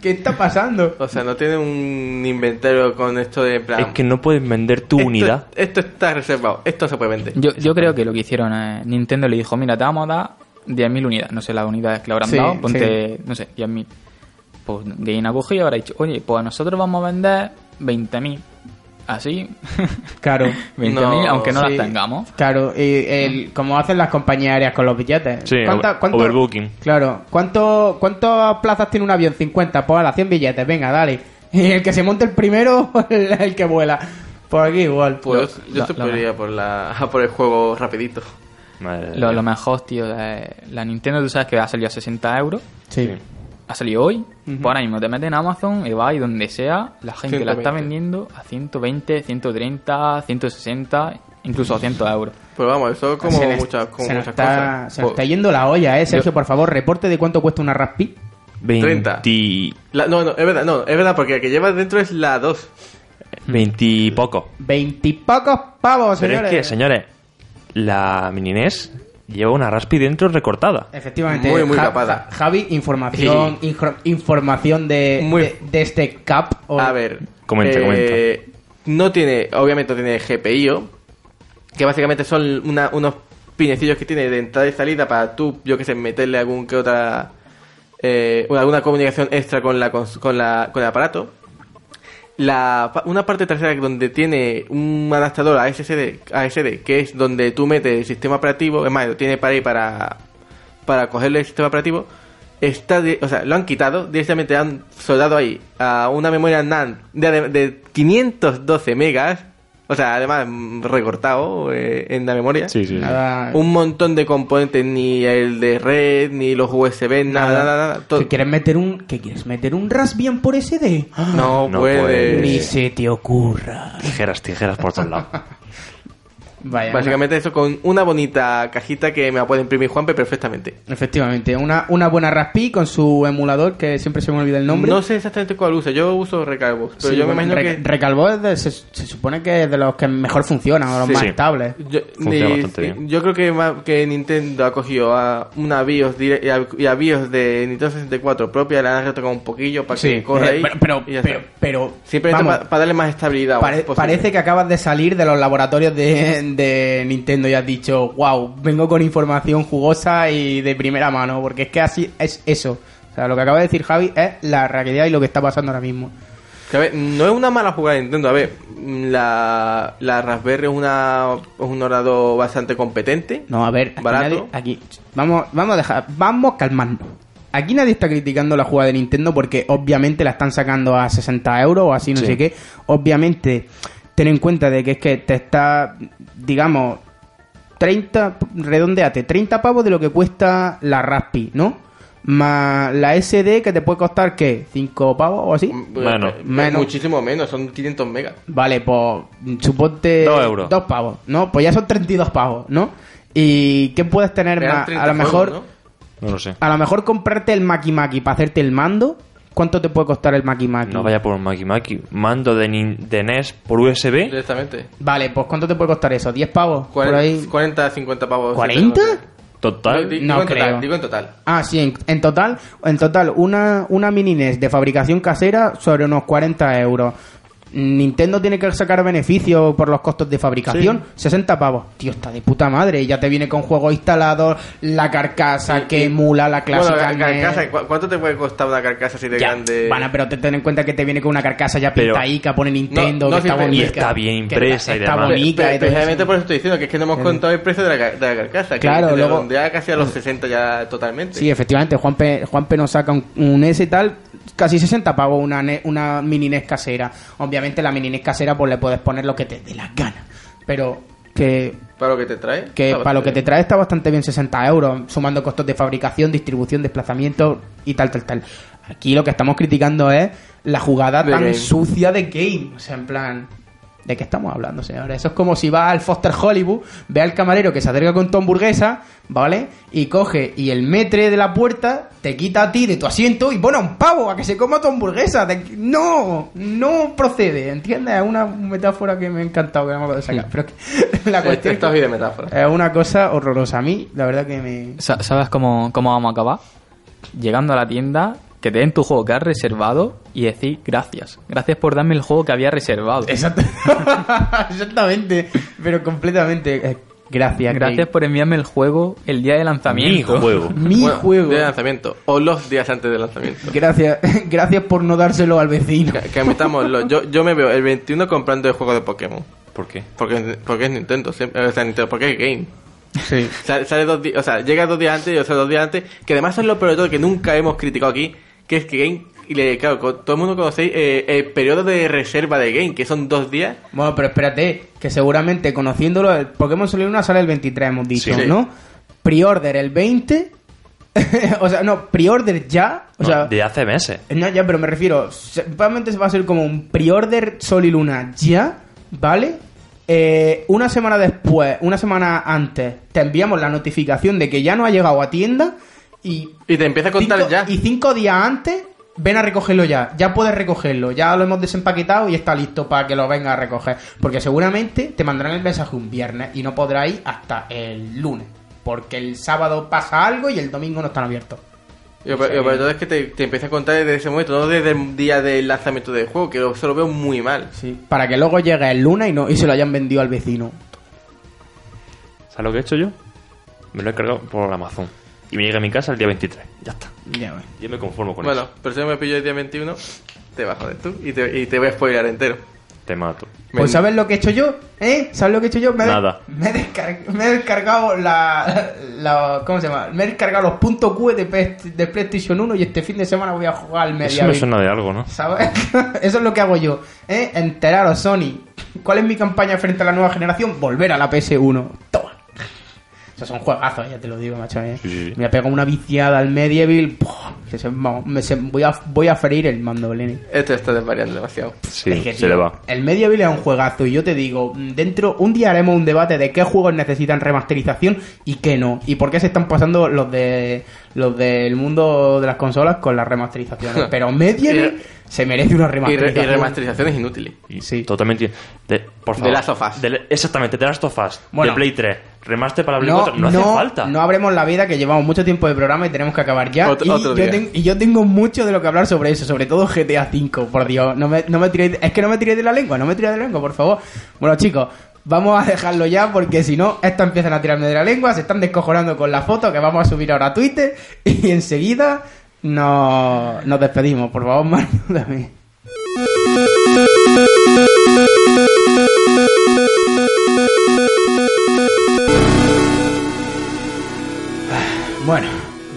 ¿Qué está pasando? O sea, no tiene un inventario con esto de plan. Es que no puedes vender tu esto- unidad. Esto está reservado. Esto se puede vender. Yo, yo creo que lo que hicieron es, Nintendo le dijo, mira, te vamos a dar 10.000 unidades. No sé las unidades que le habrán Sí, dado, ponte, no sé, 10.000. Pues Game ha cogido y habrá dicho, oye, pues nosotros vamos a vender 20.000. Así, Claro. 20.000, No, aunque no sí. las tengamos. Claro, y el, como hacen las compañías aéreas con los billetes. Sí, ¿Cuánta- over- cuánto- overbooking. Claro. ¿Cuánto, ¿Cuántas plazas tiene un avión? 50. Pues a las 100 billetes. Venga, dale. Y el que se monte el primero, el, el que vuela. Por aquí igual. Pues Lo- yo lo- te podría por, la, a por el juego rapidito. Madre de Lo, lo mejor, tío, es la Nintendo, tú sabes que ha salido a 60 euros. Sí. Ha salido hoy. Pues ahora mismo te metes en Amazon y vas y donde sea, la gente la está 120. vendiendo a 120, 130, 160, incluso a 200 euros. Pues vamos, eso como se, muchas, como se nos muchas está, cosas. se nos Pues, está yendo la olla, eh. Sergio, por favor, reporte de cuánto cuesta una Raspi. 20, la- no, no, es verdad, no, es verdad, porque la que llevas dentro es la 2. 20 y poco. Veintipocos pavos, Pero señores. es que, señores, la mini NES lleva una Raspi dentro recortada. Efectivamente, Muy, muy capada. Ja- Javi, información, injo- información de, Muy- de, de este cap. o- A ver. Comenta, eh, No tiene, obviamente no tiene GPIO, que básicamente son una- unos pinecillos que tiene de entrada y salida para tú, yo que sé, meterle algún que otra, eh, alguna comunicación extra con la, con la, con el aparato. La, una parte trasera donde tiene un adaptador a SSD, a que es donde tú metes el sistema operativo, es más, lo tiene para ahí para, para cogerle el sistema operativo, está o sea, lo han quitado, directamente han soldado ahí a una memoria NAND de, de 512 megas, o sea, además recortado eh, en la memoria. Sí, sí. sí. Nada, Un montón de componentes, ni el de red, ni los USB, nada, nada, nada. todo- ¿Que quieres meter un, ¿que quieres meter un Raspbian por SD? No, No puede. puede. Ni se te ocurra. Tijeras, tijeras por todos lados. Vaya, Básicamente eso con una bonita cajita que me la puede imprimir Juanpe perfectamente. una- efectivamente, una, una buena Raspi con su emulador, que siempre se me olvida el nombre. No sé exactamente cuál uso, yo uso Recalbos, pero Sí, yo me imagino Re- que... Recalvo es de- se, se supone que es de los que mejor funcionan, o los Sí. más Sí. estables. Yo, Funciona ni- bastante bien. yo creo que, que Nintendo ha cogido a una BIOS dire- y a, y a BIOS de Nintendo 64 propia, le han retocado un poquillo para que corra eh, ahí. pero, pero, pero, está. pero, Simplemente para darle más estabilidad. pare- parece que acabas de salir de los laboratorios de, de Nintendo y has dicho, wow, vengo con información jugosa y de primera mano, porque es que así es eso. O sea, lo que acaba de decir Javi es la realidad y lo que está pasando ahora mismo. Que, a ver, no es una mala jugada de Nintendo. A ver, la, la Raspberry es, una, es un ordenador bastante competente. No, a ver, aquí, Barato. nadie- aquí vamos, vamos a dejar, vamos calmando. Aquí nadie está criticando la jugada de Nintendo porque obviamente la están sacando a 60 euros o así, no Sí. sé qué. Obviamente, ten en cuenta de que es que te está, digamos, 30, redondeate, 30 pavos de lo que cuesta la Raspi, ¿no? Más la SD que te puede costar, ¿qué? ¿5 pavos o así? Menos. Eh, Menos. Muchísimo menos, son 500 megas. Vale, pues suponte... Dos euros. Dos pavos, ¿no? Pues ya son 32 pavos, ¿no? ¿Y qué puedes tener más? 30 A lo juegos, mejor... ¿no? No lo sé. A lo mejor comprarte el Maki Maki para hacerte el mando. ¿Cuánto te puede costar el Maki Maki? No vaya por un Maki Maki. Mando de, nin- de NES por USB. Directamente. Vale, pues ¿cuánto te puede costar eso? ¿10 pavos? Por 40, ahí. 40 50 pavos. ¿40? Total. Digo No en creo. total, digo en total. Ah, sí, en, en total, en total, una, una mini NES de fabricación casera sobre unos 40 euros. Nintendo tiene que sacar beneficio por los costos de fabricación. 60 pavos. Tío, está de puta madre. Ya te viene con juegos instalados, la carcasa Y- que y- emula la clásica. Bueno, la carcasa, ¿cu- ¿cuánto te puede costar una carcasa así de Ya, grande? Bueno, pero te ten en cuenta que te viene con una carcasa ya Pero- pintaica, pone Nintendo, No, no, que está sí, bonita. y está bien que impresa y está demás. bonita Pre- y precisamente por eso estoy diciendo que es que no hemos Eh. contado el precio de la, de la carcasa. Claro, que luego- redondea casi a los 60 ya totalmente. Sí, efectivamente, Juanpe, Juanpe nos saca un, un S y tal, casi 60 pavos una, ne- una mini NES casera. Obviamente la mini NES casera pues le puedes poner lo que te dé las ganas. Pero que, Para lo que te trae. que para lo que te trae está bastante bien 60 euros, sumando costos de fabricación, distribución, desplazamiento y tal, tal, tal. Aquí lo que estamos criticando es la jugada De tan game. sucia de game. O sea, en plan... ¿De qué estamos hablando, señores? Eso es como si vas al Foster Hollywood, ve al camarero que se acerca con tu hamburguesa, ¿vale? Y coge y el metre de la puerta te quita a ti de tu asiento y pone a un pavo a que se coma tu hamburguesa. No, no procede, ¿entiendes? Es una metáfora que me ha encantado, que no me puedo sacar. Pero que la cuestión Esto es de metáfora. es una cosa horrorosa. A mí, la verdad que me... Sa- ¿Sabes cómo, cómo vamos a acabar? Llegando a la tienda, que te den tu juego que has reservado y decir gracias. Gracias por darme el juego que había reservado. Exacto. Exactamente, pero completamente. eh, gracias, Gracias por enviarme el juego el día de Mi lanzamiento. juego. Mi Bueno, juego. De lanzamiento. O los días antes del lanzamiento. Gracias, gracias por no dárselo al vecino. Que, que yo, yo me veo el 21 comprando el juego de Pokémon. ¿Por qué? Porque, porque es Nintendo, siempre, o sea, Nintendo, porque es game. Sí. Sale, sale dos días, o sea, llega dos días antes y yo sale dos días antes, que además es lo peor de todo que nunca hemos criticado aquí, que es que Game, y le, claro, todo el mundo conocéis eh, el periodo de reserva de Game, que son dos días. Bueno, pero espérate, que seguramente conociéndolo, el Pokémon Sol y Luna sale el 23, hemos dicho, Sí. ¿no? Pre-order el 20. o sea, no, pre-order ya. O No, sea, de hace meses. No, ya, pero me refiero, se- probablemente va a ser como un pre-order Sol y Luna ya, ¿vale? Eh, una semana después, una semana antes, te enviamos la notificación de que ya no ha llegado a tienda y... Y te empieza a contar cinco- ya. Y cinco días antes, ven a recogerlo ya. Ya puedes recogerlo. Ya lo hemos desempaquetado y está listo para que lo venga a recoger. Porque seguramente te mandarán el mensaje un viernes y no podrás ir hasta el lunes. Porque el sábado pasa algo y el domingo no están abiertos. Y lo peor y lo peor de todo es que te, te empieza a contar desde ese momento, no desde el día del lanzamiento del juego, que lo- eso lo veo muy mal. Sí, para que luego llegue el lunes y, no, y se lo hayan vendido al vecino. ¿Sabes lo que he hecho yo? Me lo he cargado por Amazon. Y me llega a mi casa el día 23. Ya está. Ya. Yo me conformo con Bueno, eso. pero si yo me pillo el día 21, te vas a joder tú y te, y te voy a spoiler entero. Te mato. Pues ¿sabes lo que he hecho yo? ¿Eh? ¿Sabes lo que he hecho yo? Me Nada. Me he, me he descargado la, la- ¿Cómo se llama? Me he descargado los puntos Q de, PS de PlayStation 1 y este fin de semana voy a jugar al Eso Media me suena de algo, ¿no? ¿Sabes? Eso es lo que hago yo. ¿Eh? Enteraros, Sony. ¿Cuál es mi campaña frente a la nueva generación? Volver a la PS1. Toma. Esos son juegazos, ya te lo digo, macho. ¿eh? Sí, sí, sí. Me ha pegado una viciada al Medieval. se- vamos, me se- voy, a, voy a freír el mando, Lenny. Esto está desvariando demasiado. Sí, Es que, se tío, le va. El Medieval es un juegazo y yo te digo, dentro un día haremos un debate de qué juegos necesitan remasterización y qué no y por qué se están pasando los de los del mundo de las consolas con las remasterizaciones. Pero Medieval se merece una Y, re- remasterización. y remasterizaciones inútiles. Y Sí. Totalmente. De, por favor. The Last of Us. De- exactamente, The Last of Us. Bueno. de Play 3. Remaster para Play No, 4. No, hace falta. no abremos la vida que llevamos mucho tiempo de programa y tenemos que acabar ya. Otro- y, otro yo ten- y yo tengo mucho de lo que hablar sobre eso, sobre todo GTA V, por Dios. No me, no me tiréis, es que no me tiréis de la lengua, no me tiréis de la lengua, por favor. Bueno, chicos, vamos a dejarlo ya porque si no, estos empiezan a tirarme de la lengua, se están descojonando con la foto que vamos a subir ahora a Twitter y enseguida nos, nos despedimos. Por favor, Manu, dame. Bueno,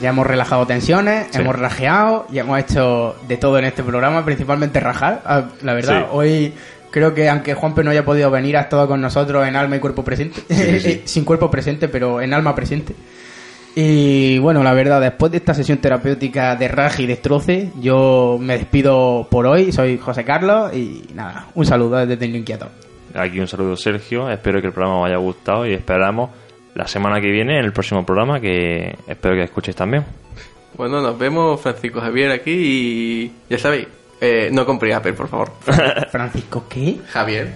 ya hemos relajado tensiones, Sí. hemos rajeado, ya hemos hecho de todo en este programa, principalmente rajar. Ah, La verdad, Sí. hoy creo que aunque Juanpe no haya podido venir, ha estado con nosotros en alma y cuerpo presente. Sí, sí. Sin cuerpo presente, pero en alma presente. Y bueno, la verdad, después de esta sesión terapéutica de raje y destroce, yo me despido por hoy. Soy José Carlos y nada, un saludo desde Tecno Inquieto. Aquí un saludo, Sergio. Espero que el programa os haya gustado y esperamos la semana que viene en el próximo programa que espero que escuchéis también. Bueno, nos vemos, Francisco Javier aquí y ya sabéis, eh, no compréis Apple, por favor. Francisco, ¿qué? Javier.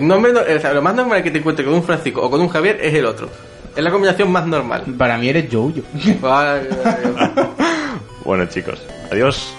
Nombre no- o sea, lo más normal que te encuentres con un Francisco o con un Javier es el otro. Es la combinación más normal. Para mí eres Jojo. Vale, vale, vale. Bueno, chicos, adiós.